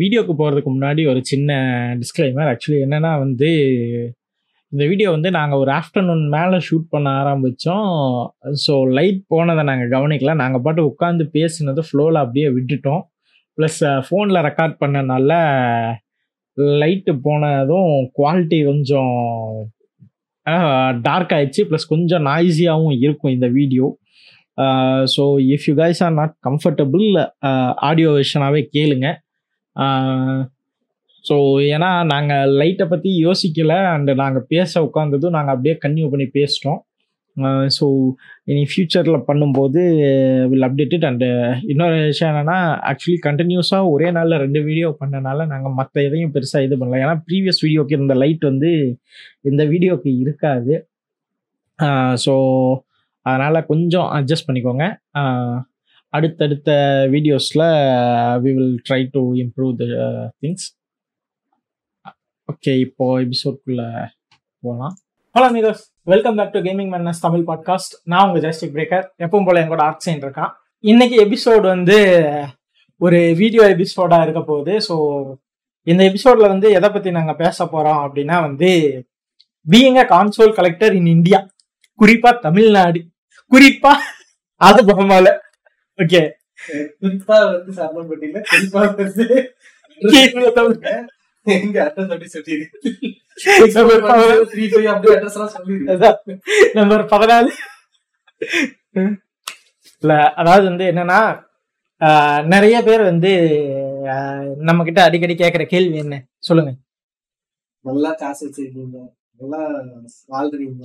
வீடியோக்கு போகிறதுக்கு முன்னாடி ஒரு சின்ன டிஸ்க்ளைமர் ஆக்சுவலி என்னன்னா வந்து இந்த வீடியோ வந்து நாங்கள் ஒரு ஆஃப்டர்நூன் மேலே ஷூட் பண்ண ஆரம்பித்தோம் ஸோ லைட் போனதை நாங்கள் கவனிக்கல. நாங்கள் பாட்டு உட்காந்து பேசினது ஃப்ளோவில் அப்படியே விட்டுட்டோம். ப்ளஸ் ஃபோனில் ரெக்கார்ட் பண்ணனால லைட்டு போனதும் குவாலிட்டி கொஞ்சம் டார்க் ஆயிடுச்சு. ப்ளஸ் கொஞ்சம் நாய்ஸியாகவும் இருக்கும் இந்த video. So if you guys are not comfortable audio வெர்ஷனாகவே கேளுங்க. ஸோ ஏன்னா நாங்கள் லைட்டை பற்றி யோசிக்கலை அண்டு நாங்கள் பேச உட்காந்ததும் நாங்கள் அப்படியே கன்டினியூ பண்ணி பேசிட்டோம். ஸோ இனி ஃப்யூச்சரில் பண்ணும்போது வில் அப்டேட்டட் அண்டு இன்னொரு விஷயம் என்னென்னா ஆக்சுவலி கண்டினியூஸாக ஒரே நாளில் ரெண்டு வீடியோ பண்ணனால நாங்கள் மற்ற எதையும் பெருசாக இது பண்ணல. ஏன்னா ப்ரீவியஸ் வீடியோக்கு இருந்த லைட் வந்து இந்த வீடியோக்கு இருக்காது. ஸோ அதனால் கொஞ்சம் அட்ஜஸ்ட் பண்ணிக்கோங்க. அடுத்தடுத்த வீடியோஸில் we will try to improve the things okay இப்போ எபிசோட்குள்ளே போகலாம் hello மீதோஸ் welcome back to gaming menace Tamil podcast நான் உங்கள் ஜஸ்டிக் பிரேக்கர் எப்பவும் போல என் கூட ஆர்ட்ஸைன் இருக்கான் இன்னைக்கு எபிசோடு வந்து ஒரு வீடியோ எபிசோடாக இருக்க போகுது. ஸோ இந்த எபிசோடில் வந்து எதை பற்றி நாங்கள் பேச போகிறோம் அப்படின்னா வந்து being a console collector in India குறிப்பாக தமிழ்நாடு குறிப்பாக அது பகமால ஓகே குறிப்பா வந்து சரணம்பட்டியில குறிப்பா வந்து எங்க அட்ரஸ் அப்படி சொல்லிடு நம்பர் பதினாலு. இல்ல அதாவது வந்து என்னன்னா நிறைய பேர் வந்து நம்ம கிட்ட அடிக்கடி கேக்குற கேள்வி என்ன? சொல்லுங்க. நல்லா காசு வச்சிருக்கீங்க. நல்லா வாழ்றீங்க?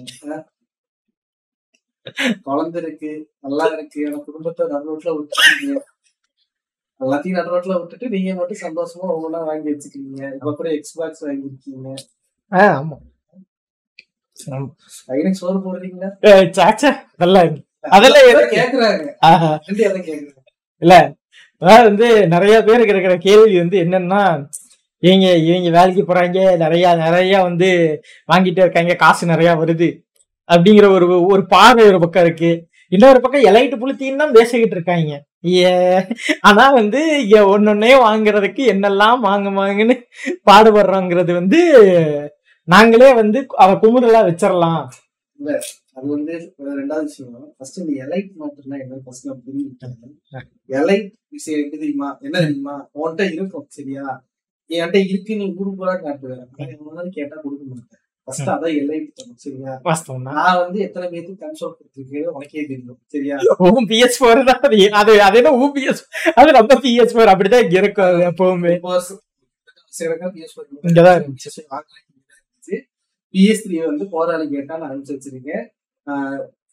குழந்தை இருக்கு நல்லா இருக்கு. எனக்கு குடும்பத்தை நடுரோட்ல விட்டுருக்கீங்க எல்லாத்தையும் நடுரோட்ல விட்டுட்டு நீங்க மட்டும் சந்தோஷமா ஒவ்வொன்றா வாங்கி வச்சுக்கிறீங்க. இப்ப கூட எக்ஸ்பாக்ஸ் வாங்கிருக்கீங்க ஆஹ், ஆமா. பையனுக்கு சோறு போடுறீங்களா? சாச்சா அதெல்லாம் இல்ல. அதெல்லாம் கேக்குறாங்க. இல்ல அதாவது வந்து நிறைய பேருக்கு இருக்கிற கேள்வி வந்து என்னன்னா இவங்க இவங்க வேலைக்கு போறாங்க நிறைய நிறைய வந்து வாங்கிட்டே இருக்காங்க காசு நிறைய வருது. அப்படிங்கிற ஒரு ஒரு பார்வை ஒரு பக்கம் இருக்கு. இன்னொரு பக்கம் எலைட்டு புளுத்தின்னு தான் பேசிக்கிட்டு இருக்காங்க. ஏ ஆனா வந்து ஒன்னொன்னே வாங்குறதுக்கு என்னெல்லாம் வாங்க வாங்குன்னு பாடுபடுறோங்கிறது வந்து நாங்களே வந்து அவ குமுறலா வச்சிடலாம் அது வந்து ரெண்டாவது விஷயம். ஃபர்ஸ்ட் இந்த எலைட் மாட்டுனா என்ன ஃபர்ஸ்ட் நான் புரிஞ்சுக்கிட்டேன் எலைட் விஷயம் எப்படி தெரியுமா? என்ன தெரியுமா? உன்கிட்ட இருக்கும் சரியா? என்கிட்ட இருக்கு நீ பூரா காட்டுவேன் கேட்டா கொடுக்க மாட்டேன். ஃபர்ஸ்ட் அதான் எலைட் தரும் சரியா நான் வந்து எத்தனை பேருக்கு கன்சோல் கொடுத்துருக்கேன் உனக்கே தெரியும். சரியா? ஓம் பிஎஸ் ஃபோர் தான். அது அது அது என்ன ஓ பிஎஸ் அது நம்ம பிஎஸ் ஃபோர் அப்படிதான் இங்க இருக்கும் எப்பவுமே. இங்கதான் இருந்துச்சு. பிஎஸ் த்ரீ வந்து போராளி கேட்டா நான் அனுப்பிச்சு வச்சிருக்கேன்.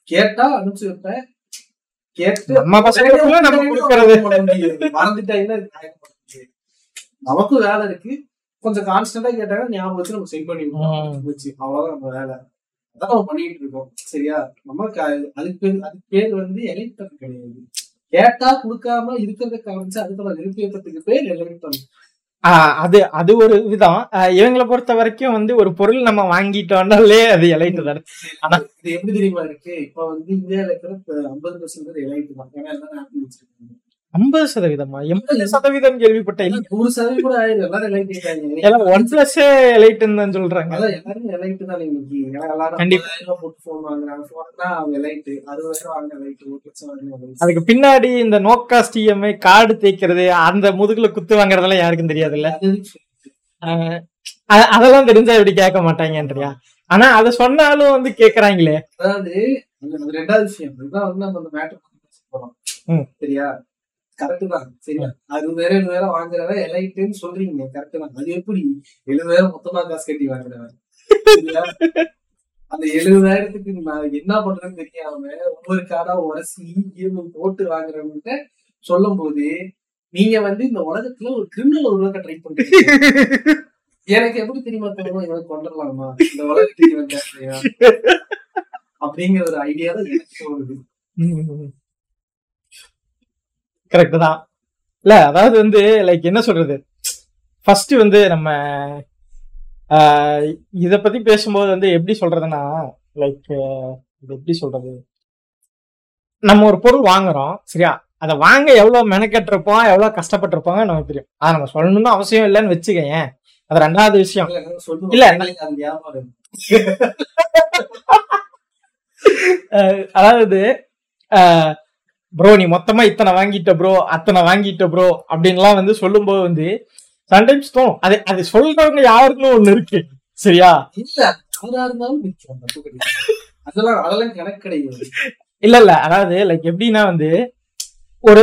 கேட்டா அனுப்பிச்சு வைப்பேன். கேட்டு நம்ம முடியாது. நமக்கும் வேலை இருக்கு. கொஞ்சம் கான்ஸ்டன்டா கேட்டாங்கன்னா ஞாபகம் வச்சு நம்ம சென்ட் பண்ணி ம். வச்சு அவ்வளவுதான் நம்ம வேலை. அதான் நம்ம பண்ணிட்டு இருக்கோம். சரியா? நம்ம அதுக்கு பேர் அதுக்கு பேர் வந்து எலைட்டம் கிடையாது. கேட்டா கொடுக்காம இருக்கிறத காமிச்சு அதுக்குள்ள நிரூபிக்கிறதுக்கு பேர் ஆஹ் அது அது ஒரு விதம் இவங்களை பொறுத்த வரைக்கும் வந்து ஒரு பொருள் நம்ம வாங்கிட்டோம்னாலே அது எலைட்டு தானே. ஆனா இது எப்படி தெரியுமா இருக்கு? இப்ப வந்து இந்தியால இருக்கிற ஐம்பது பர்சன்ட் எலைட் தான். ஏன்னா எல்லாரும் ஆப்பிள் வச்சிருக்காங்க ஐம்பது சதவீதமா? எண்பது சதவீதம் கேள்விப்பட்ட இல்ல நூறு சதவீதம் கூட ஆயிரும் எல்லாரும் ஒன் பிளஸ் எலைட்டுன்னு சொல்றாங்க. எல்லாரும் எலைட் தான் இன்னைக்கு. எல்லாரும் கண்டிப்பா. போட்டு போன் வாங்குறாங்க. போன்னா அவங்க எலைட் அறுபதாயிரம் வாங்க எலைட் ஒரு லட்சம் அதுக்கு பின்னாடி இந்த நோ காஸ்ட் இஎம்ஐ கார்டு தேய்க்கிறது அந்த முதுகுல குத்து வாங்குறதெல்லாம் யாருக்கும் தெரியாதுல்ல? ஆஹ் அ- அதெல்லாம் தெரிஞ்சா இப்படி கேட்க மாட்டாங்கன்றியா? ஆனா அத சொன்னாலும் வந்து கேக்குறாங்களே. அதாவது ரெண்டாவது விஷயம். இதுதான் வந்து நம்ம அந்த மேட்டர் போறோம். சரியா? கரெக்ட் தான். சரியா? அறுபதாயிரம் எழுபதாயிரம் வாங்குறவன் எலைட்டுன்னு சொல்றீங்க. கரெக்ட் தான். அது எப்படி? எழுபதாயிரம் மொத்தமா காசு கட்டி வாங்குறவன்? அந்த எழுபதாயிரத்துக்கு நான் என்ன பண்றேன்னு தெரியாம ஒவ்வொரு காரா உரசி ஈவு போட்டு வாங்குறவங்கிட்ட சொல்லும் போது நீங்க வந்து இந்த உலகத்துல ஒரு கிரிமினல் உருவாக்க ட்ரை பண்றீங்க எனக்கு எப்படி தெரியுமா தோணும்? இவன் கொண்டுடலாமா இந்த உலகத்துக்கு இவன் அப்படிங்கிற ஒரு ஐடியா தான் எனக்கு தோணுது. கரெக்ட் தான். இல்ல அதாவது வந்து லைக் என்ன சொல்றது? ஃபர்ஸ்ட் வந்து நம்ம இத பத்தி பேசும்போது வந்து எப்படி சொல்றதுன்னா லைக் இது எப்படி சொல்றது? நம்ம ஒரு பொருள் வாங்குறோம் சரியா? அதை வாங்க எவ்வளவு மெனக்கெட்டிருப்போம் எவ்வளவு கஷ்டப்பட்டிருப்பாங்க நமக்கு தெரியும். அதை நம்ம சொல்லணும்னு அவசியம் இல்லைன்னு வச்சுக்கேன் அது ரெண்டாவது விஷயம். இல்ல, அதாவது ப்ரோ நீ மொத்தமா இத்தனை வாங்கிட்ட ப்ரோ அத்தனை வாங்கிட்ட ப்ரோ அப்படின்லாம் வந்து சொல்லும்போது வந்து சம்டைம்ஸ் தோணும். அது அது சொல்றவங்க யாருக்குன்னு ஒண்ணு இருக்கு. சரியா? இல்ல, யாரா இருந்தாலும். அதெல்லாம் அதெல்லாம் கணக்கு கிடையாது இல்ல இல்ல. அதாவது லைக் எப்படின்னா வந்து ஒரு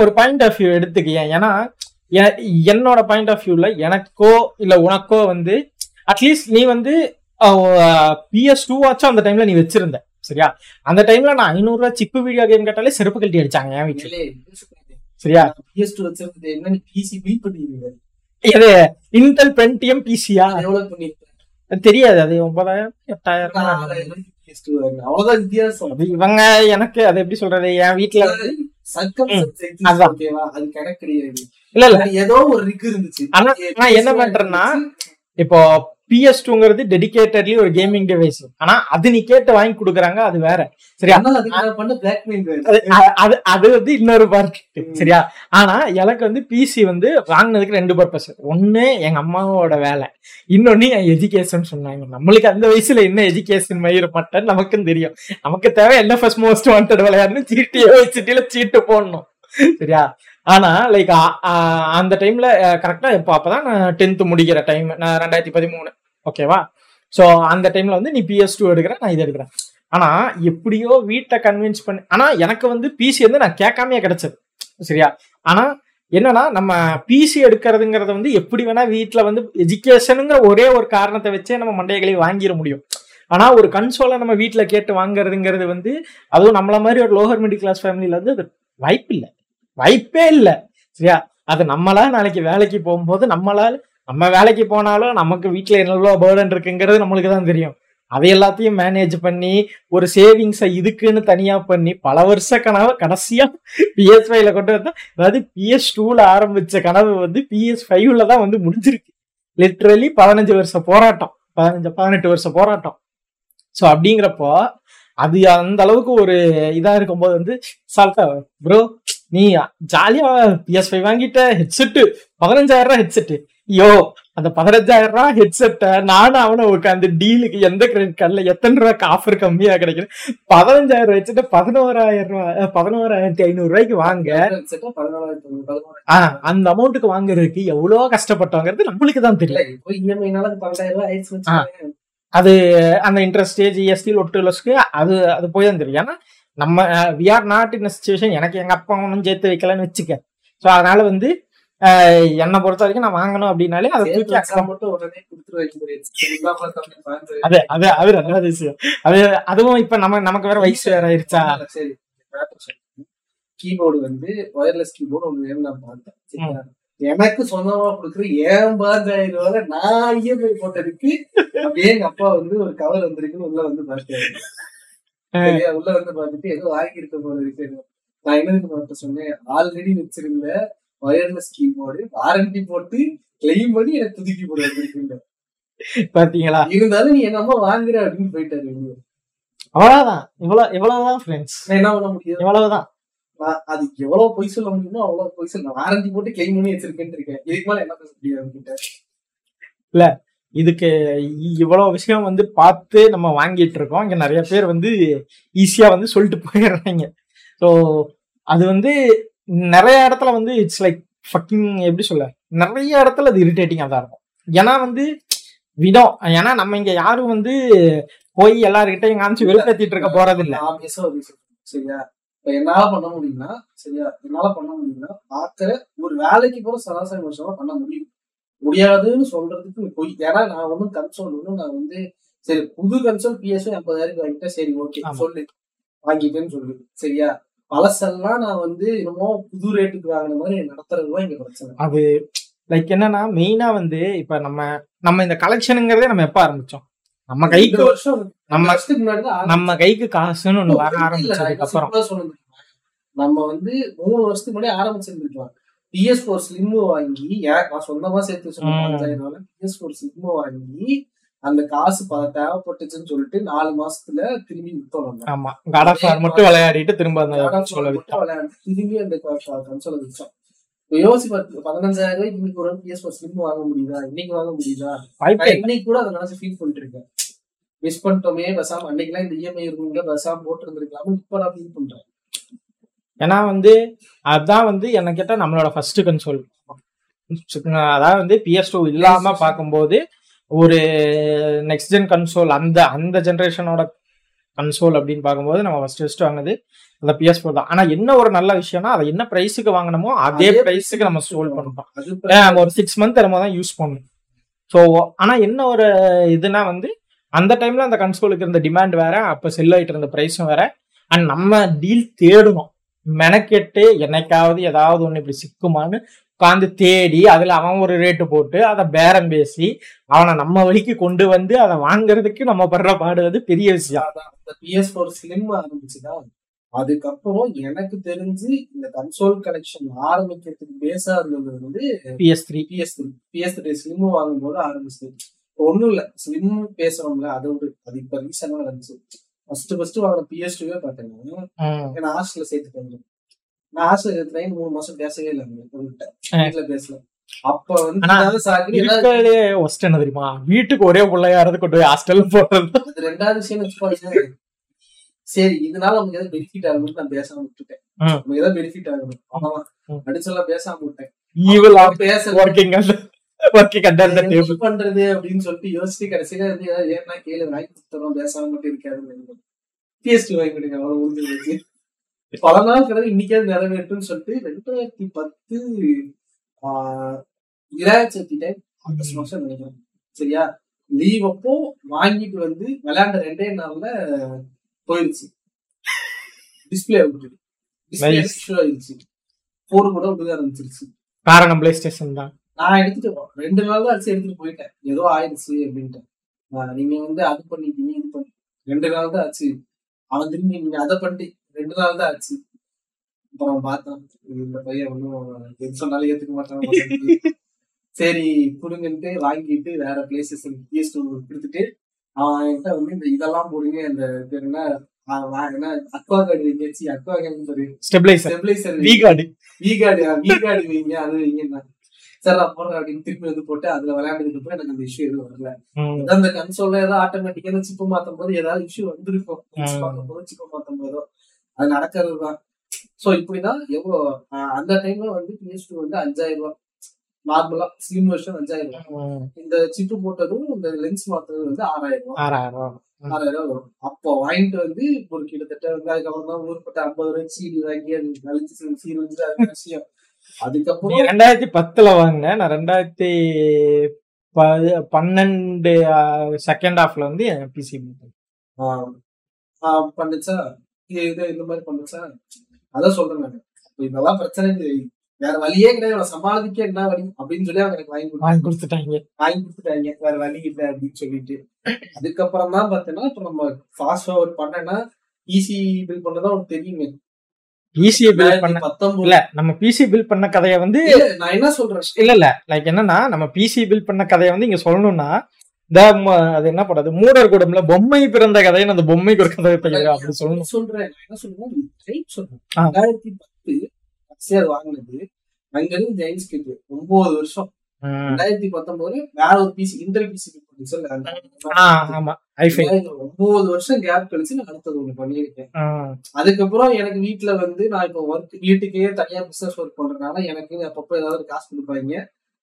ஒரு பாயிண்ட் ஆஃப் வியூ எடுத்துக்கேன் ஏன்னா என்னோட பாயிண்ட் ஆஃப் வியூல எனக்கோ இல்ல உனக்கோ வந்து அட்லீஸ்ட் நீ வந்து பிஎஸ் டூ வாச்சும் அந்த டைம்ல நீ வச்சிருந்த. சரியா? அந்த டைம்ல நான் ஐநூறு ரூபாய் சிப்பு வீடியோ கேம் கேட்டாலே செருப்பு கழட்டி அடிச்சாங்க என் வீட்டுல. சரியா? நான் PS2 வச்சிருந்தது. என்ன நீ PC build பண்ணிருக்க. இது இன்டெல் பென்டிஎம் பிசியா? தெரியாது. அது ஒன்பதாயிரம் எட்டாயிரம். நான் ஆறாயிரம் ரூபாய்க்கு PS2 வாங்கினேன். அவ்வளவுதான் வித்தியாசம். அது இவங்க எனக்கு அது எப்படி சொல்றது? என் வீட்டுல. இல்ல இல்ல. ஏதோ ஒரு ரிக் இருந்துச்சு. ஆனா நான் என்ன பண்றேன்னா, இப்போ பிஎஸ் டூங்கிறது டெடிகேட்டட்லி ஒரு கேமிங் டிவைஸ் ஆனா அது நீ கேட்டு வாங்கி கொடுக்குறாங்க அது வேற. சரியா. அது அது வந்து இன்னொரு பார்ட் சரியா? ஆனா எனக்கு வந்து பிசி வந்து வாங்கினதுக்கு ரெண்டு பர்பஸ் ஒண்ணு எங்க அம்மாவோட வேலை. இன்னொன்னு என் எஜுகேஷன் சொன்னாங்க. நம்மளுக்கு அந்த வயசுல என்ன எஜுகேஷன் மயிர மாட்டேன்னு நமக்கும் தெரியும். நமக்கு தேவை என்ன ஃபர்ஸ்ட் மோஸ்ட் வாண்டட் விளையாடணும் சீட்டியோ வச்சுட்டில சீட்டு போடணும். சரியா? ஆனா லைக் அந்த டைம்ல கரெக்டா இப்போ அப்பதான் நான் டென்த் முடிக்கிற டைம் நான் ரெண்டாயிரத்தி பதிமூணு. ஓகேவா ஸோ அந்த டைம்ல வந்து நீ பிஎஸ் டூ எடுக்கிற நான் இது எடுக்கிறேன். ஆனா எப்படியோ வீட்டை கன்வின்ஸ் பண்ணி ஆனா எனக்கு வந்து பிசி வந்து நான் கேட்காமையே கிடைச்சது. சரியா? ஆனா என்னன்னா நம்ம பிசி எடுக்கிறதுங்கிறத வந்து எப்படி வேணா வீட்டில் வந்து எஜுகேஷனுங்கிற ஒரே ஒரு காரணத்தை வச்சே நம்ம மண்டைகளை வாங்கிட முடியும். ஆனா ஒரு கன்சோலை நம்ம வீட்டில் கேட்டு வாங்குறதுங்கிறது வந்து அதுவும் நம்மள மாதிரி ஒரு லோவர் மிடில் கிளாஸ் ஃபேமிலியில வந்து அது வாய்ப்பு இல்லை வாய்ப்பே இல்லை. சரியா? அது நம்மளா நாளைக்கு வேலைக்கு போகும்போது நம்மளால நம்ம வேலைக்கு போனாலும் நமக்கு வீட்டில் என்னவோ பேர்டன் இருக்குங்கிறது நம்மளுக்கு தான் தெரியும். அதை எல்லாத்தையும் மேனேஜ் பண்ணி ஒரு சேவிங்ஸை இதுக்குன்னு தனியாக பண்ணி பல வருஷ கனவு கடைசியாக பிஎஸ் ஃபைவ்ல கொண்டு வந்தா அதாவது பிஎஸ் டூவில் ஆரம்பித்த கனவு வந்து பிஎஸ் ஃபைவ்ல தான் வந்து முடிஞ்சிருக்கு. லிட்ரலி பதினஞ்சு வருஷம் போராட்டம். பதினஞ்சு பதினெட்டு வருஷம் போராட்டம். ஸோ அப்படிங்கிறப்போ அது அந்த அளவுக்கு ஒரு இதாக இருக்கும்போது வந்து சால்ட்டா ப்ரோ நீ ஜாலியா பிஎஸ் ஃபைவ் வாங்கிட்ட ஹெட்செட்டு பதினஞ்சாயிரம் ரூபாய் ஹெட்செட்டு ஐயோ அந்த பதினஞ்சாயிரம் ரூபாய் ஹெட்செட்டை நானும் அவனை உட்காந்து டீலுக்கு எந்த கிரெடிட் கார்டில் எத்தனை ரூபாய்க்கு ஆஃபர் கம்மியா கிடைக்குது? பதினஞ்சாயிரம் ரூபாய் ஹெட்செட்டை பதினோராயிரம் ரூபாய் பதினோராயிரத்தி ஐநூறு ரூபாய்க்கு வாங்க. ஆ அந்த அமௌண்ட்டுக்கு வாங்குறதுக்கு எவ்வளவு கஷ்டப்பட்டோங்கிறது நம்மளுக்கு தான் தெரியல அது அந்த இன்ட்ரெஸ்ட் ஜிஎஸ்டி ஒட்டுலஸ்க்கு அது அது போய் தான் தெரியும். ஏன்னா நம்ம we are not in situation எனக்கு எங்க அப்பா ஒன்றும் சேர்த்து வைக்கலன்னு வச்சுக்க. ஸோ அதனால வந்து என்னை பொறுத்த வரைக்கும் நான் வாங்கணும் அப்படின்னாலே அதை தூக்கி. அது அது அது ரெண்டாவது விஷயம். அது அதுவும் இப்ப நம்ம நமக்கு வேற வயசு வேற ஆயிருச்சா? சரி. கீபோர்டு வந்து ஒயர்லெஸ் கீபோர்டு ஒண்ணு வேணும் நான் பார்த்தேன்? எனக்கு சொந்தமா கொடுக்குற ஏன் பாஞ்சாயிரம் ரூபாய் நான் இஎம்ஐ போட்டதுக்கு அப்படியே எங்க அப்பா வந்து ஒரு கவர் வந்திருக்குன்னு உள்ள வந்து பார்த்தாரு சரியா உள்ள வந்து பார்த்துட்டு ஏதோ வாங்கியிருக்க போல இருக்கு. நான் என்னதுக்கு பார்த்து சொன்னேன்? ஆல்ரெடி வச்சிருந்த ஒயர்லெஸ் கீபோர்டு வாரண்டி போட்டு கிளைம் பண்ணி எனக்கு புது கீபோர்டு பாத்தீங்களா? இருந்தாலும் நீ என்ன அம்மா வாங்குற அப்படின்னு போயிட்டாரு. அவ்வளவுதான். இவ்வளவு இவ்வளவுதான் ஃப்ரெண்ட்ஸ் என்ன பண்ண முடியும்? இவ்வளவுதான். நான் அது எவ்வளவு பொய் சொல்ல முடியுமோ அவ்வளவு பொய் சொல்ல வாரண்டி போட்டு கிளைம் பண்ணி வச்சிருக்கேன்னு இருக்கேன். இதுக்கு மேல என்ன பேச முடியாது அவன்கிட்ட இதுக்கு இ- இவ்வளவு விஷயம் வந்து பார்த்து நம்ம வாங்கிட்டு இருக்கோம். இங்க நிறைய பேர் வந்து ஈஸியா வந்து சொல்லிட்டு போயிடுறாங்க. ஸோ அது வந்து நிறைய இடத்துல வந்து இட்ஸ் லைக் ஃபக்கிங் எப்படி சொல்ல? நிறைய இடத்துல அது இரிட்டேட்டிங்காக தான் இருக்கும். ஏன்னா வந்து விடம் ஏன்னா நம்ம இங்க யாரும் வந்து போய் எல்லாருக்கிட்டையும் காமிச்சு வெறுப்பேத்திட்டு இருக்க போறது இல்ல சரியா? இப்ப என்னால பண்ண முடியும்னா சரியா? என்னால பண்ண முடியும்னா பாக்குற ஒரு வேலைக்கு போற சராசரி மனுஷனால பண்ண முடியும். முடியாதுன்னு சொல்றதுக்கு போய் ஏன்னா நான் ஒன்றும் கன்சோல் ஒன்றும் நான் வந்து சரி புது கன்சோல் பிஎஸ்ஓ எண்பதாயிரம் வாங்கிட்டேன். சரி ஓகே. சொல்லு. வாங்கிட்டேன்னு சொல்லு. சரியா? பழசெல்லாம் நான் வந்து என்னமோ புது ரேட்டுக்கு வாங்கின மாதிரி நடத்துறதுதான் இங்க பிரச்சனை. அது லைக் என்னன்னா மெயினா வந்து இப்ப நம்ம நம்ம இந்த கலெக்ஷனுங்கிறதே நம்ம எப்ப ஆரம்பிச்சோம்? நம்ம கைக்கு வருஷம் நம்ம தான். நம்ம கைக்கு காசுன்னு ஒண்ணு வர ஆரம்பிச்சதுக்கு அப்புறம்? நம்ம வந்து மூணு வருஷத்துக்கு முன்னாடி ஆரம்பிச்சிருந்துருக்கலாம். பிஎஸ் ஃபோர் ஸ்லிம் வாங்கி நான் சொந்தமா சேர்த்து. சொன்னேன் பிஎஸ் ஃபோர் ஸ்லிம் வாங்கி அந்த காசு தேவைப்பட்டுச்சுன்னு சொல்லிட்டு நாலு மாசத்துல திரும்பி வித்தோம் ஆமா. மட்டும் விளையாடிட்டு திரும்ப அந்த விளையாண்டு திரும்பி அந்த கன்சோலை வித்தோம். இப்ப யோசி பதினஞ்சாயிரம் ரூபாய்க்கு இன்னைக்கு ஒரு பிஎஸ் ஃபோர் ஸ்லிம் வாங்க முடியுதா? இன்னைக்கு வாங்க முடியுதா? இன்னைக்கு கூட அதை நினைச்சு ஃபீல் பண்ணிட்டு இருக்கேன். மிஸ் பண்ணிட்டோமே பசாம அன்னைக்கெல்லாம் இந்த இஎம்ஐ இருக்குங்க பசாம போட்டு இருந்திருக்கலாம்னு இப்ப நான் ஃபீல் பண்றேன். ஏன்னா வந்து அதான் வந்து என்ன கேட்டா நம்மளோட ஃபர்ஸ்ட் கன்சோல் அதாவது வந்து பிஎஸ் டூ இல்லாம பார்க்கும்போது ஒரு நெக்ஸ்ட் ஜென் கன்சோல் அந்த அந்த ஜென்ரேஷனோட கன்சோல் அப்படின்னு பார்க்கும்போது நம்ம ஃபர்ஸ்ட் ஃபர்ஸ்ட் வாங்கினது அந்த பிஎஸ் ஃபோர் தான். ஆனா என்ன ஒரு நல்ல விஷயம்னா அதை என்ன பிரைஸுக்கு வாங்கினமோ அதே பிரைஸுக்கு நம்ம ஏன் நம்ம ஒரு சிக்ஸ் மந்த் நம்ம தான் யூஸ் பண்ணணும். ஸோ ஆனா என்ன ஒரு இதுனா வந்து அந்த டைம்ல அந்த கன்சோலுக்கு இருந்த டிமாண்ட் வேற அப்ப செல் ஆயிட்டு இருந்த ப்ரைஸும் வேற அண்ட் நம்ம டீல் தேடணும். மெனக்கெட்டு என்னைக்காவது ஏதாவது ஒண்ணு இப்படி சிக்குமான்னு உட்காந்து தேடி அதுல அவன் ஒரு ரேட்டு போட்டு அதை பேரம் பேசி அவனை நம்ம வழிக்கு கொண்டு வந்து அதை வாங்குறதுக்கு நம்ம படுற பாடு வந்து பெரிய விஷயம். அதான். அந்த பிஎஸ் ஃபோர் ஸ்லிம் ஆரம்பிச்சுதான் அதுக்கப்புறம் எனக்கு தெரிஞ்சு இந்த கன்சோல் கலெக்ஷன் ஆரம்பிக்கிறதுக்கு பேஸா இருந்தது வந்து PS three PS three PS three slim வாங்கும்போது ஆரம்பிச்சது. ஒண்ணும் இல்ல ஸ்லிம் பேசுறோம்ல அது அது இப்ப ரீசெண்டா நடந்துச்சு. ஃபர்ஸ்ட் ஃபர்ஸ்ட் வாங்கின பிஎஸ் டூவே பாத்தீங்கன்னா நான். ஹாஸ்டல்ல சேர்த்துட்டு வந்தேன் நான் ஹாஸ்டல் சேர்த்துட்டேன் மூணு மாசம் பேசவே இல்லை வீட்டுல பேசல. அப்ப வந்து ஒஸ்ட் என்ன தெரியுமா? வீட்டுக்கு ஒரே கொண்டு போய் ஹாஸ்டல்ல போடுறது ரெண்டாவது விஷயம் சரி இதனால நமக்கு ஏதாவது பெனிஃபிட் ஆகணும்னு நான் பேசாம விட்டுட்டேன். நமக்கு ஏதாவது பெனிஃபிட் ஆகணும். அடிச்செல்லாம் பேசாம விட்டேன். ஈவில் பேச ஒர்க்கிங் அண்டர் த டேபிள் என்ன பண்றது அப்படின்னு சொல்லிட்டு யோசிச்சு கடைசியில வந்து ஏன்னா கேளு வாங்கி கொடுத்துறோம் பேசாம மட்டும் இருக்காது பிஎஸ்டி வாங்கி கொடுங்க அவ்வளவு முடிஞ்சு பல நாள் கிடக்கு இன்னைக்காவது நிறைவேற்றுன்னு சொல்லிட்டு ரெண்டாயிரத்தி பத்து சதுர்த்தி டைம் ஆகஸ்ட் மாசம் நினைக்கிறேன். சரியா? லீவ் அப்போ வாங்கிட்டு வந்து விளையாண்ட ரெண்டே நாள்ல போயிடுச்சு. டிஸ்பிளே விட்டு டிஸ்பிளே Nice. ஆயிடுச்சு. போன் கூட விட ஆரம்பிச்சிருச்சு. காரணம் பிளே ஸ்டேஷன் தான். நான் எடுத்துட்டு போ- ரெண்டு நாள் தான் அடிச்சு எடுத்துட்டு போயிட்டேன். ஏதோ ஆயிடுச்சு அப்படின்ட்டு. நீங்க வந்து அது பண்ணிட்டீங்க இது பண்ணி ரெண்டு நாள் தான் ஆச்சு. அவன் திரும்பி நீங்க அதை பண்ணி ரெண்டு நாள் தான் ஆச்சு. அப்புறம் பார்த்தான். இந்த பையன் ஒன்றும் எது சொன்னாலும் ஏத்துக்க மாட்டான் சரி புடுங்கன்ட்டு வாங்கிட்டு வேற பிளேசஸ் பிஎஸ் டூ கொடுத்துட்டு அவன் என்கிட்ட வந்து இந்த இதெல்லாம் போடுங்க அந்த பேர் என்ன வா- Aquaguard வைங்கச்சு Aquaguard stabilizer stabilizer V Guard V Guard V Guard வைங்க அது வைங்க சார் நான் போடுறேன் அப்படின்னு திருப்பி வந்து போட்டு அதுல விளையாண்டதுக்கு அப்புறம் எனக்கு அந்த இஷ்யூ எதுவும் வரல. அதான் அந்த கன்சோல்ல ஏதாவது ஆட்டோமேட்டிக்கா சிப்பு மாத்தும் போது ஏதாவது இஷ்யூ வந்திருக்கும். ம். மாத்தும் போது சிப்பு மாத்தும் போதோ அது நடக்கிறது தான். சோ இப்படிதான் எவ்வளவு அந்த டைம்ல வந்து பிஎஸ் டூ வந்து அஞ்சாயிரம் ரூபாய். நார்மலா ஸ்லிம் வெர்ஷன் அஞ்சாயிரம் ரூபாய். இந்த சிப்பு போட்டதும் இந்த லென்ஸ் மாத்துறது வந்து ஆறாயிரம் ரூபாய். ஆறாயிரம் ரூபா. ஆறாயிரம் ரூபாய் வரும். அப்போ வாங்கிட்டு வந்து ஒரு கிட்டத்தட்ட வந்து அதுக்கப்புறம் தான் ஊர்பட்ட ஐம்பது ரூபாய் சீடி வாங்கி அது கழிச்சு சீர் வந்து அது விஷயம்? அதுக்கப்புறம் ரெண்டாயிரத்தி பத்துல வாங்கினேன் நான் ரெண்டாயிரத்தி பன்னெண்டு செகண்ட் ஹாஃப்ல வந்து பிசி ஆஹ் ஆஹ் பண்ணுச்சா? இது இந்த மாதிரி பண்ணுச்சா? அதான் சொல்றேன் நான். இப்ப இதெல்லாம் பிரச்சனை. வேற வழியே கிடையாது. சமாளிக்க என்ன வழி? அப்படின்னு சொல்லி அவங்க எனக்கு வாங்கி வாங்கி கொடுத்துட்டாங்க. வாங்கி கொடுத்துட்டாங்க. வேற வழி இல்லை அப்படின்னு சொல்லிட்டு. அதுக்கப்புறம் தான் பார்த்தீங்கன்னா இப்ப நம்ம ஃபாஸ்ட் ஃபார்வர்ட் பண்ணனா ஈஸி பில் பண்ணதான் உனக்கு தெரியுங்க ஈஸியா பில்ட் பண்ண இல்ல நம்ம பிசி பில்ட் பண்ண கதையை வந்து நான் என்ன சொல்றேன்? இல்ல இல்ல. லைக் என்னன்னா நம்ம பிசி பில்ட் பண்ண கதையை வந்து இங்க சொல்லணும்னா இந்த அது என்ன படாது மூடர் கூடம்ல பொம்மை பிறந்த கதைன்னு அந்த பொம்மைக்கு ஒரு கதை தெரியும் அப்படி சொல்லணும். சொல்றேன். என்ன சொல்றேன். ரெண்டாயிரத்தி பத்து வாங்கினது அங்க இருந்து ஜெயின்ஸ் கிட்டு ஒன்பது வருஷம். ரெண்டாயிரத்தி பத்தொன்பது வேற ஒரு பிசி இன்டர் பிசி ஒன்பது வருஷம் கேப் கழிச்சு நான் அடுத்தது ஒண்ணு பண்ணியிருக்கேன். அதுக்கப்புறம் எனக்கு வீட்ல வந்து நான் இப்போ ஒர்க் வீட்டுக்கே தனியா பிசினஸ் ஒர்க் பண்றதுனால எனக்கு அப்பப்போ ஏதாவது காசு கொடுப்பாங்க.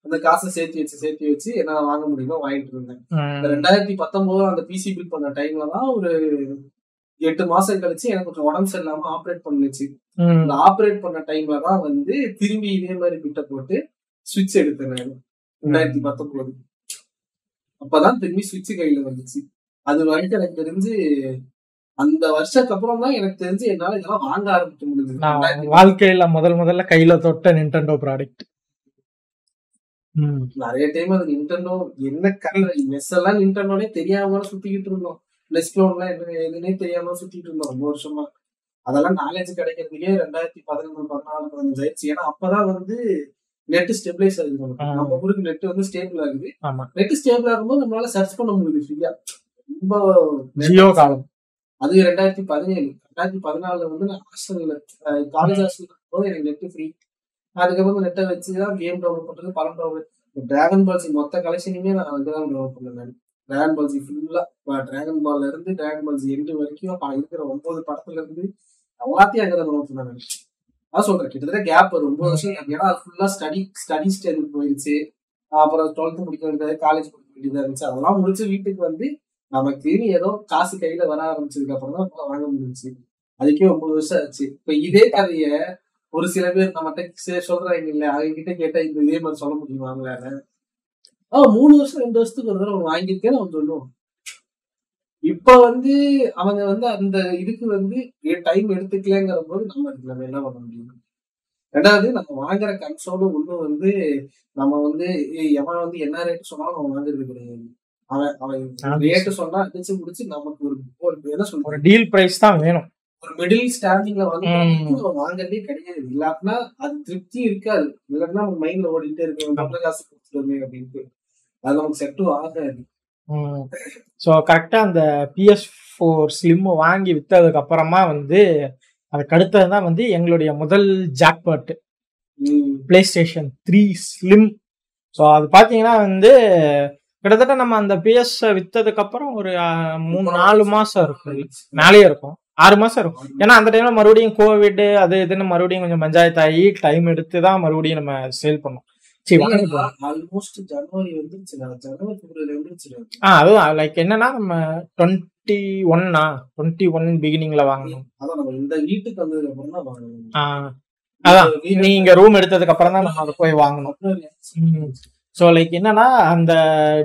அந்த காசை சேர்த்து வச்சு சேர்த்து வச்சு என்னால வாங்க முடியுமோ வாங்கிட்டு இருந்தேன். இந்த ரெண்டாயிரத்தி பத்தொன்பதுல அந்த பிசி பில் பண்ண டைம்ல தான் ஒரு எட்டு மாசம் கழிச்சு எனக்கு கொஞ்சம் உடம்பு சரியில்லாம ஆப்ரேட் பண்ணுச்சு. அந்த ஆப்ரேட் பண்ண டைம்ல தான் வந்து திரும்பி இதே மாதிரி பிட்ட போட்டு சுவிட்ச் எடுத்தேன் நான் ரெண்டாயிரத்தி பத்தொன்பது. அப்பதான் திரும்பி சுவிட்ச் கையில வந்துச்சு. அது வரைக்கும் எனக்கு தெரிஞ்சு அந்த வருஷத்துக்கு அப்புறம் தான் எனக்கு தெரிஞ்சு என்னால இதெல்லாம் வாங்க ஆரம்பிக்க ரெண்டாயிரத்தி வாழ்க்கையில முதல் முதல்ல கையில தொட்ட நிண்டெண்டோ ப்ராடக்ட் நிறைய டைம் அது நின்டெண்டோ என்ன கலர் மெஸ் எல்லாம் நின்டெண்டோனே தெரியாம சுத்திக்கிட்டு இருந்தோம். பிளஸ்டோன்லாம் என்ன எதுனே தெரியாம சுத்திட்டு இருந்தோம் ரொம்ப வருஷமா. அதெல்லாம் நாலேஜ் கிடைக்கிறதுக்கே ரெண்டாயிரத்தி பதினொன்று பதினாலு பதினஞ்சு ஆயிடுச்சு. ஏன்னா அப்பதான் வந்து நெட் ஸ்டெபிளைஸ் ஆகுது நமக்கு. ஆ. நம்ம ஊருக்கு நெட் வந்து ஸ்டேபிள் ஆகுது. நெட் ஸ்டேபிள் ஆகும்போது நம்மளால சர்ச் பண்ண முடியுது ஃப்ரீயா ரொம்ப ஜியோ காலம். அது ரெண்டாயிரத்தி பதினேழு. ரெண்டாயிரத்தி பதினாலுல வந்து நான் ஹாஸ்டல்ல காலேஜ் ஹாஸ்டல் போது எனக்கு நெட் ஃப்ரீ அதுக்கப்புறம் நெட்டை வச்சு தான் கேம் டவுன்லோட் பண்றது படம் டவுன்லோட் டிராகன் பால்சி மொத்த கலெக்ஷனுமே நான் வந்து தான் டவுன்லோட் பண்ணேன் நான். டிராகன் பால்சி ஃபுல்லா டிராகன் பால்ல இருந்து டிராகன் பால்சி எண்டு வரைக்கும் இருக்கிற ஒன்பது படத்துல இருந்து எல்லாத்தையும் அங்கே தான் டவுன்லோட் பண்ணேன் நான். அதான் சொல்றேன். கிட்டத்தட்ட கேப் ஒரு ஒன்பது வருஷம். ஏன்னா ஃபுல்லா ஸ்டடி ஸ்டடி ஸ்டைலுக்கு போயிருச்சு. அப்புறம் டுவெல்த் முடிக்க வேண்டியது காலேஜ் முடிக்க வேண்டியதா இருந்துச்சு. அதெல்லாம் முடிச்சு வீட்டுக்கு வந்து நமக்கு ஏதோ காசு கையில வர ஆரம்பிச்சதுக்கு அப்புறம் தான் வாங்க முடிஞ்சுச்சு. அதுக்கே ஒன்பது வருஷம் ஆச்சு. இப்ப இதே கதைய ஒரு சில பேர் நம்மகிட்ட சொல்றாங்க இல்ல அவங்க கிட்ட கேட்டா இந்த இதே மாதிரி சொல்ல முடியுமா அவங்களால ஆஹ் மூணு வருஷம் ரெண்டு வருஷத்துக்கு ஒரு தடவை அவன் வாங்கியிருக்கேன்னு அவன் சொல்லுவான். இப்ப வந்து அவங்க வந்து அந்த இதுக்கு வந்து டைம் எடுத்துக்கலங்கிற போது நம்ம நம்ம என்ன பண்ண முடியும்? ரெண்டாவது நம்ம வாங்குற கன்சோலும் ஒண்ணும் வந்து நம்ம வந்து எவன் வந்து என்ன ரேட் சொன்னாலும் அவன் வாங்குறது கிடையாது. அவன் அவன் ரேட்டு சொன்னா அடிச்சு முடிச்சு நமக்கு ஒரு ஒரு என்ன ஒரு சொல்றது டீல் பிரைஸ் தான் வேணும். ஒரு மிடில் ஸ்டாண்டிங்ல. அவன் வாங்குறதே கிடையாது. இல்லாட்டினா அது திருப்தி இருக்காது. இல்லாட்டினா நம்ம மைண்ட்ல ஓடிட்டே இருக்கு நல்ல காசு கொடுத்துருமே அப்படின்ட்டு. அது நமக்கு செட்டும் ஆகாது. ஸோ கரெக்டாக அந்த பிஎஸ் ஃபோர் ஸ்லிம் வாங்கி விற்றதுக்கு அப்புறமா வந்து அதுக்கு அடுத்தது தான் வந்து எங்களுடைய முதல் ஜாக்பாட் ம். PlayStation three slim so அது பார்த்தீங்கன்னா வந்து கிட்டத்தட்ட நம்ம அந்த பிஎஸ் விற்றதுக்கு அப்புறம் ஒரு மூணு நாலு மாசம். இருக்கும். மேலேயே இருக்கும். ஆறு மாசம் இருக்கும். ஏன்னா அந்த டைம்ல மறுபடியும் கோவிட் அது இதுன்னு மறுபடியும் கொஞ்சம் பஞ்சாயத்து ஆகி டைம் எடுத்து தான் மறுபடியும் நம்ம சேல் பண்ணோம். ஆல்மோஸ்ட் ஜனவரி வந்துருச்சுடா ஜனவரி பிப்ரவரி வந்துருச்சுடா ஆ அதுதான் லைக் என்னன்னா நம்ம டுவெண்ட்டி ஒன்னா டுவெண்ட்டி ஒன் பிகினிங்ல வாங்கணும். அதான் நம்ம இந்த வீட்டுக்கு வந்ததுக்கு அப்புறம் தான் வாங்கணும். ஆ, அதான். நீங்க ரூம் எடுத்ததுக்கு அப்புறம் தான் நம்ம அதை போய் வாங்கணும். ஸோ லைக் என்னன்னா அந்த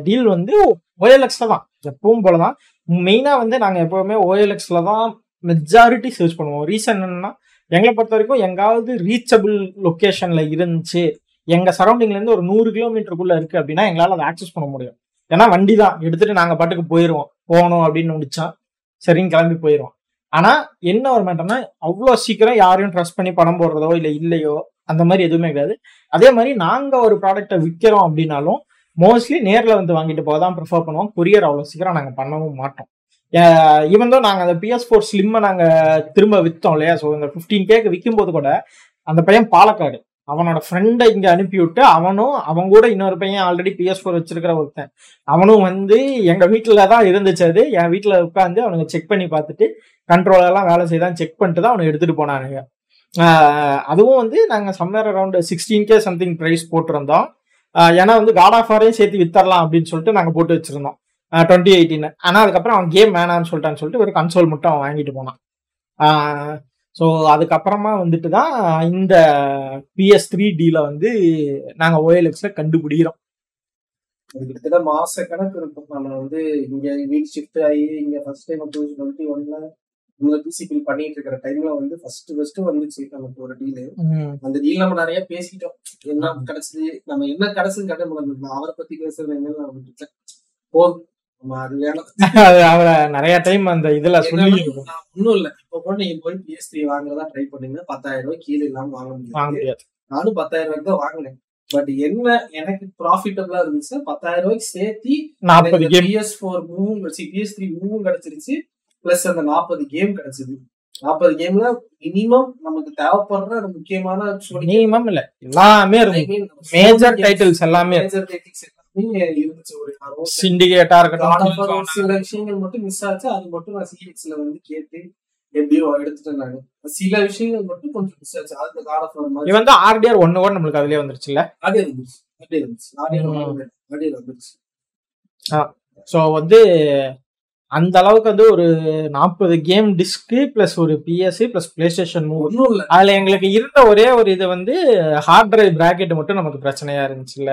டீல் வந்து ஓஎல்எக்ஸ்ல தான். எப்பவும் போல தான் மெயினா வந்து நாங்க எப்பவுமே ஓஎல்எக்ஸ்ல தான் மெஜாரிட்டி சர்ச் பண்ணுவோம். ரீசன் என்னன்னா எங்களை பொறுத்த வரைக்கும் எங்காவது ரீச்சபிள் லொக்கேஷன்ல இருந்துச்சு எங்கள் சரௌண்டிங்லேருந்து ஒரு நூறு கிலோமீட்டருக்குள்ளே இருக்குது அப்படின்னா எங்களால் அதை ஆக்சஸ் பண்ண முடியும். ஏன்னா வண்டி தான் எடுத்துகிட்டு நாங்கள் பாட்டுக்கு போயிடுவோம் போகணும் அப்படின்னு முடிச்சா சரின்னு கிளம்பி போயிடுவோம் ஆனால் என்ன ஒரு மேட்டர்னா அவ்வளோ சீக்கிரம் யாரையும் ட்ரஸ்ட் பண்ணி பணம் போடுறதோ இல்லை இல்லையோ அந்த மாதிரி எதுவுமே கிடையாது. அதே மாதிரி நாங்கள் ஒரு ப்ராடக்ட்டை விற்கிறோம் அப்படின்னாலும் மோஸ்ட்லி நேரில் வந்து வாங்கிட்டு போக தான் ப்ரிஃபர் பண்ணுவோம். கொரியர் அவ்வளோ சீக்கிரம் நாங்கள் பண்ணவும் மாட்டோம். ஈவன் தான் நாங்கள் அந்த பிஎஸ் ஃபோர் ஸ்லிம்மை நாங்கள் திரும்ப விற்றோம் இல்லையா? ஸோ இந்த ஃபிஃப்டீன் கேக்கு விற்கும் போது கூட அந்த பையன் பாலக்காடு. அவனோட ஃப்ரெண்டை இங்கே அனுப்பிவிட்டு அவனும் அவன் கூட இன்னொரு பையன் ஆல்ரெடி பிஎஸ் ஃபோர் வச்சிருக்கிற ஒருத்தன். அவனும் வந்து எங்கள் வீட்டில் தான் இருந்துச்சு அது. என் வீட்டில் உட்காந்து அவனுங்க செக் பண்ணி பார்த்துட்டு கண்ட்ரோலெல்லாம் வேலை செய்தான் செக் பண்ணிட்டு தான் அவனை எடுத்துகிட்டு போனானுங்க. அதுவும் வந்து நாங்கள் somewhere around sixteen K something price போட்டிருந்தோம். ஏன்னா வந்து காட் ஆஃப் ஆரையும் சேர்த்து வித்தரலாம் அப்படின்னு சொல்லிட்டு நாங்கள் போட்டு வச்சிருந்தோம். டுவெண்ட்டி எயிட்டீன் ஆனால் அதுக்கப்புறம் அவன் கேம் வேணான்னு சொல்லிட்டான்னு சொல்லிட்டு ஒரு கன்சோல் மட்டும் அவன் வாங்கிட்டு போனான். ஸோ அதுக்கப்புறமா வந்துட்டு தான் இந்த பிஎஸ் த்ரீ டில வந்து நாங்க ஓஎல்எக்ஸ்ல கண்டுபிடிக்கிறோம். கிட்டத்தட்ட மாச கணக்கு இருக்கும். நம்ம வந்து இங்க வீட் ஷிஃப்ட் ஆகி இங்க ஃபர்ஸ்ட் டைம் டூ டுவெண்ட்டி ஒன்ல இந்த பிசிபிள் பண்ணிட்டு இருக்கிற டைம்ல வந்து ஃபர்ஸ்ட் ஃபர்ஸ்ட் வந்துச்சு நமக்கு ஒரு டீல் அந்த டீல் நம்ம நிறைய பேசிட்டோம் என்ன கிடைச்சது நம்ம என்ன கிடைச்சது கட்ட முடியாது அவரை பத்தி பேசுறது என்னன்னு நான் விட்டுட்டேன். போதும். அவரை நிறைய டைம் அந்த இதுல சொல்லி ஒண்ணும் இல்ல. இப்ப கூட நீங்க போய் பிஎஸ் த்ரீ வாங்குறதா ட்ரை பண்ணீங்க பத்தாயிரம் ரூபாய் கீழே இல்லாம வாங்க முடியாது. நானும் பத்தாயிரம் ரூபாய்க்கு தான் வாங்கினேன். பட் என்ன எனக்கு ப்ராஃபிட்டபிளா இருந்துச்சுன்னா பத்தாயிரம் ரூபாய்க்கு சேர்த்தி நாற்பது பிஎஸ் ஃபோர் மூவும் பிஎஸ் த்ரீ மூவும் கிடைச்சிருச்சு. பிளஸ் அந்த நாற்பது கேம் கிடைச்சது. நாற்பது கேம்ல மினிமம் நமக்கு தேவைப்படுற முக்கியமான மினிமம் இல்ல. எல்லாமே மேஜர் டைட்டில்ஸ் எல்லாமே மேஜர் டைட்டில்ஸ் இருந்துச்சு. ஒரு சிண்டிகேட்டா இருக்கட்டும் சில விஷயங்கள் மட்டும் மிஸ் ஆச்சு. அது மட்டும் நான் சிஎக்ஸ்ல வந்து கேட்டு எப்படியோ எடுத்துட்டேன் நானு. சில விஷயங்கள் மட்டும் கொஞ்சம் மிஸ் ஆச்சு. அது காட் ஆஃப் மாதிரி வந்து ஆர்டிஆர் ஒன்னு கூட நம்மளுக்கு அதுலயே வந்துருச்சுல்ல? அப்படியே இருந்துச்சு அப்படியே இருந்துச்சு வந்துருச்சு ஸோ வந்து அந்த அளவுக்கு வந்து ஒரு நாற்பது கேம் டிஸ்க்கு பிளஸ் ஒரு பிஎஸ்சி பிளஸ் பிளே ஸ்டேஷன் அதுல எங்களுக்கு இருந்த ஒரே ஒரு இது வந்து ஹார்ட் டிரைவ் பிராக்கெட் மட்டும் நமக்கு பிரச்சனையா இருந்துச்சுல்ல?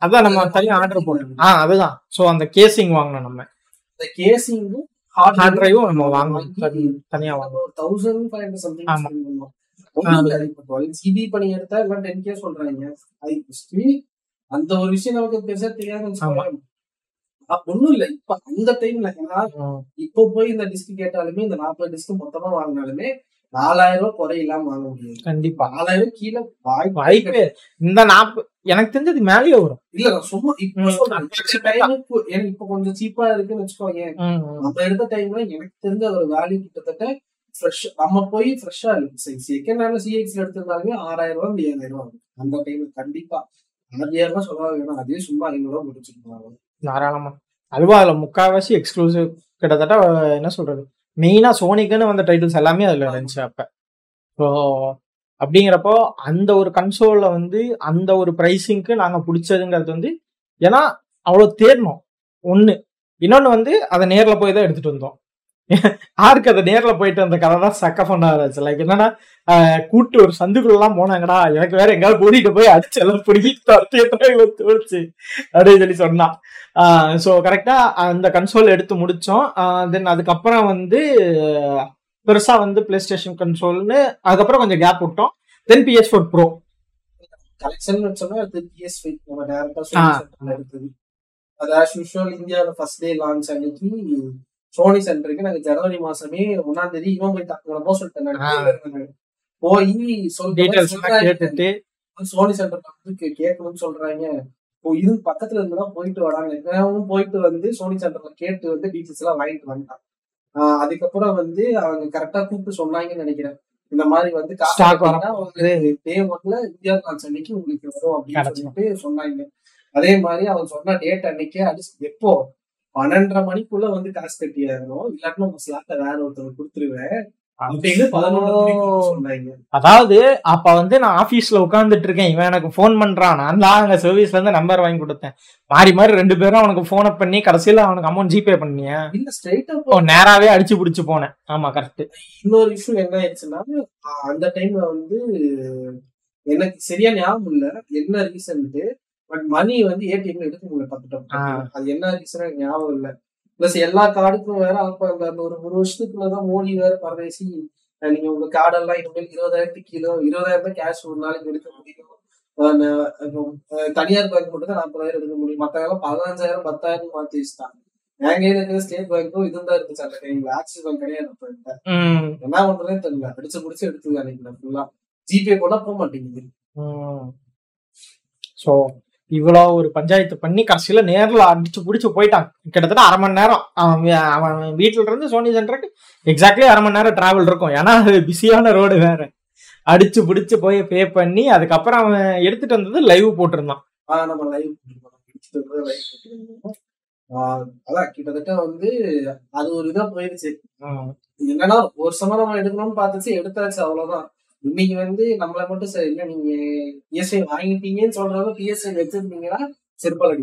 அதான் நம்ம தனியா ஆர்டர் போட்டோம் ஆ அதுதான். ஸோ அந்த கேசிங் வாங்கணும் நம்ம. இந்த கேசிங்கும் ஹார்ட் டிரைவும் நம்ம வாங்கணும். தனி- தனியா வாங்கணும். தௌசண்ட் ஃபைவ் ஹண்ட்ரட் சம்திங் ஆமா. ஜிபி பண்ணி எடுத்தா எல்லாம் டென் கே சொல்றாங்க. அது அந்த ஒரு விஷயம் நமக்கு பெருசா தெரியாது ஒண்ணும் இல்ல. இப்ப அந்த டைம்ல ஏன்னா. இப்போ போய் இந்த டிஸ்க் கேட்டாலுமே இந்த நாற்பது டிஸ்க் மொத்தமா வாங்கினாலுமே நாலாயிரம் ரூபாய் குறை இல்லாம வாங்க முடியாது. கண்டிப்பா. நாலாயிரம் கீழே வாய்ப்பு வாய்ப்பே இந்த நாற்பது எனக்கு தெரிஞ்சது மேலேயே வரும். இல்ல நான் சும்மா இப்ப எனக்கு இப்ப கொஞ்சம் சீப்பா இருக்குன்னு வச்சுக்கோங்க நம்ம எடுத்த டைம்ல எனக்கு தெரிஞ்ச ஒரு வேல்யூ கிட்டத்தட்ட ஃப்ரெஷ் நம்ம போய் ஃப்ரெஷ்ஷா இருக்கு. செகண்ட் ஹேண்ட்ல சிஎக்ஸ்ல எடுத்திருந்தாலுமே ஆறாயிரம் ரூபாய் ஏழாயிரம் ரூபாய். அந்த டைம் கண்டிப்பா. ஆறாயிரம் ரூபாய் சொல்ல வேணும். அதே சும்மா ஐநூறு ரூபாய் முடிச்சிருப்பாங்க தாராளமா. அதுவும் அதுல முக்காவாசி எக்ஸ்க்ளூசிவ் கிட்டத்தட்ட என்ன சொல்றது? மெயினாக சோனிக்குன்னு வந்த டைட்டில்ஸ் எல்லாமே அதில் இருந்துச்சு அப்போ. ஸோ அப்படிங்கிறப்போ அந்த ஒரு கன்சோலில் வந்து அந்த ஒரு ப்ரைஸிங்க்கு நாங்கள் பிடிச்சதுங்கிறது வந்து ஏன்னா அவ்வளோ தேடணும். ஒன்று இன்னொன்று வந்து அதை நேரில் போய் தான் எடுத்துகிட்டு வந்தோம். யாருக்கு அதை நேர்ல போயிட்டு வந்த கதை தான் சக்க பண்ண ஆரம்பிச்சு லைக் என்னன்னா கூட்டு ஒரு சந்துக்குள்ள எல்லாம் போனாங்கடா எனக்கு வேற எங்கேயாவது கூட்டிட்டு போய் அடிச்சு எல்லாம் பிடிக்கிட்டு தோணுச்சு அப்படின்னு சொல்லி சொன்னான். ஸோ கரெக்டா அந்த கன்சோல் எடுத்து முடிச்சோம். தென் அதுக்கப்புறம் வந்து ஆஹ், பெருசா வந்து பிளே ஸ்டேஷன் கன்சோல்னு அதுக்கப்புறம் கொஞ்சம் கேப் விட்டோம். Then PS four pro collection வச்சோம்னா அது பிஎஸ் ஃபைவ் நம்ம டேரக்டா எடுத்தது. அது ஆஸ் யூஷுவல் இந்தியாவில் ஃபர்ஸ்ட் டே லான்ச் அன்னைக்கு சோனி சென்டருக்கு நாங்க ஜனவரி மாசமே ஒன்னாம் தேதி இவன் போய் தக்கணும் சொல்லிட்டேன். போய் சொல் டீட்டெயில்ஸ் எல்லாம் கேட்டுட்டு. சோனி சென்டர்ல வந்து கேட்கணும்னு சொல்றாங்க. இது பக்கத்துல இருந்துதான் போயிட்டு வராங்க. நானும் போயிட்டு வந்து சோனி சென்டர்ல கேட்டு வந்து டீட்டெயில்ஸ் எல்லாம் வாங்கிட்டு வந்துட்டான் அதுக்கப்புறம் வந்து அவங்க கரெக்டா கூப்பிட்டு சொன்னாங்கன்னு நினைக்கிறேன். இந்த மாதிரி வந்து உங்களுக்கு டே ஒன்ல இந்தியா அன்னைக்கு உங்களுக்கு வரும் அப்படின்னு. சொல்லிட்டு சொன்னாங்க. அதே மாதிரி அவன் சொன்ன டேட் அன்னைக்கே அடிச்சு எப்போ? பன்னெண்டரை மணிக்குள்ள வந்து காசு கட்டியாகணும். இல்லாட்டினா உங்க ஸ்லாட்டை வேற ஒருத்தர் கொடுத்துருவேன். அதாவது அப்ப வந்து நான் ஆபீஸ்ல உட்கார்ந்துட்டு இருக்கேன். இவன் எனக்கு ஃபோன் பண்றான். நான் தான் அங்க சர்வீஸ்ல இருந்து நம்பர் வாங்கி கொடுத்தேன். மாறி மாறி ரெண்டு பேரும் அவனுக்கு போன் பண்ணி கடைசியில அவனுக்கு அமௌண்ட் ஜிபே பண்ணியா இல்ல ஸ்ட்ரைட்டா ஓ நேராவே அடிச்சு புடிச்சு போனேன். ஆமா கரெக்ட் இன்னொரு இஷ்யூ என்ன ஆயிடுச்சுன்னா அந்த டைம்ல வந்து எனக்கு சரியா ஞாபகம் இல்ல. என்ன ரீசன்ட்டு பட் மணி வந்து ஏடிஎம்ல எடுக்க முடியல பார்த்துட்டோம். அது என்ன ரீசன் ஞாபகம் இல்ல. பிளஸ் எல்லா கார்டுக்கும் வேற அப்ப அந்த ஒரு ஒரு வருஷத்துக்குள்ளதான் மோடி வேற பரதேசி. அஹ் நீங்க உங்க கார்டெல்லாம் இனிமேல் இருபதாயிரத்துக்கு கிலோ இருபதாயிரம் தான் கேஷ் ஒரு நாளைக்கு எடுக்க முடியும். தனியார் பேங்க் மட்டும் தான் நாற்பதாயிரம் எடுக்க முடியும். மத்தவங்க பதினஞ்சாயிரம் பத்தாயிரம் மாத்தி வச்சுட்டாங்க. கையில இருக்கிற ஸ்டேட் பேங்க்கும் இதுதான் இருந்துச்சு அந்த டைம்ல ஆக்சிஸ் பேங்க் கிடையாது அப்ப என்ன பண்றதுன்னு தெரியல. அடிச்சு முடிச்சு எடுத்து அன்னைக்கு ஃபுல்லா ஜிபே போனா போக மாட்டேங்குது. ஸோ இவ்வளோ ஒரு பஞ்சாயத்து பண்ணி கடைசியில நேர்ல அடிச்சு புடிச்சு போயிட்டான் கிட்டத்தட்ட அரை மணி நேரம். அவன் அவன் வீட்டுல இருந்து சோனி சென்டருக்கு எக்ஸாக்ட்லி அரை மணி நேரம் டிராவல் இருக்கும். ஏன்னா அது பிஸியான ரோடு வேற. அடிச்சு புடிச்சு போய் பே பண்ணி அதுக்கப்புறம் அவன் எடுத்துட்டு வந்தது லைவ் போட்டிருந்தான். நம்ம லைவ் அதான் கிட்டத்தட்ட வந்து அது ஒரு இதா போயிருச்சு என்னன்னா ஒரு வருஷமா நம்ம எடுக்கணும்னு பார்த்துச்சு எடுத்தாச்சு அவ்வளவுதான். இன்னைக்கு வந்து நம்மள மட்டும் சரி இல்ல நீங்க பிஎஸ்ஐ வாங்கிட்டீங்கன்னு சொல்றத பிஎஸ்ஐ வச்சிருந்தீங்கன்னா செருப்பால் அடி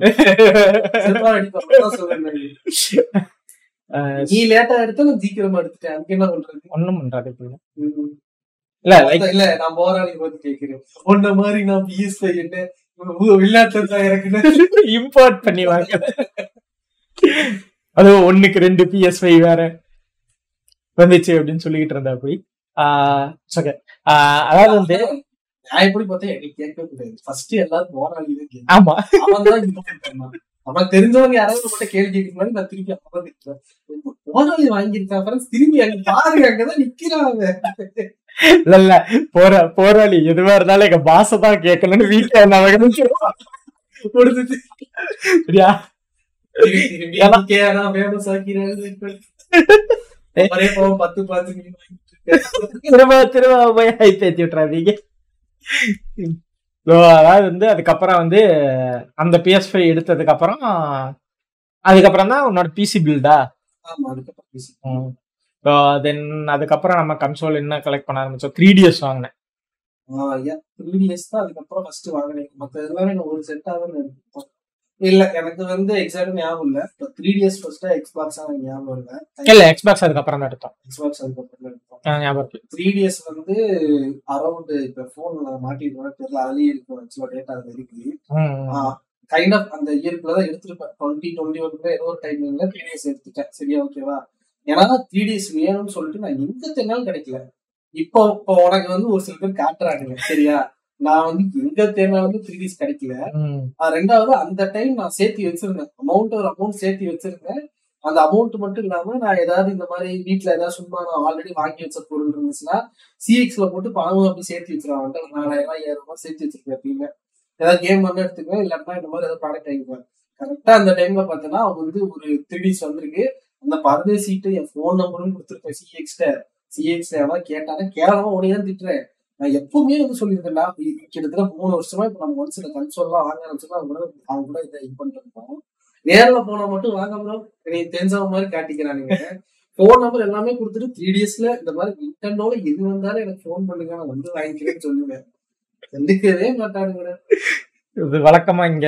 செருப்பால் அடிப்பா சொல்றேன் நீ லேட்டா எடுத்தா நான் சீக்கிரமா எடுத்துட்டேன். அதுக்கு என்ன பண்றது? ஒண்ணும் பண்றாது இல்ல. இல்ல நான் போராளி பார்த்து கேக்குறேன். உன்ன மாதிரி நான் பிஎஸ்ஐ என்ன வெளிநாட்டுல இருந்தா எனக்கு இம்போர்ட் பண்ணி வாங்க அது ஒண்ணுக்கு ரெண்டு பிஎஸ் ஃபைவ் வேற. வந்துச்சு அப்படின்னு சொல்லிக்கிட்டு இருந்தா ஓகே அதாவது வந்து நான் எப்படி பார்த்தேன்? எனக்கு கேட்கவே கூடாது ஃபர்ஸ்ட் எல்லாரும் போராளி தான் ஆமா. அவன் தெரிஞ்சவங்க யாராவது மட்டும் கேள்வி கேட்க மாதிரி நான் திருப்பி அப்பதான் கேட்கிறேன் போராளி வாங்கியிருக்கான். ஃப்ரெண்ட்ஸ் திரும்பி அங்க பாருங்க அங்கதான் நிக்கிறாங்க இல்ல இல்ல. போராளி எதுவா இருந்தாலும் எங்க பாச தான் கேட்கணும்னு வீட்டுல இருந்தாங்க கொடுத்துட்டு சரியா? ஒரே பத்து பாத்து திரும்ப திரும்ப போய் ஏத்தி விட்டுறாதீங்க. So, அதாவது வந்து அதுக்கப்புறம் வந்து அந்த பிஎஸ் ஃபைவ் எடுத்ததுக்கு அப்புறம் அதுக்கப்புறம் தான் உன்னோட பிசி பில்டா பேசி தென் அதுக்கப்புறம் நம்ம கன்சோல் என்ன கலெக்ட் பண்ண ஆரம்பிச்சோம்? த்ரீ டிஎஸ் வாங்கினேன். த்ரீ டேஸ் தான் அதுக்கப்புறம் ஃபர்ஸ்ட் வாங்கினேன். எல்லாமே நான் ஒரு செட் ஆகும் இல்ல எனக்கு வந்து எக்ஸாக்ட் ஞாபகம் இல்ல. த்ரீ டேஸ் ஃபர்ஸ்ட் எக்ஸ்பாக்ஸ் எனக்கு ஞாபகம் இல்ல. இல்ல எக்ஸ்பாக்ஸ் அதுக்கப்புறம் தான் எடுத்தோம். எக்ஸ்பாக்ஸ் அதுக்கப்புறம் எடுத்தோம். ஞாபகம் இருக்கு. த்ரீ டேஸ் வந்து அரௌண்ட் இப்ப போன்ல மாட்டிருக்கோம் தெரியல அதுலயே இருக்கும் ஆக்சுவலா டேட்டா அது இருக்கு. கைண்ட் ஆஃப் அந்த இயர்க்குள்ள தான் எடுத்திருப்பேன். டுவெண்ட்டி டுவெண்ட்டி ஒன்ல ஏதோ ஒரு டைமிங்ல த்ரீ டேஸ் எடுத்துட்டேன். சரியா ஓகேவா? ஏன்னா த்ரீ டேஸ் வேணும்னு சொல்லிட்டு நான் எங்க தேடினாலும் கிடைக்கல. இப்போ இப்போ உனக்கு வந்து ஒரு சில பேர் காட்டுறானுங்க. சரியா? நான் வந்து எங்க தேடினாலும் த்ரீ டேஸ் கிடைக்கல. ரெண்டாவது அந்த டைம் நான் சேர்த்து வச்சிருந்தேன். அமௌண்ட் ஒரு அமௌண்ட் சேர்த்து வச்சிருந்தேன். அந்த அமௌண்ட் மட்டும் இல்லாம நான் ஏதாவது இந்த மாதிரி வீட்ல ஏதாவது சும்மா நான் ஆல்ரெடி வாங்கி வச்ச பொருள் இருந்துச்சுன்னா சிஎக்ஸ்ல போட்டு பணமும் அப்படி சேர்த்து வச்சிருவாங்க நாலாயிரம் ரூபாய் ஐயாயிரம் ரூபாய் சேர்த்து வச்சிருப்பேன் எப்பயுமே. ஏதாவது கேம் வந்து எடுத்துக்குவேன் இல்லாட்டா இந்த மாதிரி ஏதாவது ப்ராடக்ட் வாங்கிக்குவேன். கரெக்டா அந்த டைம்ல பார்த்தோன்னா அவங்க வந்து ஒரு த்ரீடிஸ் வந்திருக்கு அந்த பர்தே சீட்டு என் ஃபோன் நம்பரும் கொடுத்துருப்பேன் சிஎக்ஸ்ட சிஎக்ஸ்ல எவனா கேட்டானா கேவலமா உடனே தான் திட்டுறேன். நான் எப்பவுமே வந்து சொல்லியிருக்கேன்டா கிட்டத்தட்ட மூணு வருஷமா இப்ப நம்ம ஒரு சில கன்சோல்லாம் வாங்க ஆரம்பிச்சோம்னா அவங்க கூட அவங்க கூட இதை இது பண்ணிட்டு இருக்கோம் நேர்ல போனா மட்டும் வாங்க ப்ரோ எனக்கு தெரிஞ்சவங்க மாதிரி காட்டிக்கிறானுங்க. ஃபோன் நம்பர் எல்லாமே கொடுத்துட்டு த்ரீ டேஸ்ல இந்த மாதிரி நிண்டோல எது வந்தாலும் எனக்கு ஃபோன் பண்ணுங்க. நான் வந்து வாங்கிக்கிறேன்னு சொல்லுவேன். கண்டுக்கவே மாட்டானுங்க இது வழக்கமா இங்க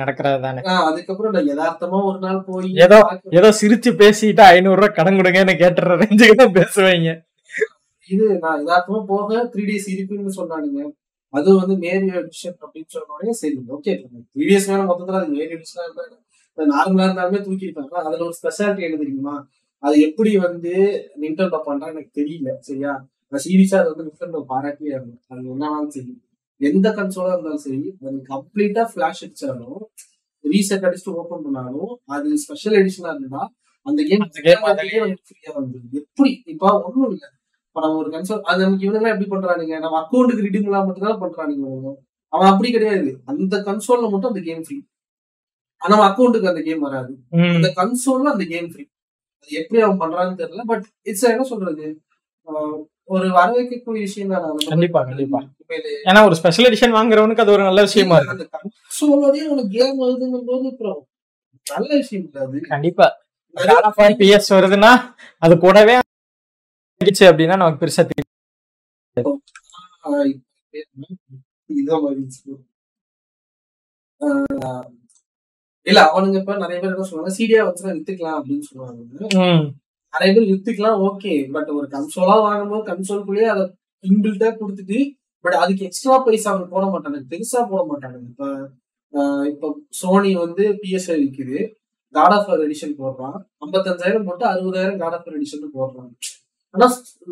நடக்கிறது தானே. அதுக்கப்புறம் நான் யதார்த்தமா ஒரு நாள் போய் ஏதோ ஏதோ சிரிச்சு பேசிட்டு ஐநூறு ரூபாய் கடன் கொடுங்கன்னு கேட்டுற ரேஞ்சுக்கு தான் பேசுவீங்க. இது நான் யதார்த்தமா போக த்ரீ டேஸ் இருக்குன்னு சொன்னானுங்க. அது வந்து மேரி எடிஷன் அப்படின்னு சொன்ன உடனே சரி ஓகே டேஸ் வேணும் மொத்தத்துல அது மேரி எடிஷனா இருந்தா நார்மலா இருந்தாலுமே தூக்கிருப்பாங்க ஆனா அதுல ஒரு ஸ்பெஷாலிட்டி என்ன தெரியுமா? அது எப்படி வந்து நிண்டோ பண்றான்னு எனக்கு தெரியல சரியா? நான் சீரியஸா அது வந்து நிண்டோ பாராட்டியே இருந்தேன் அது என்னன்னாலும் சரி. எந்த கன்சோலா இருந்தாலும் சரி அது கம்ப்ளீட்டா ஃபிளாஷ் அடிச்சாலும் ரீசெட் அடிச்சுட்டு ஓபன் பண்ணாலும் அது ஸ்பெஷல் எடிஷனா இருந்தா அந்த கேம் ஃப்ரீயா வந்துருது எப்படி? இப்ப ஒண்ணும் இல்ல. இப்ப நம்ம ஒரு கன்சோல் அது நமக்கு இவனுங்க எப்படி பண்றானுங்க? நம்ம அக்கௌண்ட்டுக்கு ரிடீம் எல்லாம் மட்டும் தான் பண்றானுங்க. அவன் அப்படி கிடையாது. அந்த கன்சோல்ல மட்டும் அந்த கேம் ஃப்ரீ நம்ம அக்கௌண்ட்டுக்கு அந்த கேம் வராது. அந்த கன்சோல்ல அந்த கேம் ஃப்ரீ அது எப்படி அவன் பண்றான்னு தெரியல. பட் இட்ஸ் என்ன சொல்றது? ஒரு வரவேற்கக்கூடிய விஷயம் தான். கண்டிப்பா, கண்டிப்பா. ஏன்னா ஒரு ஸ்பெஷல் எடிஷன் வாங்குறவனுக்கு அது ஒரு நல்ல விஷயமா இருக்கு. அந்த கன்சோலோடய உனக்கு கேம் வருதுங்கும் போது அப்புறம் நல்ல விஷயம் இல்ல அது. கண்டிப்பா. பிஎஸ் வருதுன்னா அது கூடவே ஆயிடுச்சு அப்படின்னா நமக்கு பெருசா தெரியும் இல்ல அவனுங்க இப்ப நிறைய பேர் என்ன சொல்லுவாங்க சீடியா வச்சுனா வித்துக்கலாம் அப்படின்னு சொல்லுவாங்க. நிறைய பேர் வித்துக்கலாம் ஓகே பட் ஒரு கன்சோலா வாங்கும்போது கன்சோல்குள்ளேயே அதை இன்பில்ட்டா கொடுத்துட்டு பட் அதுக்கு எக்ஸ்ட்ரா பைசா அவங்க போட மாட்டாங்க பெருசா போட மாட்டாங்க இப்ப ஆஹ் இப்ப சோனி வந்து பிஎஸ்ஐ விக்குது. காட் ஆஃப் எடிஷன் போடுறான். ஐம்பத்தஞ்சாயிரம் போட்டு அறுபதாயிரம் காட் ஆஃப் எடிஷன் போடுறான். ஆனா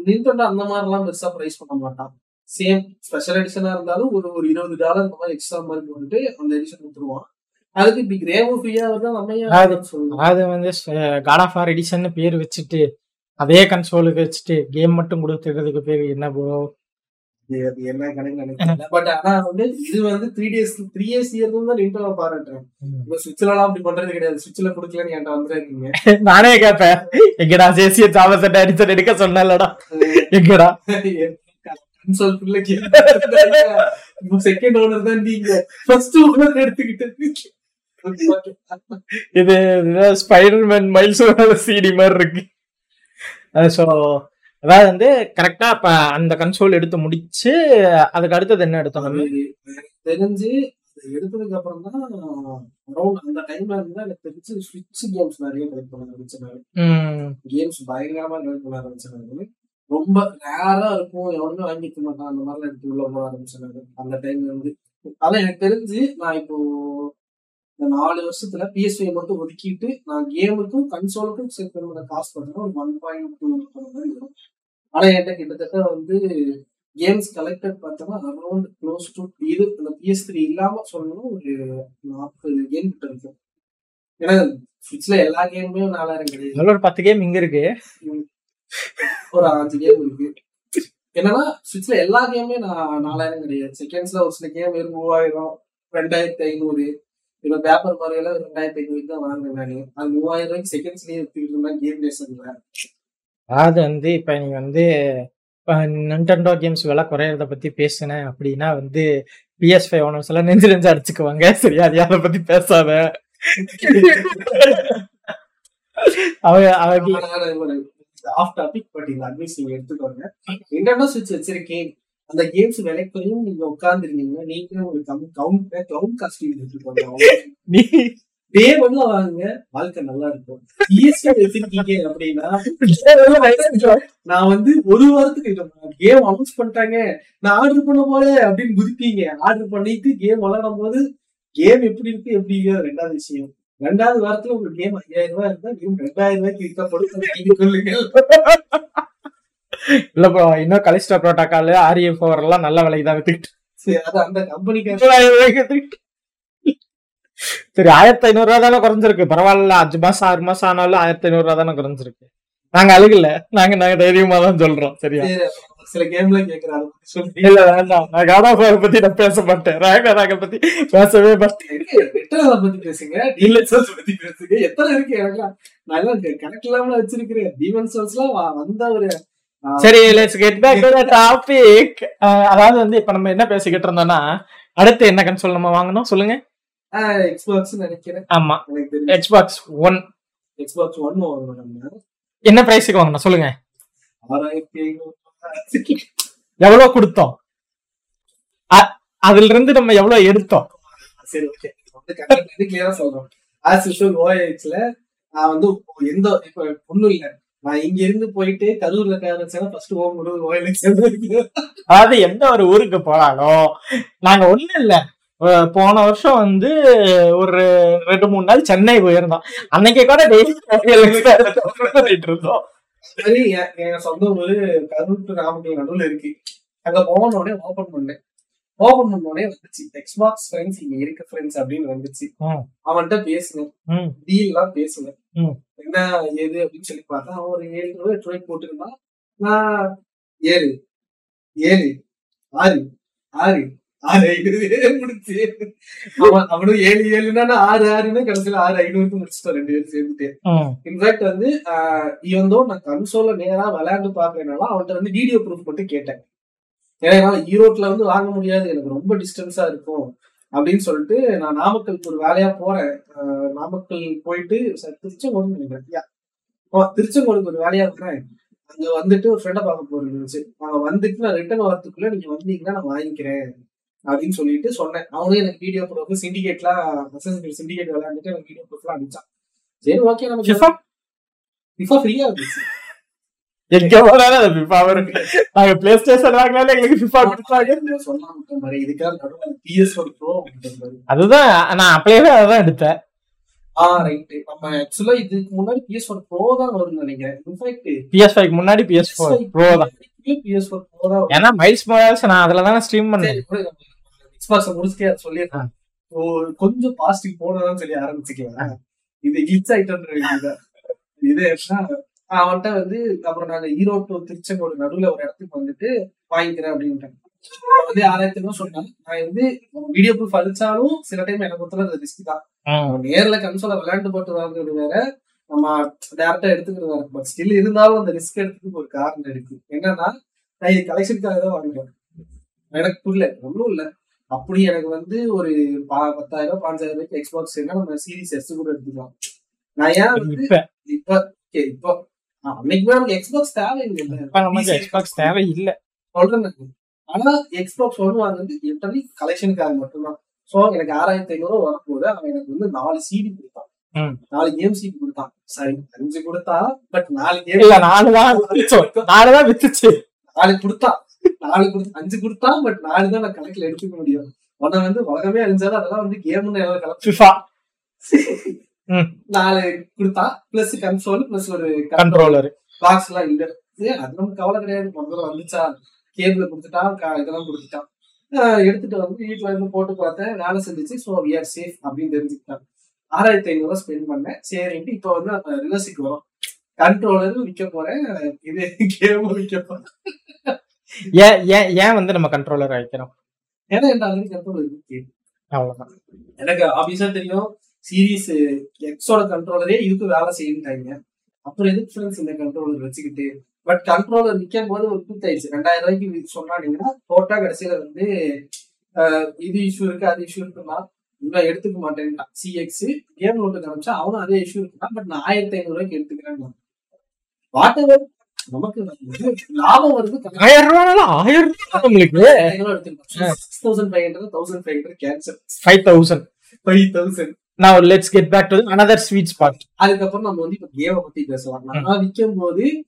நின்டெண்டோ அந்த மாதிரி எல்லாம் பெருசா பிரைஸ் பண்ண மாட்டான். சேம் ஸ்பெஷல் எடிஷனா இருந்தாலும் ஒரு ஒரு இருபது டாலர் இந்த மாதிரி எக்ஸ்ட்ரா மாதிரி போட்டுட்டு அந்த எடிஷன் கொடுத்துருவான். அதுக்கு இப்படி கிரேவும் ஃப்ரீயா வருதா நம்ம அது- வந்து காட் ஆஃப் ஆர் எடிஷன் பேர் வச்சுட்டு அதே கன்சோலுக்கு வச்சுட்டு கேம் மட்டும் கொடுத்துக்கிறதுக்கு பேர் என்ன ப்ரோ அது என்ன கணக்கு நினைக்கல பட் ஆனா வந்து இது வந்து three days three years year தான் நின்டோ பாராட்டுறேன் இப்ப சுவிட்ச்ல எல்லாம் அப்படி பண்றது கிடையாது. சுவிட்ச்ல கொடுக்கலன்னு என்கிட்ட வந்துருக்கீங்க நானே கேட்பேன். எங்கடா ஜேசிய தாமஸ் அடிச்சு எடுக்க சொன்னலடா எங்கடா? செகண்ட் ஓனர் தான் நீங்க. ஃபர்ஸ்ட் ஓனர் எடுத்துக்கிட்டு. இது ஸ்பைடர்மேன் மைல்ஸ் சிடி மாதிரி இருக்கு. ஸோ அதாவது வந்து கரெக்டா இப்ப அந்த கன்சோல் எடுத்து முடிச்சு அதுக்கு அடுத்தது என்ன எடுத்தோம் தெரிஞ்சு எடுத்ததுக்கு அப்புறம் தான் அரௌண்ட் அந்த டைம்ல இருந்தா எனக்கு தெரிஞ்சு ஸ்விட்ச் கேம்ஸ் நிறைய கலெக்ட் பண்ண ஆரம்பிச்சேன் ம், கேம்ஸ் பயங்கரமா கலெக்ட் பண்ண ஆரம்பிச்சேன் ரொம்ப ரேரா இருக்கும் எவனுமே வாங்கிக்க மாட்டான் அந்த மாதிரிலாம் எடுத்து உள்ள போட ஆரம்பிச்சேன் அந்த டைம்ல இருந்து. அதான் எனக்கு தெரிஞ்சு நான் இப்போ இந்த நாலு வருஷத்துல பிஎஸ்ஐ மட்டும் ஒதுக்கிட்டு நான் கேமுக்கும் கன்சோலுக்கும் பண்ண காசு பார்த்தீங்கன்னா ஒரு ஒன் பாயிண்ட் டூ மாதிரி வரும். ஆனா என்கிட்ட கிட்டத்தட்ட வந்து கேம்ஸ் கலெக்டட் பார்த்தோம்னா அரௌண்ட் க்ளோஸ் டு இது இந்த பிஎஸ் த்ரீ இல்லாம சொல்லணும் ஒரு நாற்பது கேம் கிட்ட இருக்கும். ஏன்னா ஸ்விட்ச்ல எல்லா கேமுமே நாலாயிரம் கிடையாது. ஒரு பத்து கேம் இங்க இருக்கு. ஒரு அஞ்சு கேம் இருக்கு. என்னன்னா ஸ்விட்ச்ல எல்லா கேமுமே நான் நாலாயிரம் கிடையாது. செகண்ட்ஸ்ல ஒரு சில கேம் வெறும் மூவாயிரம் ரெண்டாயிரத்தி ஐநூறு. இப்ப பேப்பர் மாதிரியெல்லாம் ரெண்டாயிரத்தி ஐநூறு தான் வாங்கினேன் நானு. அது மூவாயிரம் ரூபாய்க்கு செகண்ட்ஸ்லயே எடுத்துக்கிட்டு இருந்தேன் கேம் டேஷன்ல அது வந்து இப்ப நீங்க வந்து நென்டெண்டோ கேம்ஸ் விலை குறையறத பத்தி பேசுனேன் அப்படின்னா வந்து பிஎஸ் ஃபைவ் ஓனர்ஸ் எல்லாம் நெஞ்சு நெஞ்சு அடிச்சுக்குவாங்க. சரியா? அது அதை பத்தி பேசாத. அவங்க அவங்க ஆஃப் டாபிக் பட் இந்த அட்வைஸ் நீங்க எடுத்துக்கோங்க. இன்டர்னோ சுவிட்ச் வச்சிருக்கேன். அந்த கேம்ஸ் விலைக்குறையும் நீங்க உட்கார்ந்துருக்கீங்க நீங்களும் ஒரு கம் கவுண்ட் கவுண்ட் காஸ்டிங் நீ டே ஒன்ல வாங்குங்க. வாழ்க்கை நல்லா இருக்கும். ஈஸியா வச்சிருக்கீங்க அப்படின்னா நான் வந்து ஒரு வாரத்துக்கு கேம் அனௌன்ஸ் பண்ணிட்டாங்க. நான் ஆர்டர் பண்ண போறேன் அப்படின்னு குதிப்பீங்க ஆர்டர் பண்ணிட்டு கேம் விளையாடும் போது கேம் எப்படி இருக்கு எப்படி இல்லையோ ரெண்டாவது விஷயம். ரெண்டாவது வாரத்துல ஒரு கேம் ஐயாயிரம் ரூபாய் இருந்தா கேம் ரெண்டாயிரம் ரூபாய்க்கு நீங்க சொல்லுங்கள் இல்ல ப்ரோ இன்னும் கலிஸ்டா புரோட்டோகால் ஆர்எஃப் எல்லாம் நல்ல விலைக்கு தான் வித்துக்கிட்டு சரி அந்த கம்பெனிக்கு ஆயிரத்தி ஐநூறு ரூபா தானே குறைஞ்சிருக்கு. பரவாயில்ல அஞ்சு மாசம் ஆறு மாசம் ஆனாலும் ஆயிரத்தி ஐநூறு ரூபா தானே குறைஞ்சிருக்கு. நாங்க அழுகல. நாங்க நாங்க தைரியமா தான் சொல்றோம். சரியா? சில கேம்ல இல்ல வேண்டாம். நான் காட் ஆஃப் வார் பத்தி நான் பேச மாட்டேன். ராகனாக பத்தி பேசவே மாட்டேன். பத்தி பேசுங்க. டீலர் சோல்ஸ் பத்தி பேசுங்க. எத்தனை இருக்கு கணக்கு இல்லாம வச்சிருக்கிறேன். டீமன் சோல்ஸ் எல்லாம் வந்த ஒரு சரி let's get back to the topic அதாவது வந்து இப்ப நம்ம என்ன பேசிக்கிட்டு இருந்தோம்னா அடுத்து என்ன கன்சோல் நம்ம வாங்கணும் சொல்லுங்க. Xbox நினைக்கிறேன். ஆமா. எக்ஸ்பாக்ஸ் ஒன் Xbox ஒன் வாங்கணும் நம்ம. என்ன பிரைஸுக்கு வாங்கணும் சொல்லுங்க. எவ்வளவு கொடுத்தோம்? அதுல இருந்து நம்ம எவ்வளவு எடுத்தோம்? சரி ஓகே கிளியரா சொல்றோம் ஆஸ் யூஷுவல் ஓஎக்ஸ்ல நான் வந்து எந்த இப்ப ஒண்ணும் இல்ல. இங்க இருந்து போயிட்டு கரூர்ல காமிச்சேன்னா ஃபர்ஸ்ட் ஓம் முடிவு ஓஎல்எக்ஸ் அதாவது எந்த ஒரு ஊருக்கு போனாலும் நாங்க ஒண்ணு இல்ல. போன வருஷம் வந்து ஒரு ரெண்டு மூணு நாள் சென்னை போயிருந்தோம். அன்னைக்கு கூட டெய்லி இருந்தோம். சரி என் சொந்த ஊரு கரூர் நாமக்கல் நடுவுல இருக்கு. அங்க போன உடனே ஓபன் பண்ணேன். ஓபன் பண்ண உடனே வந்துச்சு எக்ஸ்பாக்ஸ் ஃப்ரெண்ட்ஸ் இங்க இருக்க ஃப்ரெண்ட்ஸ் அப்படின்னு வந்துச்சு. அவன்கிட்ட பேசுனேன். டீல் எல்லாம் பேசுனேன். என்ன ஏது அப்படின்னு சொல்லி பார்த்தா அவன் ஒரு ஏழு ரூபாய் எட்டு ரூபாய்க்கு போட்டுருந்தான் நான் ஏழு ஏழு ஆறு ஆறு ஆறு ஐநூறு முடிச்சு. அவன் அவனும் ஏழு ஏழுன்னா நான் ஆறு ஆறுன்னு கடைசியில ஆறு ஐநூறுக்கு முடிச்சுட்டோம் ரெண்டு பேரும் சேர்ந்துட்டு. இன்ஃபேக்ட் வந்து இவந்தோ நான் கன்சோல நேரா விளையாண்டு பாக்குறதுனால அவன்கிட்ட வந்து வீடியோ ப்ரூஃப் மட்டும் கேட்டேன். ஏன்னா என்னால ஈரோட்ல வந்து வாங்க முடியாது எனக்கு ரொம்ப டிஸ்டன்ஸா இருக்கும் அப்படின்னு சொல்லிட்டு நான் நாமக்கலுக்கு ஒரு வேலையா போறேன். நாமக்கல் போயிட்டு திருச்செங்கோடு நினைக்கிறேன். ஓ, திருச்செங்கோடுக்கு ஒரு வேலையா இருக்கிறேன். அங்க வந்துட்டு ஒரு ஃப்ரெண்டை பார்க்க போறது இருந்துச்சு அங்க வந்துட்டு நான் ரிட்டர்ன் வரதுக்குள்ள நீங்க வந்தீங்கன்னா நான் வாங்கிக்கிறேன் அப்படின்னு சொல்லிட்டு சொன்னேன். அவனும் எனக்கு வீடியோ ப்ரூஃப் சிண்டிகேட்லாம் சிண்டிகேட் விளையாண்டுட்டு எனக்கு வீடியோ ப்ரூஃப்லாம் அனுப்பிச்சான். சரி ஓகே? FIFA? ஃப்ரீயா இருந்துச்சு. எங்க போனாலும் அது FIFA வரும் நாங்க பிளே ஸ்டேஷன் வாங்கினாலும் எங்களுக்கு FIFA கொடுத்தாங்க அதுதான் நான் அப்படியே அதான் எடுத்தேன் ஆ ரைட் நம்ம ஆக்சுவலா இதுக்கு முன்னாடி பிஎஸ் ப்ரோ தான் வரும்னு நினைக்கிறேன் இன்ஃபேக்ட் பிஎஸ் ஃபைவ் முன்னாடி பிஎஸ் ஃபோர் ப்ரோ தான் பிஎஸ் ப்ரோ தான். ஏன்னா மைல்ஸ் மொரால்ஸ் நான் அதுல தானே ஸ்ட்ரீம் பண்ணேன் Xbox-அ முடிச்சுட்டே அதை சொல்லிடுறேன் கொஞ்சம் பாசிட்டிவ் போனதான் சொல்லி ஆரம்பிச்சுக்கலாம். இது கிளிச் இதுதான் இது என்ன? அவன்கிட்ட வந்து அப்புறம் நாங்க ஈரோடு திருச்செங்கோடு நடுவுல ஒரு இடத்துக்கு வந்துட்டு வாங்கிக்கிறேன் அப்படின்ட்டேன் அவன் வந்து ஆறாயிரத்தி ஐநூறு சொன்னான். நான் வந்து வீடியோ ப்ரூஃப் அடிச்சாலும் சில டைம் எனக்கு ஒருத்தர் ரிஸ்க் தான். நேர்ல கன்சோல விளையாண்டு போட்டு வாங்குறது வேற நம்ம டேரக்டா எடுத்துக்கிறது வேற. பட் ஸ்டில் இருந்தாலும் அந்த ரிஸ்க் எடுத்துக்கு ஒரு காரணம் இருக்கு. என்னன்னா நான் இது கலெக்ஷனுக்காக தான் வாங்குறேன் எனக்கு புரியல. ஒன்றும் இல்ல. அப்படி எனக்கு வந்து ஒரு பத்தாயிரம் பாஞ்சாயிரம் ரூபாய்க்கு எக்ஸ்பாக்ஸ் வேணா நம்ம சீரிஸ் எஸ் கூட எடுத்துக்கலாம். நான் ஏன் வந்து இப்ப okay, இப்போ ஆ, அன்னைக்குமே நமக்கு எக்ஸ்பாக்ஸ் தேவையில்லை. எக்ஸ்பாக்ஸ் தேவை இல்ல சொல்றேன். ஆனா எக்ஸ்பாக்ஸ் ஒன் வாங்குறது லிட்டரலி கலெக்ஷனுக்காக மட்டும்தான். சோ எனக்கு ஆறாயிரத்தி ஐநூறு வரப்போது அவன் எனக்கு வந்து நாலு சிடி கொடுத்தான். நாலு கேம் சிடி கொடுத்தான். சரி அஞ்சு கொடுத்தா பட் நாலு கேம் இல்ல நாலு தான் நாலு தான் வித்துச்சு. நாலு கொடுத்தான். நாலு கொடுத்து அஞ்சு கொடுத்தான் பட் நாலு தான் நான் கணக்குல எடுத்துக்க முடியும். உன்னை வந்து உலகமே அழிஞ்சாலும் அதெல்லாம் வந்து கேம்னு ம். நாலு கொடுத்தா பிளஸ் கன்சோல் பிளஸ் ஒரு கண்ட்ரோலர் பாக்ஸ் எல்லாம் இல்ல அது நமக்கு கவலை கிடையாது. முதல்ல வந்துச்சா? கேபிள் கொடுத்துட்டான் இதெல்லாம் கொடுத்துட்டான் எடுத்துட்டு வந்து வீட்டுல இருந்து போட்டு பார்த்தேன் வேலை செஞ்சுச்சு. ஸோ வி ஆர் சேஃப் அப்படின்னு தெரிஞ்சுக்கிட்டேன் ஆறாயிரத்தி ஐநூறு ரூபாய் ஸ்பெண்ட் பண்ணேன். சரின்ட்டு இப்போ வந்து ரிவர்ஸுக்கு வரும். கண்ட்ரோலரும் விற்க போறேன். இது கேமும் விற்க போறேன். ஏன் ஏன் ஏன் வந்து நம்ம கண்ட்ரோலர் வைக்கிறோம்? ஏன்னா என் ஆல்ரெடி கண்ட்ரோல் இருக்கு. அவ்வளவுதான். எனக்கு ஆபீஸா தெரியும். சீரிஸ் எக்ஸோட கண்ட்ரோலரே இதுக்கு வேலை செய்யுட்டாங்க அப்புறம் எதுக்கு ஃப்ரெண்ட்ஸ் இந்த கண்ட்ரோலர் வச்சுக்கிட்டு? பட் கண்ட்ரோலர் விற்கும் போது ஒரு கூத்தாயிடுச்சு. ரெண்டாயிரம் ரூபாய்க்கு சொன்னாங்கன்னா டோட்டா கடைசியில வந்து இது இஷ்யூ இருக்கு அது இஷ்யூ இருக்குன்னா இன்னும் எடுத்துக்க மாட்டேன்ட்டான். சிஎக்ஸ் கேம் நோட்டு காமிச்சா அவனும் அதே இஷ்யூ இருக்குன்னா பட் நான் ஆயிரத்தி ஐநூறு ரூபாய்க்கு எடுத்துக்கிறேன் வாட் எவர் நமக்கு லாபம் வருது. ஆயிரம் ரூபாய் ஆயிரம் ரூபாய் நம்மளுக்கு. Six thousand five hundred thousand five hundred cancel five thousand five thousand நான் let's get back to another sweet spot அதுக்கப்புறம் நம்ம வந்து இப்ப கேமை பத்தி பேசலாம். நான் விற்கும் போது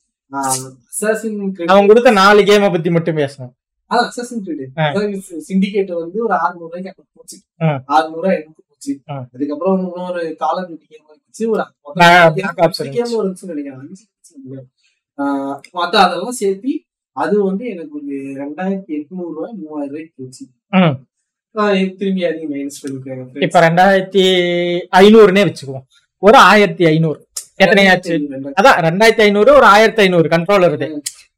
அவன் கொடுத்த நாலு கேமை பத்தி மட்டும் பேசணும். அசாசின் ஆ. சிண்டிகேட் வந்து ஒரு 600 ரூபாய்க்கு எனக்கு போச்சு. ஆ. 600 ரூபாய் எனக்கு போச்சு. அதுக்கப்புறம் இன்னொரு காலர் டியூட்டி கேம் இருந்துச்சு ஒரு இருந்துச்சு. கேம் நினைக்கிறேன். இருந்துச்சு. ஆஹ் மத்த அதெல்லாம் சேர்த்து அது வந்து எனக்கு ஒரு ரெண்டாயிரத்தி எட்நூறு ரூபாய் மூவாயிரம் ரூபாய்க்கு போச்சு. திரும்பி அதிக மைனஸ் பண்ணிருக்காங்க இப்ப ரெண்டாயிரத்தி ஐநூறுனே வச்சுக்குவோம். ஒரு ஆயிரத்தி ஐநூறு. எத்தனையாச்சு அதான் ரெண்டாயிரத்தி ஐநூறு ஒரு ஆயிரத்தி ஐநூறு கண்ட்ரோலர் இது.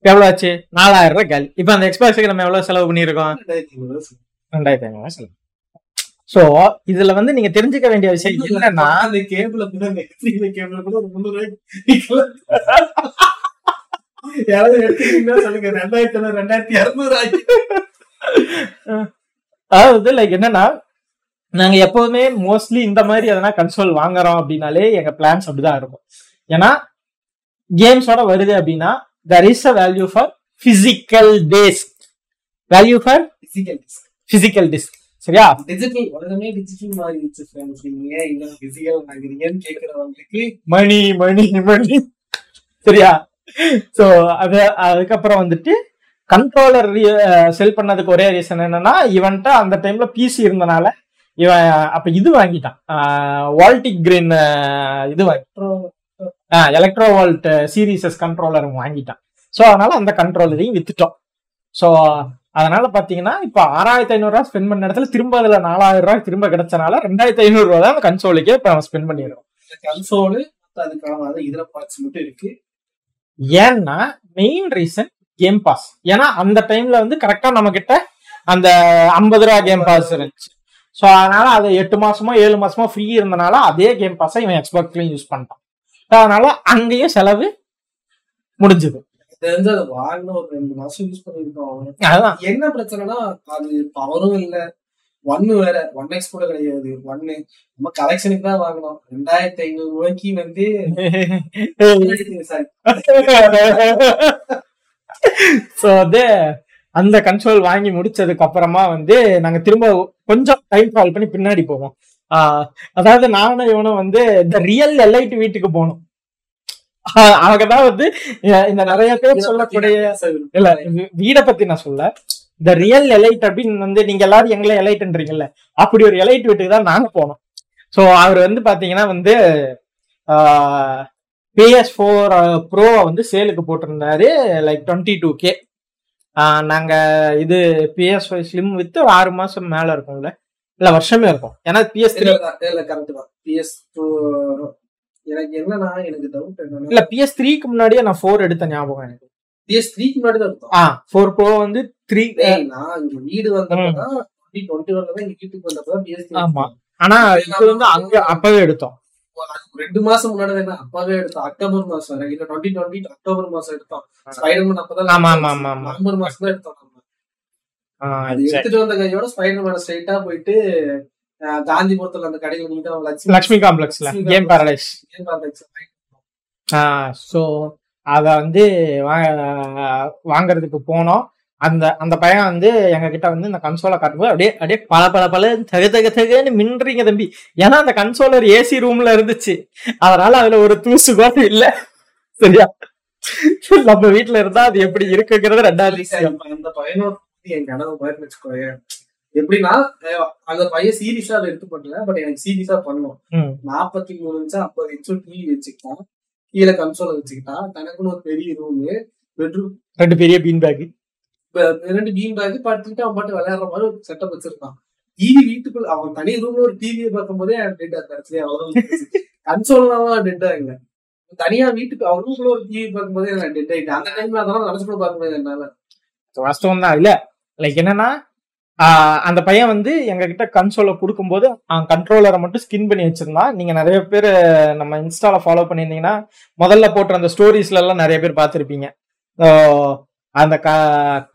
எவ்வளவு ஆச்சு? நாலாயிரம் ரூபாய் காலி இப்ப அந்த எக்ஸ்பாக்ஸுக்கு நம்ம எவ்வளவு செலவு பண்ணிருக்கோம் ரெண்டாயிரத்தி ஐநூறு செலவு சோ இதுல வந்து நீங்க தெரிஞ்சுக்க வேண்டிய விஷயம் என்னன்னா அந்த கேபிள கூட கேபிள கூட ஒரு முந்நூறு யாராவது எடுத்துக்கிட்டீங்கன்னா சொல்லுங்க. ரெண்டாயிரத்தி ரெண்டாயிரத்தி இரநூறு ஆகி அதாவது லைக் என்னன்னா நாங்க எப்போதுமே மோஸ்ட்லி இந்த மாதிரி எதனா கன்சோல் வாங்குறோம் அப்படின்னாலே எங்க பிளான்ஸ் அப்படிதான் இருக்கும். ஏன்னா கேம்ஸோட வருது அப்படின்னா there is a value for physical days value for physical physical disc சரியா? டிஜிட்டல் உலகமே டிஜிட்டல் மாறிடுச்சு நீங்க எங்க பிசிக்கல் வாங்குறீங்கன்னு கேக்குறவங்களுக்கு மணி மணி மணி. சரியா? சோ அது அதுக்கப்புறம் வந்துட்டு கண்ட்ரோலர் செல் பண்ணதுக்கு ஒரே ரீசன் என்னன்னா இவன்ட்ட அந்த டைம்ல பிசி இருந்தனால இவன் அப்ப இது வாங்கிட்டான். வால்டிக் கிரீன் இது வாங்கி எலக்ட்ரோ வால்ட் சீரீசஸ் கண்ட்ரோலர் வாங்கிட்டான். ஸோ அதனால அந்த கண்ட்ரோலரையும் வித்துட்டோம். ஸோ அதனால பாத்தீங்கன்னா இப்போ ஆறாயிரத்தி ஐநூறு ரூபாய் ஸ்பெண்ட் பண்ண இடத்துல திரும்ப அதுல நாலாயிரம் ரூபாய் திரும்ப கிடைச்சனால ரெண்டாயிரத்தி ஐநூறு ரூபாய் தான் அந்த கன்சோலுக்கே இப்போ நம்ம ஸ்பெண்ட் பண்ணிடுறோம் கன்சோலு அதுக்கான அது இதர பார்ட்ஸ் மட்டும் இருக்கு. ஏன்னா மெயின் ரீசன் கேம் பாஸ் ஏன்னா அந்த டைம்ல வந்து கரெக்டா நம்ம கிட்ட அந்த ஐம்பது ரூபா கேம் பாஸ் இருந்துச்சு. ஸோ அதனால அது எட்டு மாசமோ ஏழு மாசமோ ஃப்ரீ இருந்தனால அதே கேம் பாஸை இவன் எக்ஸ்பாக்ஸ்லயும் யூஸ் பண்ணிட்டான். அதனால அங்கேயும் செலவு முடிஞ்சது. தெரிஞ்சு அதை வாங்கின ஒரு ரெண்டு மாசம் யூஸ் பண்ணிருக்கோம் அதுதான். என்ன பிரச்சனைனா அது பவரும் இல்ல. ஒன்னு வேற. ஒன் எக்ஸ் கூட கிடையாது. ஒன்னு நம்ம கலெக்ஷனுக்கு தான் வாங்கினோம் ரெண்டாயிரத்தி ஐநூறு ரூபாய்க்கு வந்து ஸோ வந்து அந்த கன்சோல் வாங்கி முடிச்சதுக்கு அப்புறமா வந்து நாங்க திரும்ப கொஞ்சம் டைம் ட்ராவல் பண்ணி பின்னாடி போவோம். ஆஹ் அதாவது நானும் இவனும் வந்து இந்த ரியல் எல்ஐடி வீட்டுக்கு போனோம். ஆஹ் அவங்க தான் வந்து இந்த நிறைய பேர் சொல்லக்கூடிய இல்ல வீடை பத்தி நான் சொல்ல இந்த ரியல் எலைட் அப்படின்னு வந்து நீங்க எல்லாரும் எங்களை எலைட்ன்றீங்கல்ல அப்படி ஒரு எலைட் வீட்டுக்கு தான் நாங்க போனோம். ஸோ அவர் வந்து பாத்தீங்கன்னா வந்து பிஎஸ் ஃபோர் ப்ரோ வந்து சேலுக்கு போட்டிருந்தாரு லைக் டுவெண்ட்டி டூ கே நாங்க இது பிஎஸ் ஃபைவ் ஸ்லிம் வித்து ஆறு மாசம் மேல இருக்கும்ல. இல்ல வருஷமே இருக்கும். ஏன்னா பிஎஸ் த்ரீ இல்ல இல்ல கரெக்ட் தான். பிஎஸ் டூ எனக்கு என்னன்னா எனக்கு டவுட் இல்ல என்னன்னா பிஎஸ் த்ரீக்கு முன்னாடியே நான் ஃபோர் எடுத்த ஞாபகம் எனக்கு. பிஎஸ் த்ரீக்கு முன்னாடி தான் எடுத்தோம் ஆ ஃபோர் ப்ரோ வந்து த்ரீ நான் இங்க வீடு வந்தப்பதான் டுவெண்ட்டி டுவெண்ட்டி ஒன்ல தான் இங்க வீட்டுக்கு வந்தப்பதான் பிஎஸ் ஆமா. ஆனா இது வந்து அங்க அப்பவே எடுத்தோம். ரெண்டு மாசம் முன்னாடி என்ன அப்பாவே எடுத்தோம் அக்டோபர் மாசம் இல்ல டுவெண்ட்டி டுவெண்ட்டி அக்டோபர் மாசம் எடுத்தோம் ஸ்பைடர்மேன் அப்பதான். நவம்பர் மாசம் தான் எடுத்தோம் நம்ம அது. எடுத்துட்டு வந்த கையோட ஸ்பைடர்மேன் ஸ்ட்ரைட்டா போயிட்டு காந்திபுரத்துல அந்த கடையில தான் லட்சுமி காம்ப்ளெக்ஸ்ல கேம். பாரடைஸ் Game complex ல வாங்கிட்டு ஸோ அத வந்து வாங்குறதுக்கு போனோம் அந்த அந்த பையன் வந்து எங்க கிட்ட வந்து இந்த கன்சோலை காட்டும்போது அப்படியே அப்படியே பல பல பல தக தக தகன்னு மின்றீங்க தம்பி. ஏன்னா அந்த கன்சோலர் ஏசி ரூம்ல இருந்துச்சு. அதனால அதுல ஒரு தூசு கூட இல்ல. சரியா? நம்ம வீட்ல இருந்தா அது எப்படி இருக்குங்கிறது ரெண்டாவது அந்த பையனோட என் கனவு பாருன்னு வச்சுக்கோயேன் எப்படின்னா அந்த பையன் சீரியஸா அதை எடுத்து பண்ணல பட் எனக்கு சீரியஸா பண்ணும். நாற்பத்தி மூணு இன்ச்சு ஐம்பது இன்ச்சு டிவி வச்சுக்கிட்டான். கீழே கன்சோல வச்சுக்கிட்டான். தனக்குன்னு ஒரு பெரிய ரூமு பெட்ரூம் ரெண்டு பெரிய பீன் பேக் ரெண்டு பீம் பேக் படுத்துக்கிட்டு அவன் பாட்டு விளையாடுற மாதிரி ஒரு செட்டப் வச்சிருக்கான் டிவி வீட்டுக்குள்ள அவன் தனி ரூம்ல ஒரு டிவியை பார்க்கும் போதே டெட் ஆச்சு அவ்வளவு கன்சோல்லாம் டெட் ஆகுங்க தனியா வீட்டுக்கு அவர் ரூம்ல ஒரு டிவி பார்க்கும் போதே நான் டெட் ஆயிட்டேன் அந்த டைம்ல அதெல்லாம் நினைச்சு கூட பார்க்க முடியாது என்னால. வாஸ்தவம் தான் இல்ல லைக் என்னன்னா அந்த பையன் வந்து எங்க கிட்ட கன்சோலை கொடுக்கும்போது அவன் கண்ட்ரோலரை மட்டும் ஸ்கின் பண்ணி வச்சிருந்தான். நீங்க நிறைய பேர் நம்ம இன்ஸ்டால ஃபாலோ பண்ணியிருந்தீங்கன்னா முதல்ல போட்ட அந்த ஸ்டோரிஸ்ல எல்லாம் நிறைய பேர் பார்த்துருப்பீங்க. அந்த க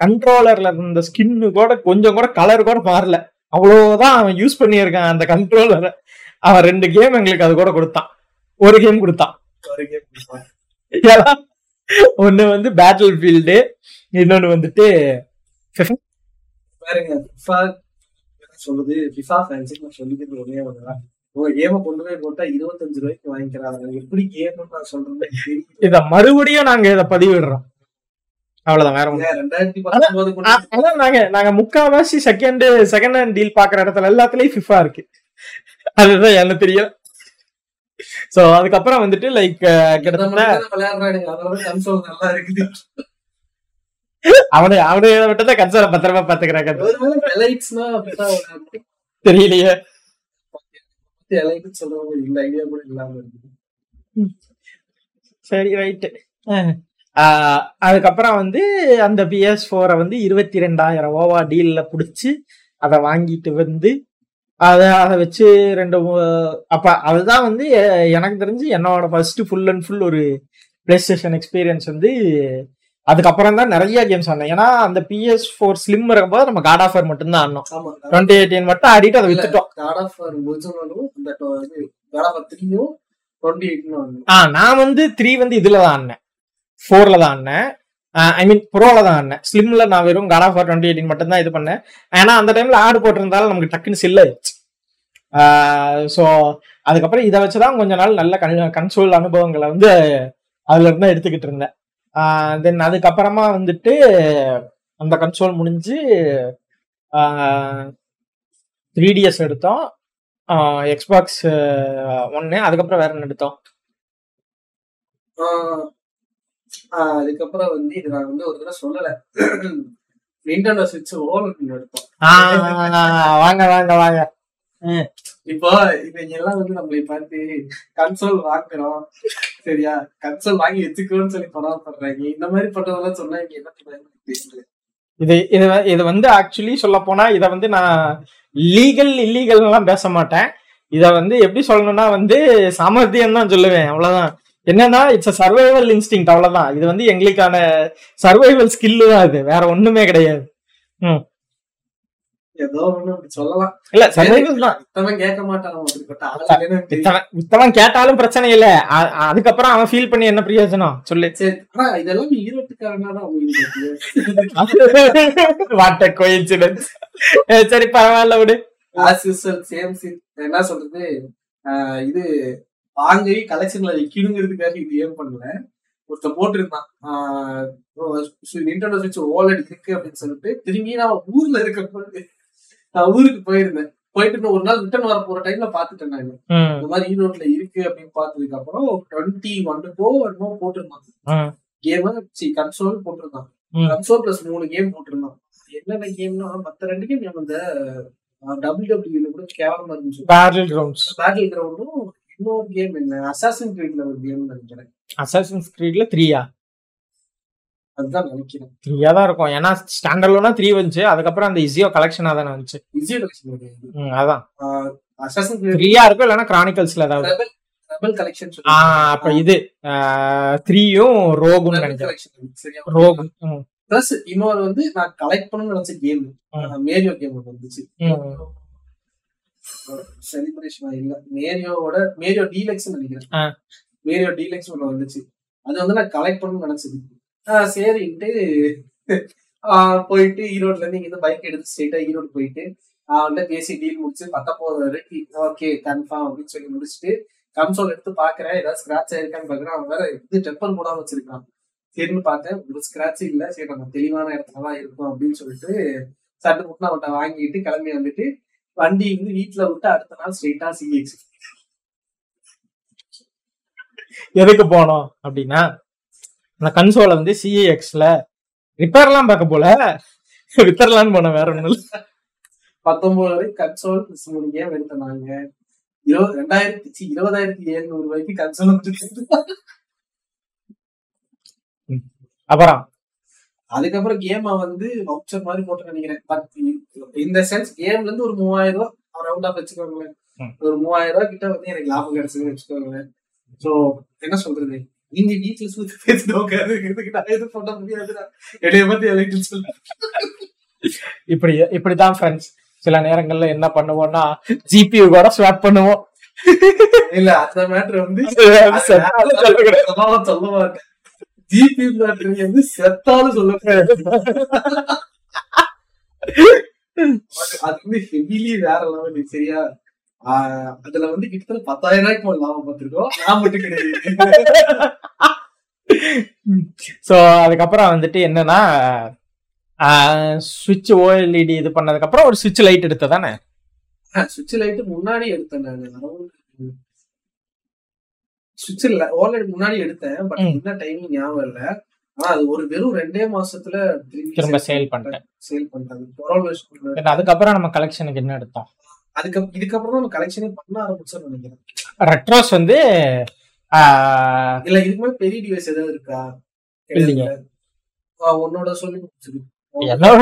கண்ட்ரோலர்ல இருந்த ஸ்கின்னு கூட கொஞ்சம் கூட கலர் கூட மாறல. அவ்வளவுதான் அவன் யூஸ் பண்ணியிருக்கான் அந்த கண்ட்ரோலரை அவன் ரெண்டு கேம் எங்களுக்கு அது கூட கொடுத்தான். ஒரு கேம் கொடுத்தான். ஒரு. ஏன்னா, ஒண்ணு வந்து பேட்டில் ஃபீல்டு இன்னொன்னு வந்துட்டு பாருங்க என்ன சொல்லுது? ஃபிஃபா ஃபேன்ஸுக்கு நான் சொல்லிக்கிறது ஒண்ணுதான் உங்க கேமை கொண்டு போய் போட்டா இருபத்தஞ்சு ரூபாய்க்கு வாங்கிக்கிறாங்க. எப்படி கேம்னு நான் தெரியல. இத மறுபடியும் நாங்க இத பதிவிடுறோம். அவ்வளவுதான் வேற அதான் நாங்க நாங்க முக்காவாசி செகண்ட் செகண்ட் ஹேண்ட் டீல் பாக்குற இடத்துல எல்லாத்துலயும் ஃபிஃபா இருக்கு. அதுதான் எனக்கு தெரியல. சோ அதுக்கப்புறம் வந்துட்டு லைக் கிட்டத்தட்ட அவனு அவனு மட்டும் தான் கன்சோல பத்திரமா பாத்துக்கிறாங்க. தெரியலையே. சொல்றவங்க இந்த ஐடியா கூட இல்லாம சரி ரைட்டு அதுக்கப்புறம் வந்து அந்த பிஎஸ் ஃபோரை வந்து இருபத்தி ரெண்டாயிரம் ஓவா டீல்ல பிடிச்சி அதை வாங்கிட்டு வந்து அதை அதை வச்சு ரெண்டு அப்ப அதுதான் வந்து எனக்கு தெரிஞ்சு என்னோட ஃபர்ஸ்ட் ஃபுல் அண்ட் ஃபுல் ஒரு பிளே ஸ்டேஷன் எக்ஸ்பீரியன்ஸ் வந்து அதுக்கப்புறம் தான் நிறைய கேம்ஸ் ஆனேன் ஏன்னா அந்த பிஎஸ் ஃபோர் ஸ்லிம் இருக்கும்போது நம்ம காட் ஆஃபர் மட்டும்தான் ஆனோம் ஆமா டுவெண்ட்டி எயிட்டீன் மட்டும் ஆடிட்டு அதை வித்துட்டோம். காட் ஆஃப் ஒரிஜினலும் இந்த to- இது காட் ஆஃப் த்ரீயும் டுவெண்ட்டி எயிட்னு வந்து ஆ நான் வந்து த்ரீ வந்து இதுல தான் ஆடினேன். ஃபோரில் தான் ஆடினேன். ஐ மீன் ப்ரோவில் தான் ஆடினேன். ஸ்லிம்மில் நான் வெறும் காட் ஆஃப் டுவெண்ட்டி எயிட்டின் மட்டும் தான் இது பண்ணேன். ஏன்னா அந்த டைமில் ஆடு போட்டிருந்தாலும் நமக்கு டக்குன்னு சில்ல ஸோ அதுக்கப்புறம் இதை வச்சு தான் கொஞ்ச நாள் நல்ல கன் கன்சோல் அனுபவங்களை வந்து அதுல இருந்து எடுத்துக்கிட்டு இருந்தேன். தென் அதுக்கப்புறமா வந்துட்டு அந்த கன்சோல் முடிஞ்சு த்ரீ டிஎஸ் எடுத்தோம். எக்ஸ்பாக்ஸ் ஒன்று அதுக்கப்புறம் வேற என்ன எடுத்தோம்? அதுக்கப்புறம் வந்து இது நான் வந்து ஒரு தடவை சொல்லல. நிண்டோ ஸ்விட்ச் ஓவர்லோட் எடுத்தோம். ஆ, வாங்க வாங்க வாங்க. இப்போ இவங்க எல்லாம் வந்து நம்மளை பார்த்து கன்சோல் வாங்குறோம். சரியா? கன்சோல் வாங்கி வச்சுக்கோன்னு சொல்லி படம் பண்றாங்க இந்த மாதிரி பண்றதெல்லாம் சொன்னா இங்க என்ன பண்ணுறாங்க இது இது இது வந்து ஆக்சுவலி சொல்ல போனா இத வந்து நான் லீகல் இல்லீகல்லாம் பேச மாட்டேன். இத வந்து எப்படி சொல்லணும்னா வந்து சாமர்த்தியம் தான் சொல்லுவேன். அவ்வளவுதான். என்னன்னா இட்ஸ் சர்வைவல் இன்ஸ்டிங் அவ்வளவுதான். இது வந்து எங்களுக்கான சர்வைவல் ஸ்கில்லு தான் இது. வேற ஒண்ணுமே கிடையாது. ஏதோ ஒண்ணு சொல்லலாம். இல்ல சர்வைவல் தான். கேட்க மாட்டான் கேட்டாலும் பிரச்சனை இல்ல. அ- அதுக்கப்புறம் அவன் ஃபீல் பண்ணி என்ன பிரயோஜனம்? சொல்லு. ஆனா இதெல்லாம் ஈரோட்டுக்காரனா தான் உங்களுக்கு வாட் அ கோயின்சிடன்ஸ் சரி பரவாயில்ல விடு. என்ன சொல்றது? இது வாங்கி கலெக்ஷன்ல வைக்கணுங்கிறதுக்காக இது ஏன் பண்ணல. ஒருத்தன் போட்டிருந்தான். நிண்டோ ஸ்விட்ச் ஓலட் இருக்கு அப்படின்னு சொல்லிட்டு திரும்பி நான் ஊர்ல இருக்க நான் ஊருக்கு போயிருந்தேன். போயிட்டு ஒரு நாள் ரிட்டர்ன் வர போற டைம்ல பாத்துட்டேன் நான். இந்த மாதிரி ஈரோட்ல இருக்கு அப்படின்னு பார்த்ததுக்கு அப்புறம் டுவெண்ட்டி ஒன்னுக்கோ என்னமோ போட்டிருந்தான். கேம் சி கன்சோல் போட்டிருந்தான். கன்சோல் பிளஸ் மூணு கேம் போட்டிருந்தான். என்னென்ன கேம்னா மத்த ரெண்டு கேம் அந்த டபிள்யூ டபிள்யூல கூட கேவலமா இருந்துச்சு பேட்டில் கிரவுண்ட்ஸ் பேட்டில் கிரவுண்டும் இன்னொரு கேம் என்ன? அசாசின் கிரீட்ல ஒரு கேம் நினைக்கிறேன். அசாசின்ஸ் கிரீட்ல த்ரீயா அதுதான் நினைக்கிறேன். த்ரீயா தான் இருக்கும். ஏன்னா ஸ்டாண்டர்ட்லோனா த்ரீ வந்துச்சு. அதுக்கப்புறம் அந்த இசியோ கலெக்ஷனா தானே வந்துச்சு. இசியோ கலெக்ஷன் அதான். அசாசின் த்ரீயா இருக்கும் இல்லைன்னா கிரானிக்கல்ஸ்ல ஏதாவது? அப்ப இது த்ரீயும் ரோகுன்னு நினைக்கிறேன். ரோகு பிளஸ் இன்னொரு வந்து நான் கலெக்ட் பண்ணணும்னு நினைச்ச கேம். மேரியோ கேம் வந்துச்சு. செலிப்ரேஷன் இல்ல. மேரியோவோட மேரியோ டீலக்ஸ். நினைக்கிறேன். மேரியோ டீலக்ஸ் ஒன்று வந்துச்சு. அது வந்து நான் கலெக்ட் பண்ணணும்னு நினைச்சது. சரின்ட்டு போயிட்டு ஈரோட்ல இருந்து இங்க பைக் எடுத்து ஸ்ட்ரெயிட்டா ஈரோடு போயிட்டு அவன்கிட்ட பேசி டீல் முடிச்சு பத்தொன்பது வரைக்கும் ஓகே கன்ஃபார்ம் அப்படின்னு சொல்லி முடிச்சுட்டு கன்சோல் எடுத்து பாக்குறேன். ஏதாவது ஸ்கிராட்ச் ஆயிருக்கான்னு பாக்குறேன். அவன் வேற இது டெம்பர் போடாம வச்சிருக்கான். சரின்னு பார்த்தேன் ஒரு ஸ்கிராட்ச் இல்ல. சரி நம்ம தெளிவான இடத்துல தான் இருக்கும் அப்படின்னு சொல்லிட்டு சட்டு முட்டு அவன்கிட்ட வாங்கிட்டு கிளம்பி வந்துட்டு வண்டி வந்து வீட்டுல விட்டு அடுத்த நாள் ஸ்ட்ரெயிட்டா சிஎக்ஸ் எதுக்கு போனோம் அப்படின்னா அந்த கன்சோலை வந்து சிஏஎக்ஸ்ல ரிப்பேர்லாம் பார்க்க போல. வித்தரலான்னு போனோம் வேற ஒண்ணும் இல்ல. பத்தொன்பது வரைக்கும் கன்சோல் எடுத்தோம் நாங்க. இருபது ரெண்டாயிரத்தி இருபதாயிரத்தி எழுநூறு ரூபாய்க்கு கன்சோல் அப்புறம்? அதுக்கப்புறம் கேமை வந்து வவுச்சர் மாதிரி போட்டு நினைக்கிறேன். பட் இந்த சென்ஸ் கேம்ல இருந்து ஒரு மூவாயிரம் ரூபாய் ரவுண்டா வச்சுக்கோங்களேன். ஒரு மூவாயிரம் ரூபாய் கிட்ட வந்து எனக்கு லாபம் கிடைச்சதுன்னு வச்சுக்கோங்களேன். சோ என்ன சொல்றது? நீங்க வீட்டுல சுத்தி பேசிட்டு உட்காந்து நான் எதுவும் பண்ண முடியாதுடா என்னைய பத்தி எனக்கு சொல்லு. இப்படி இப்படிதான் ஃப்ரெண்ட்ஸ் சில நேரங்கள்ல என்ன பண்ணுவோம்னா ஜிபியூ கூட ஸ்வாப் பண்ணுவோம். இல்ல அந்த மேட்ரு வந்து சொல்ல மாட்டேன். ஜிபி மேட்ரு வந்து செத்தாலும் சொல்ல அது வந்து ஹெவிலி வேற லெவல் சரியா அதுல வந்து கிட்டத்தட்ட பத்தாயிரம் ரூபாய்க்கு மேல லாபம் பார்த்திருக்கோம். நான் மட்டும் கிடையாது. சோ அதுக்கப்புறம் வந்துட்டு என்னன்னா சுவிட்ச் ஓஎல்இடி இது பண்ணதுக்கு அப்புறம் ஒரு சுவிட்ச் லைட் எடுத்ததானே? சுவிட்ச் லைட் முன்னாடி எடுத்தேன் நான். சுவிட்ச் ஓல்ரெடி முன்னாடி எடுத்தேன் பட். என்ன டைமிங் ஞாபகம் இல்ல. ஆனா அது ஒரு வெறும் ரெண்டே மாசத்துல திரும்ப சேல் பண்ணிட்டேன். சேல் Then அதுக்கப்புறம் நம்ம கலெக்ஷனுக்கு என்ன எடுத்தோம்? அதுக்கு இதுக்கப்புறம் தான் கலெக்ஷனே பண்ண ஆரம்பிச்சோம்னு நினைக்கிறேன். ரெட்ரோஸ் வந்து இல்ல இதுக்கு மேல பெரிய டிவைஸ் ஏதாவது இருக்கா? இல்லைங்க. உன்னோட சொல்லி. என்னோட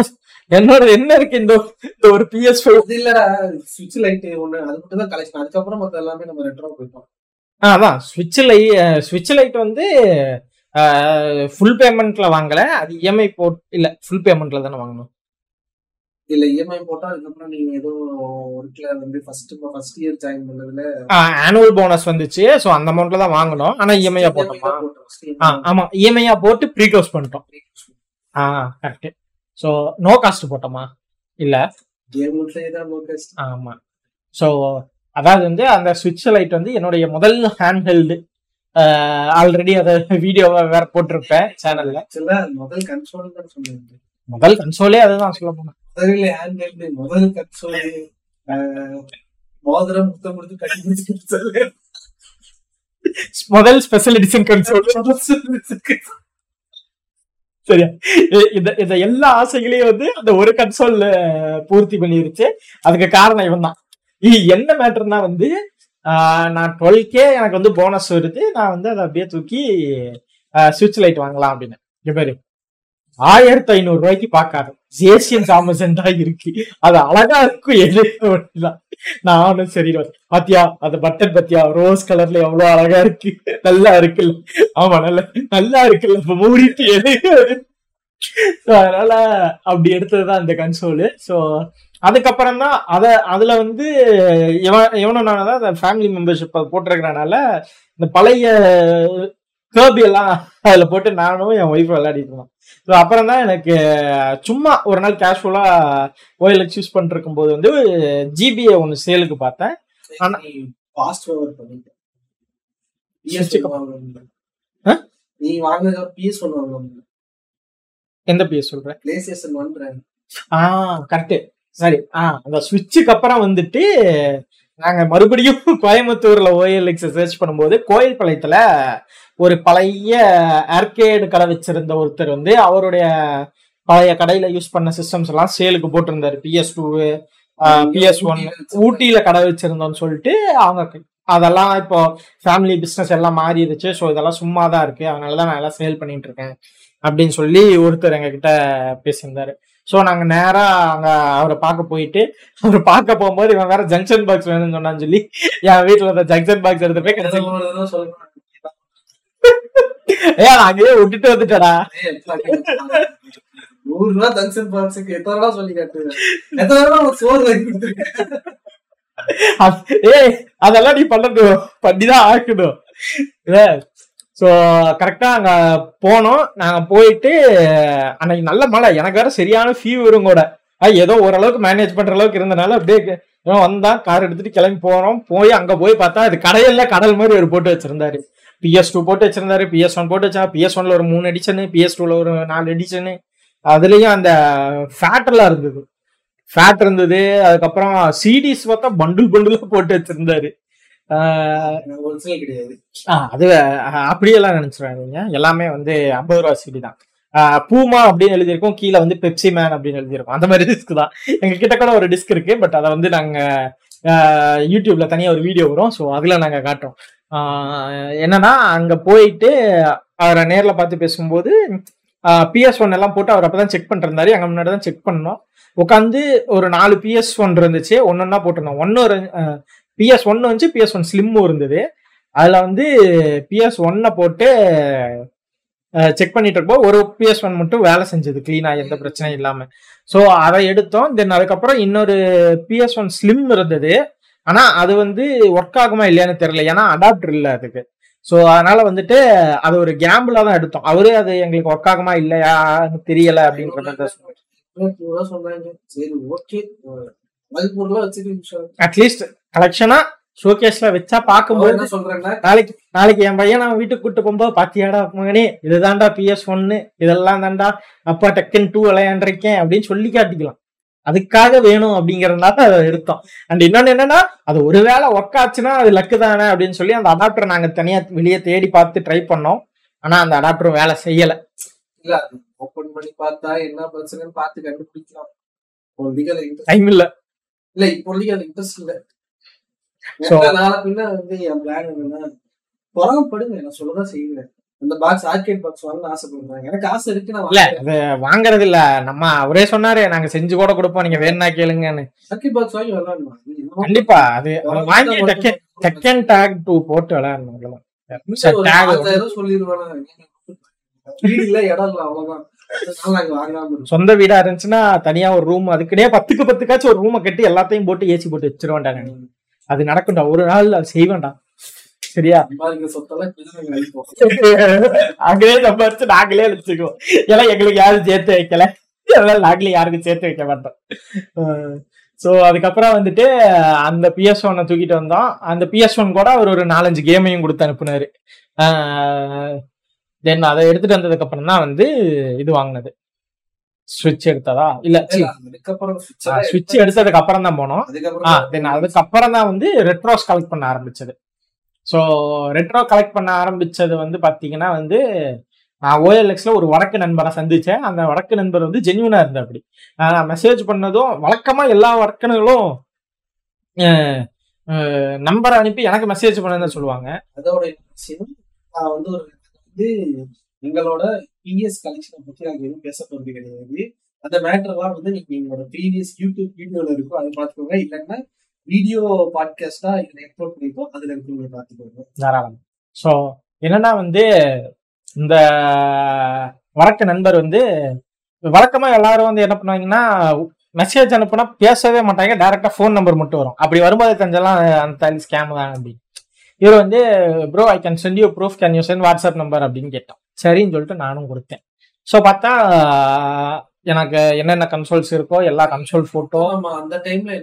என்னோட என்ன இருக்கு இந்த இந்த ஒரு பிஎஸ் ஃபைவ் இல்லடா சுவிட்ச் லைட் ஒண்ணு அது மட்டும் தான் கலெக்ஷன் அதுக்கப்புறம் மத்த எல்லாமே நம்ம ரெட்ரோ போயிட்டோம். அதான் ஸ்விட்ச் லை ஸ்விட்ச் லைட் வந்து ஃபுல் பேமெண்ட்ல வாங்கல. அது இஎம்ஐ போட் இல்ல ஃபுல் பேமெண்ட்ல தானே வாங்கணும். இல்ல இஎம்ஐ போட்டா அதுக்கப்புறம் நீங்க ஏதோ ஒர்க்ல வந்து ஃபர்ஸ்ட் ஃபர்ஸ்ட் இயர் ஜாயின் பண்ணதுல ஆனுவல் போனஸ் வந்துச்சு. ஸோ அந்த அமௌண்ட்ல தான் வாங்கணும். ஆனா இஎம்ஐயா போட்டோமா? ஆ, ஆமா. இஎம்ஐயா போட்டு ப்ரீ க்ளோஸ் பண்ணிட்டோம். ஆ கரெக்ட் ஸோ நோ காஸ்ட் போட்டோமா? இல்ல. ஃபோக்கஸ் ஆமா. ஸோ அதாவது வந்து அந்த சுவிட்ச் லைட் வந்து என்னுடைய முதல் ஹேண்ட்ஹெல்டு ஆல்ரெடி அதை வீடியோவை வேற போட்டிருப்பேன் சேனல்ல முதல் கன்சோல் சொன்னேன். முதல் கன்சோலே அதுதான் சொல்ல போனேன். முதல்ல ஹேண்ட் முதல் கன்சோல் மோதிரம் முத்தம் கொடுத்து கட்டி முதல் ஸ்பெஷல் எடிஷன் கன்சோல் சரியா? இந்த இந்த எல்லா ஆசைகளையும் வந்து அந்த ஒரு கன்சோல் பூர்த்தி பண்ணிருச்சு. அதுக்கு காரணம் இவன் தான் என்ன மேட்டர்னா வந்து நான் டுவெல் கே எனக்கு வந்து போனஸ் வருது. நான் வந்து அதை அப்படியே தூக்கி சுவிட்ச் லைட் வாங்கலாம் அப்படின்னு. இங்க பாரு. ஆயிரத்தி ஐநூறு ரூபாய்க்கு பார்க்காது. ஜேசியன் சாமசன் தான் இருக்கு. அது அழகா இருக்கும். எல்லாம் நானும் சரி பாத்தியா அந்த பட்டன் பாத்தியா? ரோஸ் கலர்ல எவ்வளவு அழகா இருக்கு. நல்லா இருக்குல்ல. ஆமா நல்ல நல்லா இருக்குல்ல. இப்ப மூடிட்டு எது அதனால அப்படி எடுத்ததுதான் இந்த கன்சோலு ஸோ அதுக்கப்புறம் தான் அத அதுல வந்து இவன் இவனும் நான் தான் அந்த ஃபேமிலி மெம்பர்ஷிப் போட்டிருக்கிறனால இந்த பழைய கேர்பி எல்லாம் அதுல போட்டு நானும் என் ஒய்ஃப் விளையாடிட்டு இருந்தோம். ஸோ அப்புறம் தான் எனக்கு சும்மா ஒரு நாள் கேஷுவலா ஓஎல்எக்ஸ் யூஸ் பண்ணிட்டு இருக்கும்போது வந்து ஜிபிஏ ஒன்று சேலுக்கு பார்த்தேன். ஆனா- ஃபாஸ்ட் ஃபார்வர்ட் பண்ணிட்டேன். Switch PS1 க்கு- வாங்கணும். ஆ? நீ வாங்குற பிஎஸ் ஒன் எந்த பிஎஸ் சொல்றேன் பிளே ஸ்டேஷன் ஒன் ஆ கரெக்ட் சரி ஆ அந்த சுவிட்சுக்கு அப்புறம் வந்துட்டு நாங்க மறுபடியும் கோயம்புத்தூர்ல ஓஎல்எக்ஸ் சர்ச் பண்ணும்போது கோயில் பாளையத்துல ஒரு பழைய ஆர்கேடு கடை வச்சிருந்த ஒருத்தர் வந்து அவருடைய பழைய கடையில யூஸ் பண்ண சிஸ்டம்ஸ் எல்லாம் சேலுக்கு போட்டிருந்தாரு. பிஎஸ் டூ பிஎஸ் ஒன் ஊட்டியில கடை வச்சிருந்தோம்னு சொல்லிட்டு அவங்க அதெல்லாம் இப்போ ஃபேமிலி பிசினஸ் எல்லாம் மாறிடுச்சு. ஸோ இதெல்லாம் சும்மா தான் இருக்கு. அதனாலதான் நான் எல்லாம் சேல் பண்ணிட்டு இருக்கேன். அப்படின்னு சொல்லி ஒருத்தர் எங்க கிட்ட பேசியிருந்தாரு. ஸோ நாங்க நேரா அங்க அவரை பார்க்க போயிட்டு அவர் பார்க்க போகும்போது இவன் வேற ஜங்ஷன் பாக்ஸ் வேணும்னு சொன்னான்னு சொல்லி என் வீட்டுல அந்த ஜங்ஷன் பாக்ஸ் எடுத்து போய் கிடைச்சி நான் அங்கேயே விட்டுட்டு வந்துட்டடா. நூறு ரூபா தங்ஷன் பாக்ஸுக்கு எத்தனை ரூபா சொல்லி காட்டுவேன் எத்தனை ரூபா ஒரு சோறு வாங்கி கொடுத்துருக்கேன்? ஏய் அதெல்லாம் நீ பண்ணணும். பண்ணிதான் ஆக்கணும் ஸோ கரெக்டாக அங்கே போனோம். நாங்கள் போயிட்டு அன்னைக்கு நல்ல மழை. எனக்கு வேற சரியான ஃபீவரும் கூட. ஏதோ ஓரளவுக்கு மேனேஜ் பண்ணுற அளவுக்கு இருந்தனால அப்படியே வந்தால் வந்தான் கார் எடுத்துட்டு கிளம்பி போகிறோம் போய் அங்கே போய் பார்த்தா அது கடையில் கடல் மாதிரி ஒரு போட்டு வச்சிருந்தாரு. பிஎஸ் டூ போட்டு வச்சிருந்தாரு பிஎஸ் ஒன் போட்டு வச்சா பிஎஸ் ஒன்ல ஒரு மூணு எடிஷனு பிஎஸ் டூல ஒரு நாலு எடிஷனு அதுலேயும் அந்த ஃபேட்டெல்லாம் இருந்தது. ஃபேட் இருந்தது. அதுக்கப்புறம் சிடிஸ் பார்த்தா பண்டில் பண்டிலாக போட்டு வச்சிருந்தாரு. ஒரிஜினல் கிடையாது. ஆ, அது அப்படியெல்லாம் நினைச்சிடாதீங்க. எல்லாமே வந்து ஐம்பது ரூபா சிடி தான். பூமா அப்படின்னு எழுதியிருக்கோம். கீழே வந்து பெப்சி மேன் அப்படின்னு எழுதியிருக்கோம். அந்த மாதிரி டிஸ்க் தான். எங்க கிட்ட கூட ஒரு டிஸ்க் இருக்கு பட் அதை வந்து நாங்க யூடியூப்ல தனியா ஒரு வீடியோ வரும். ஸோ அதுல நாங்க காட்டுறோம். என்னன்னா அங்க போயிட்டு அவரை நேர்ல பார்த்து பேசும்போது பிஎஸ் ஒன் எல்லாம் போட்டு அவர் அப்பதான் செக் பண்ணிட்டு இருந்தாரு எங்க முன்னாடி தான் செக் பண்ணோம். உட்காந்து ஒரு நாலு பிஎஸ் ஒன் இருந்துச்சு. ஒன்னொன்னா போட்டிருந்தோம். ஒன்னு பிஎஸ் ஒன்னு வந்து பிஎஸ் ஒன் ஸ்லிம்மும் இருந்தது. அதில் வந்து பிஎஸ் ஒன்னை போட்டு செக் பண்ணிட்டு இருப்போம் ஒரு பிஎஸ் ஒன் மட்டும் வேலை செஞ்சது கிளீனாக எந்த பிரச்சனையும் இல்லாமல் ஸோ அதை எடுத்தோம். தென் அதுக்கப்புறம் இன்னொரு பிஎஸ் ஒன் ஸ்லிம் இருந்தது. ஆனால் அது வந்து ஒர்க் ஆகுமா இல்லையான்னு தெரியல. ஏன்னா அடாப்டர் இல்லை அதுக்கு. ஸோ அதனால வந்துட்டு அது ஒரு கேம்பிளா தான் எடுத்தோம். அவரே அது எங்களுக்கு ஒர்க் ஆகுமா இல்லையா தெரியல அப்படின்றத சொன்னாங்க சரி ஓகே மதிப்பூர்லாம் அட்லீஸ்ட் கலெக்ஷனா ஷோகேஸ்ல வச்சா பார்க்கும்போது என்ன சொல்றேன்னா நாளைக்கு நாளைக்கு என் பையன் நான் வீட்டுக்கு கூட்டு போகும்போது பாத்தியாடா மகனே இதுதான்டா பிஎஸ் ஒன்னு இதெல்லாம் தான்டா அப்பா டெக்கன் டூ விளையாண்டிருக்கேன் அப்படின்னு சொல்லி காட்டிக்கலாம். அதுக்காக வேணும் அப்படிங்கறதுனால அதை எடுத்தோம். அண்ட் இன்னொன்னு என்னன்னா அது ஒருவேளை ஒர்க் ஆச்சுன்னா அது லக்கு தானே அப்படின்னு சொல்லி அந்த அடாப்டர் நாங்க தனியா வெளியே தேடி பார்த்து ட்ரை பண்ணோம். ஆனா அந்த அடாப்டர் வேலை செய்யல. இல்ல ஓபன் பண்ணி பார்த்தா என்ன பிரச்சனைன்னு பார்த்து கண்டுபிடிக்கலாம். டைம் இல்ல. இல்ல இப்போதைக்கு அது இன்ட்ரெஸ்ட் இல்ல. நாள பின்ன வந்து என் பிளான் என்னன்னா பொறாமப்படுங்க. நான் சொல்லதான் செய்வேன். அந்த பாக்ஸ் ஆர்கேட் பாக்ஸ் வாங்கணும்னு ஆசைப்படுறாங்க எனக்கு ஆசை இருக்கு நான் இல்ல அது வாங்குறது இல்ல. நம்ம அவரே சொன்னாரு நாங்க செஞ்சு கூட கொடுப்போம். நீங்க வேணா கேளுங்கன்னு. ஆர்கேட் பாக்ஸ் வாங்கி விளாடணும் கண்டிப்பா. அது வாங்கி டெக்கன் டெக்கன் டேக் டூ போட்டு விளையாடணும். சொல்லிடுவானா இல்ல இடம் இல்ல அவ்வளவுதான். சொந்த வீடா இருந்துச்சுன்னா தனியா ஒரு ரூம் அதுக்குனே பத்துக்கு பத்துக்காச்சும் ஒரு ரூமை கட்டி எல்லாத்தையும் போட்டு ஏசி போட்டு வச்சிருவேன்டா நான். அது நடக்கும்டா. ஒரு நாள் அது செய்வேன்டா. சரியா? அங்கேயே சம்பாரிச்சு நாங்களே அழிச்சுக்குவோம். ஏன்னா எங்களுக்கு யாரும் சேர்த்து வைக்கல. அதனால நாங்களே யாருக்கும் சேர்த்து வைக்க மாட்டோம். ஸோ அதுக்கப்புறம் வந்துட்டு அந்த பிஎஸ் ஒன்னை தூக்கிட்டு வந்தோம். அந்த பிஎஸ் ஒன் கூட அவர் ஒரு நாலஞ்சு கேமையும் கொடுத்து அனுப்புனாரு. தென் அதை எடுத்துட்டு வந்ததுக்கு அப்புறம் தான் வந்து இது வாங்கினது. ஸ்விட்ச் எடுத்ததா? இல்ல ஸ்விட்ச் எடுத்ததுக்கு அப்புறம் தான் போனோம். தென் அதுக்கப்புறம் தான் வந்து ரெட்ரோஸ் கலெக்ட் பண்ண ஆரம்பிச்சது. ஸோ ரெட்ரோ கலெக்ட் பண்ண ஆரம்பிச்சது வந்து பாத்தீங்கன்னா வந்து நான் ஓஎல்எக்ஸ்ல ஒரு வடக்கு நண்பரை சந்திச்சேன். அந்த வடக்கு நண்பர் வந்து ஜென்யூனா இருந்தா அப்படி. நான் மெசேஜ் பண்ணதும் வழக்கமா எல்லா வடக்கனுகளும் நம்பரை அனுப்பி எனக்கு மெசேஜ் பண்ணுன்னு சொல்லுவாங்க. அதோட நான் வந்து ஒரு வந்து எங்களோட பிஎஸ் கலெக்ஷனை பத்தி நாங்கள் எதுவும் பேச போறது கிடையாது. அந்த மேட்டர்லாம் வந்து நீங்க எங்களோட ப்ரீவியஸ் யூடியூப் வீடியோல இருக்கும் அதை பார்த்துக்கோங்க. இல்லைன்னா வீடியோ பாட்காஸ்டா இதுல எக்ஸ்போர்ட் பண்ணிருக்கோம் அதுல இருக்கவங்க பார்த்துக்கோங்க. தாராளம். ஸோ என்னன்னா வந்து இந்த வழக்கு நண்பர் வந்து வழக்கமா எல்லாரும் வந்து என்ன பண்ணுவாங்கன்னா மெசேஜ் அனுப்புனா பேசவே மாட்டாங்க. டைரக்டா ஃபோன் நம்பர் மட்டும் வரும். அப்படி வரும்போது தெரிஞ்செல்லாம் அந்த ஸ்கேம் தான் அப்படின்னு. இவர் வந்து bro I can send you proof can you send WhatsApp number அப்படின்னு கேட்டான். சரின்னு சொல்லிட்டு நானும் கொடுத்தேன். ஸோ பார்த்தா எனக்கு என்னென்ன கன்சோல்ஸ் இருக்கோ எல்லா கன்சோல் ஃபோட்டோ அந்த டைம்ல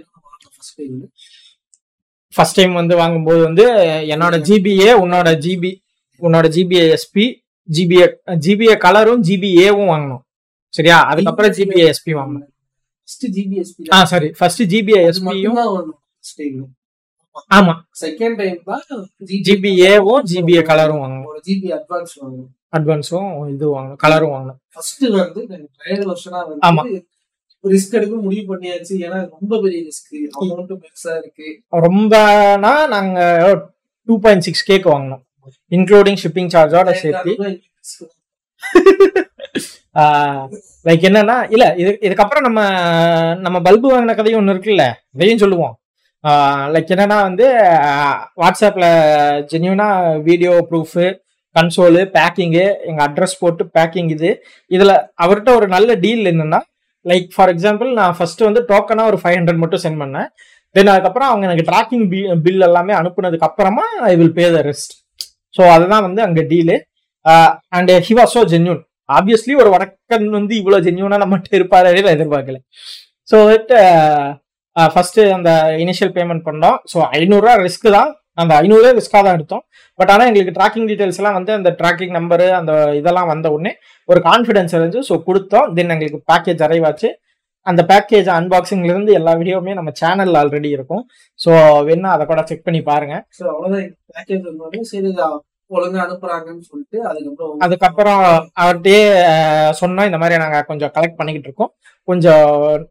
ஃபர்ஸ்ட் டைம் வந்து வாங்கும்போது வந்து என்னோட ஜிபிஏ உன்னோட ஜிபி உன்னோட ஜிபிஏ எஸ்பி ஜிபிஏ ஜிபிஏ கலரும் ஜிபிஏவும் வாங்கணும் சரியா? அதுக்கப்புறம் ஜிபிஏ எஸ்பி வாங்கணும் ஃபர்ஸ்ட் ஜிபிஎஸ்பி ஆ சரி ஃபர்ஸ்ட் ஜிபிஏ எஸ்பியும் ஆமா. செகண்ட் டைம் தான் ஜிபிஏவும் ஜிபிஏ கலரும் வாங்கணும். ஒரு ஜிபி அட்வான்ஸ் வாங்கணும். அட்வான்ஸும் இது வாங்கணும் கலரும் வாங்கணும். ஃபர்ஸ்ட் வந்து ட்ரையல் வருஷனா ஆமா. வந்து ரிஸ்க் எடுக்க முடிவு பண்ணியாச்சு. ஏன்னா ரொம்ப பெரிய ரிஸ்க் அமௌண்ட்டும் பெருசா இருக்கு. ரொம்பனா நாங்க டூ பாயிண்ட் சிக்ஸ் கேக் வாங்கினோம் இன்க்ளூடிங் ஷிப்பிங் சார்ஜோட சேர்த்து. லைக் என்னன்னா இல்ல இது இதுக்கப்புறம் நம்ம நம்ம பல்பு வாங்கின கதையும் ஒன்று இருக்குல்ல இதையும் சொல்லுவோம். லைக் என்னன்னா வந்து வாட்ஸ்அப்பில் ஜென்யூனா வீடியோ ப்ரூஃபு கன்சோலு பேக்கிங்கு எங்கள் அட்ரஸ் போட்டு பேக்கிங் இது. இதில் அவர்கிட்ட ஒரு நல்ல டீல் என்னென்னா லைக் ஃபார் எக்ஸாம்பிள் நான் ஃபஸ்ட்டு வந்து டோக்கனாக ஒரு ஃபைவ் ஹண்ட்ரட் மட்டும் சென்ட் பண்ணேன். தென் அதுக்கப்புறம் அவங்க எனக்கு ட்ராக்கிங் பில் எல்லாமே அனுப்புனதுக்கு அப்புறமா I will pay the rest so அதுதான் வந்து அங்கே deal and he was so genuine obviously ஒரு வடக்கன் வந்து இவ்வளோ ஜென்யூனாக நம்மகிட்ட இருப்பாரு நான் எதிர்பார்க்கல. ஸோ ஃபர்ஸ்ட் அந்த இனிஷியல் பேமெண்ட் பண்ணோம். ஸோ ஐநூறுரூவா ரிஸ்க் தான். அந்த ஐநூறுரூவா ரிஸ்க்காக தான் எடுத்தோம். பட் ஆனால் எங்களுக்கு ட்ராக்கிங் டீட்டெயில்ஸ் எல்லாம் வந்து அந்த ட்ராக்கிங் நம்பரு அந்த இதெல்லாம் வந்த உடனே ஒரு கான்ஃபிடன்ஸ் இருந்துச்சு. ஸோ கொடுத்தோம். தென் எங்களுக்கு பேக்கேஜ் அரைவாச்சு அந்த பேக்கேஜ் அன்பாக்சிங்லேருந்து எல்லா வீடியோவுமே நம்ம சேனல் ஆல்ரெடி இருக்கும். ஸோ வேணா அதை கூட செக் பண்ணி பாருங்க. ஸோ அவ்வளோதான் பேக்கேஜ் சரி ஒழுங்கா அனுப்புறாங்கன்னு சொல்லிட்டு அதுக்கப்புறம் அதுக்கப்புறம் அவர்கிட்டயே அஹ், சொன்னோம் இந்த மாதிரி நாங்க கொஞ்சம் கலெக்ட் பண்ணிக்கிட்டு இருக்கோம். கொஞ்சம்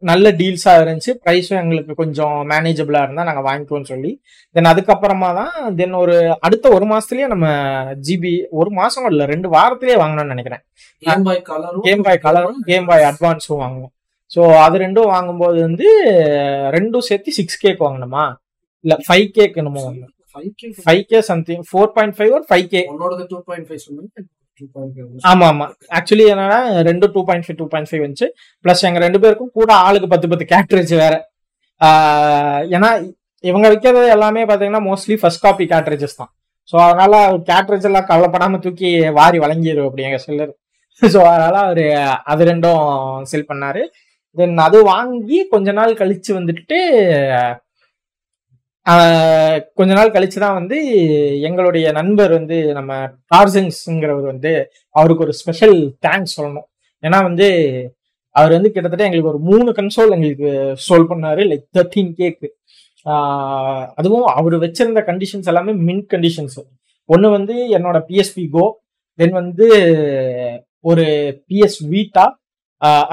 நல்ல டீல்ஸா இருந்துச்சு. ப்ரைஸும் எங்களுக்கு கொஞ்சம் மேனேஜபிளா இருந்தா நாங்க வாங்கிக்குவோம்னு சொல்லி. தென் அதுக்கப்புறமா தான் தென் ஒரு அடுத்த ஒரு மாசத்துலயே நம்ம ஜிபி ஒரு மாசம் இல்ல ரெண்டு வாரத்திலேயே வாங்கணும்னு நினைக்கிறேன். கேம் பாய் கலரும் கேம் பாய் கலரும் கேம் பாய் அட்வான்ஸும் வாங்குவோம். ஸோ அது ரெண்டும் வாங்கும்போது வந்து ரெண்டும் சேர்த்து சிக்ஸ் கேக் வாங்கணுமா? இல்ல ஃபைவ் கேக் என்னமோ வாங்கணும். Five K something four point five ஒரு ஃபைவ் கே உன்னோட டூ பாயிண்ட் ஃபைவ் சொன்னீங்க ஆமா ஆமா. ஆக்சுவலி என்னன்னா ரெண்டு two point five two point five வந்துச்சு பிளஸ் எங்க ரெண்டு பேருக்கும் கூட ஆளுக்கு பத்து பத்து கேட்ரேஜ் வேற. ஏன்னா இவங்க விற்கிறது எல்லாமே பாத்தீங்கன்னா மோஸ்ட்லி ஃபர்ஸ்ட் காப்பி கேட்ரேஜஸ் தான். ஸோ அதனால கேட்ரேஜ் எல்லாம் கவலைப்படாம தூக்கி வாரி வழங்கிடும் அப்படி எங்க செல்லர் ஸோ அதனால அவரு அது ரெண்டும் செல் பண்ணாரு. தென் அது வாங்கி கொஞ்ச நாள் கழிச்சு வந்துட்டு கொஞ்ச நாள் கழிச்சு தான் வந்து எங்களுடைய நண்பர் வந்து நம்ம டார்சன்ஸ்ங்கிறவர் வந்து அவருக்கு ஒரு ஸ்பெஷல் தேங்க்ஸ் சொல்லணும். ஏன்னா வந்து அவர் வந்து கிட்டத்தட்ட எங்களுக்கு ஒரு மூணு கன்சோல் எங்களுக்கு சோல்வ் பண்ணாரு லைக் தேர்ட்டீன் கேக்கு அதுவும் அவர் வச்சிருந்த கண்டிஷன்ஸ் எல்லாமே மின் கண்டிஷன்ஸ் ஒன்று வந்து என்னோட பிஎஸ்பி கோ தென் வந்து ஒரு பிஎஸ் வீட்டா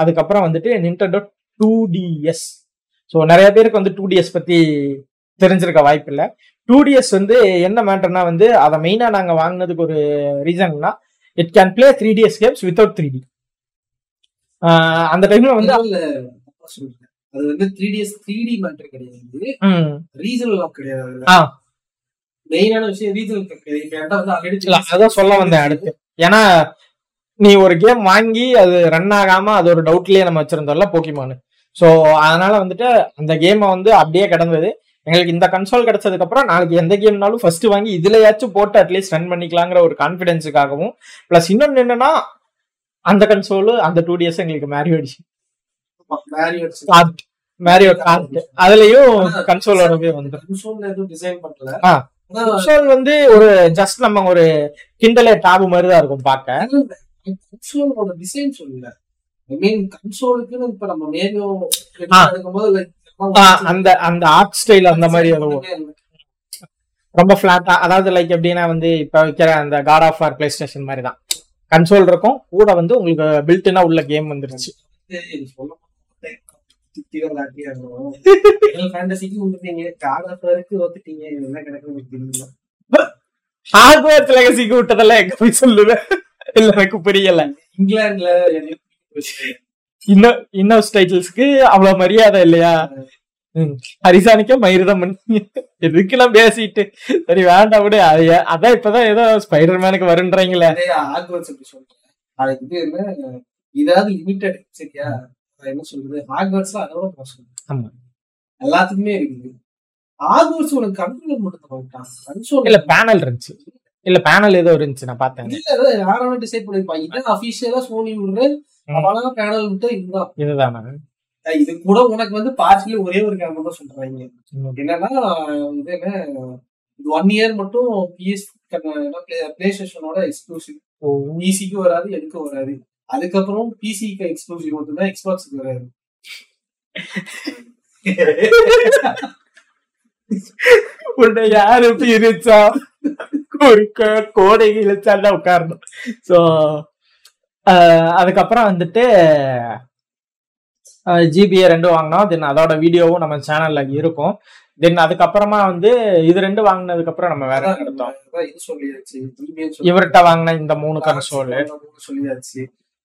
அதுக்கப்புறம் வந்துட்டு நிண்டோ டூ டிஎஸ் ஸோ நிறைய பேருக்கு வந்து டூ டிஎஸ் பத்தி தெரிஞ்சிருக்க வாய்ப்பு இல்லை டூ டிஎஸ் வந்து என்ன மேட்டர்னா வந்து அதை மெயினா நாங்க வாங்கினதுக்கு ஒரு ரீசன்னா it can play three DS games without three D அந்த டைம்ல வந்து. அது வந்து three DS three D matter கிடையாது. ரீஜனல் லாக் கிடையாது. மெயினான விஷயம் ரீஜனல் கிடையாது. அதான் சொல்ல வந்தேன் அடுத்து. ஏன்னா நீ ஒரு கேம் வாங்கி அது ரன் ஆகாம அது ஒரு டவுட்லயே நம்ம வச்சிருந்தோம்ல போக்கிமான் ஸோ அதனால வந்துட்டு அந்த கேமை வந்து அப்படியே கிடந்தது. எங்களுக்கு இந்த கன்சோல் கிடைச்சதுக்கு அப்புறம் நாளைக்கு எந்த கேம்னாலும் ஃபர்ஸ்ட் வாங்கி இதுலயாச்சும் போட்டு அட்லீஸ்ட் ரன் பண்ணிக்கலாங்கிற ஒரு கான்ஃபிடென்ஸுக்காகவும் ப்ளஸ் இன்னொன்னு என்னன்னா அந்த கன்சோலு அந்த டூ டிஎஸ் எங்களுக்கு மேரி ஆயிடுச்சு மேரியோ கார்ட் அதுலயும் கன்சோலோடவே வந்து கன்சோல் வந்து ஒரு ஜஸ்ட் நம்ம ஒரு கிண்டலே டாபு மாதிரி தான் இருக்கும் பார்க்க. design சொல்லல. I mean, console க்குன்னு இப்ப நம்ம. எடுக்கும்போது அந்த அந்த ஆர்ட் ஸ்டைல் அந்த மாதிரி ரொம்ப ஃபிளாட்டா அதாவது லைக் எப்படின்னா வந்து இப்ப வைக்கிற அந்த God of R play station மாதிரி தான். கன்சோல் இருக்கும் கூட வந்து உங்களுக்கு பில்ட்னா உள்ள கேம் வந்துருச்சு. ஹார்ட்வேர் லெகசிக்கு விட்டதெல்லாம் எங்க போய் சொல்லுவேன் இல்ல எனக்கு புரியல. இங்கிலாந்துல. இன்னும் இன்னும் டைட்டில்ஸ்க்கு அவ்வளவு மரியாதை இல்லையா. ஹரிசானிக்கே மயிரிதம் பண்ணி எதுக்கெல்லாம் பேசிட்டு? சரி வேண்டாம் விடு. அதான் இப்பதான் ஏதோ ஸ்பைடர் மேனுக்கு வருன்றீங்களே. அதுக்கு என்ன இதாவது லிமிட்டட் சரியா? என்ன சொல்றது? ஹாக்வர்ட்ஸ்ல அதோட மோசம் ஆமா. எல்லாத்துக்குமே இருக்குது. ஹாக்வர்ட்ஸ் உனக்கு கண்ட்ரோல் மட்டும் இல்ல பேனல் இருந்துச்சு. இல்ல பேனல் ஏதோ இருந்துச்சு நான் பார்த்தேன். இல்ல யாரும் டிசைட் பண்ணிருப்பான் இதான் அபிஷியலா சோனி விடுற அவனா பேனல் விட்டு இதுதான். இதுதானே? இது கூட உனக்கு வந்து பார்சலி ஒரே ஒரு கேமரா தான் சொல்றாங்க. என்னன்னா இது என்ன ஒன் இயர் மட்டும் பிஎஸ் பிளே ஸ்டேஷனோட எக்ஸ்க்ளூசிவ் ஓ. பிசிக்கு வராது எதுக்கு வராது. அதுக்கப்புறம் பிசிக்கு எக்ஸ்க்ளூசிவ் மட்டும்தான் எக்ஸ்பாக்ஸுக்கு வராது. உன்னை யாரு பிரிச்சா? ஒரு கோடை இழுச்சாண்டா உட்காரணும். ஸோ அதுக்கப்புறம் வந்துட்டு ஜிபிஏ ரெண்டும் வாங்கினோம். தென் அதோட வீடியோவும் நம்ம சேனல்ல இருக்கும். தென் அதுக்கப்புறமா வந்து இது ரெண்டு வாங்கினதுக்கு அப்புறம் நம்ம வேற எடுத்தோம்? இவர்கிட்ட வாங்கின இந்த மூணு கன்சோல் சொல்லியாச்சு. சொல்லியாச்சு.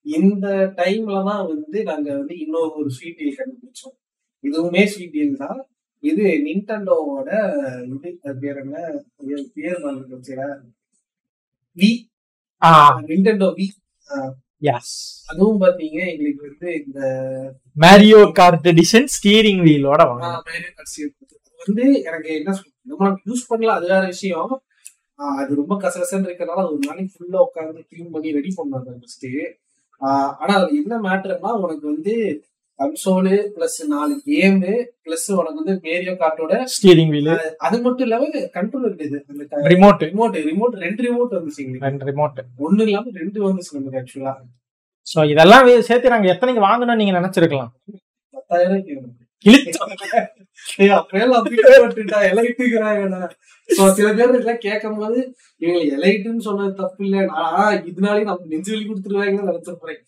இந்த டைம்ல தான் வந்து நாங்க வந்து இன்னொரு ஒரு ஸ்வீட் டீல் கண்டுபிடிச்சோம். இதுவுமே ஸ்வீட் டீல் தான். இது நிண்டோவோட இது பேர் என்ன? பேர் வி ஆ நிண்டோ வி அதுவும் பாத்தீங்க எங்களுக்கு வந்து இந்த மேரியோ கார்ட் எடிஷன் ஸ்டீரிங் வீலோட வந்து எனக்கு என்ன நம்ம யூஸ் பண்ணல அது வேற விஷயம். அது ரொம்ப கசகசன்னு இருக்கறனால ஒரு நாளைக்கு ஃபுல்லா உட்காந்து க்ளீன் பண்ணி ரெடி பண்ணாங்க ஃபர்ஸ்ட் ஆனா அது என்ன மேட்டர்னா உனக்கு வந்து கன்சோலு பிளஸ் நாலு கேமு பிளஸ் உனக்கு வந்து மேரியோ கார்ட்டோட ஸ்டீரிங் வீலு அது மட்டும் இல்லாம கண்ட்ரோல் இருக்குது அந்த ரிமோட் ரிமோட் ரிமோட் ரெண்டு ரிமோட் வந்துச்சு எங்களுக்கு. ரெண்டு ரிமோட் ஒண்ணு இல்லாம ரெண்டு வந்துச்சு நமக்கு ஆக்சுவலா ஸோ இதெல்லாம் சேர்த்து நாங்க எத்தனைக்கு வாங்கணும்னு நீங்க நினைச்சிருக்கலாம். பத்தாயிரம் சில பேர் இதெல்லாம் கேட்கும்போது இவங்க எலைட்டுன்னு சொன்னது தப்பு இல்ல. நான் இதனாலே நம்ம நெஞ்சு வலி கொடுத்துருவாங்கன்னு நினைச்சிருப்பேன்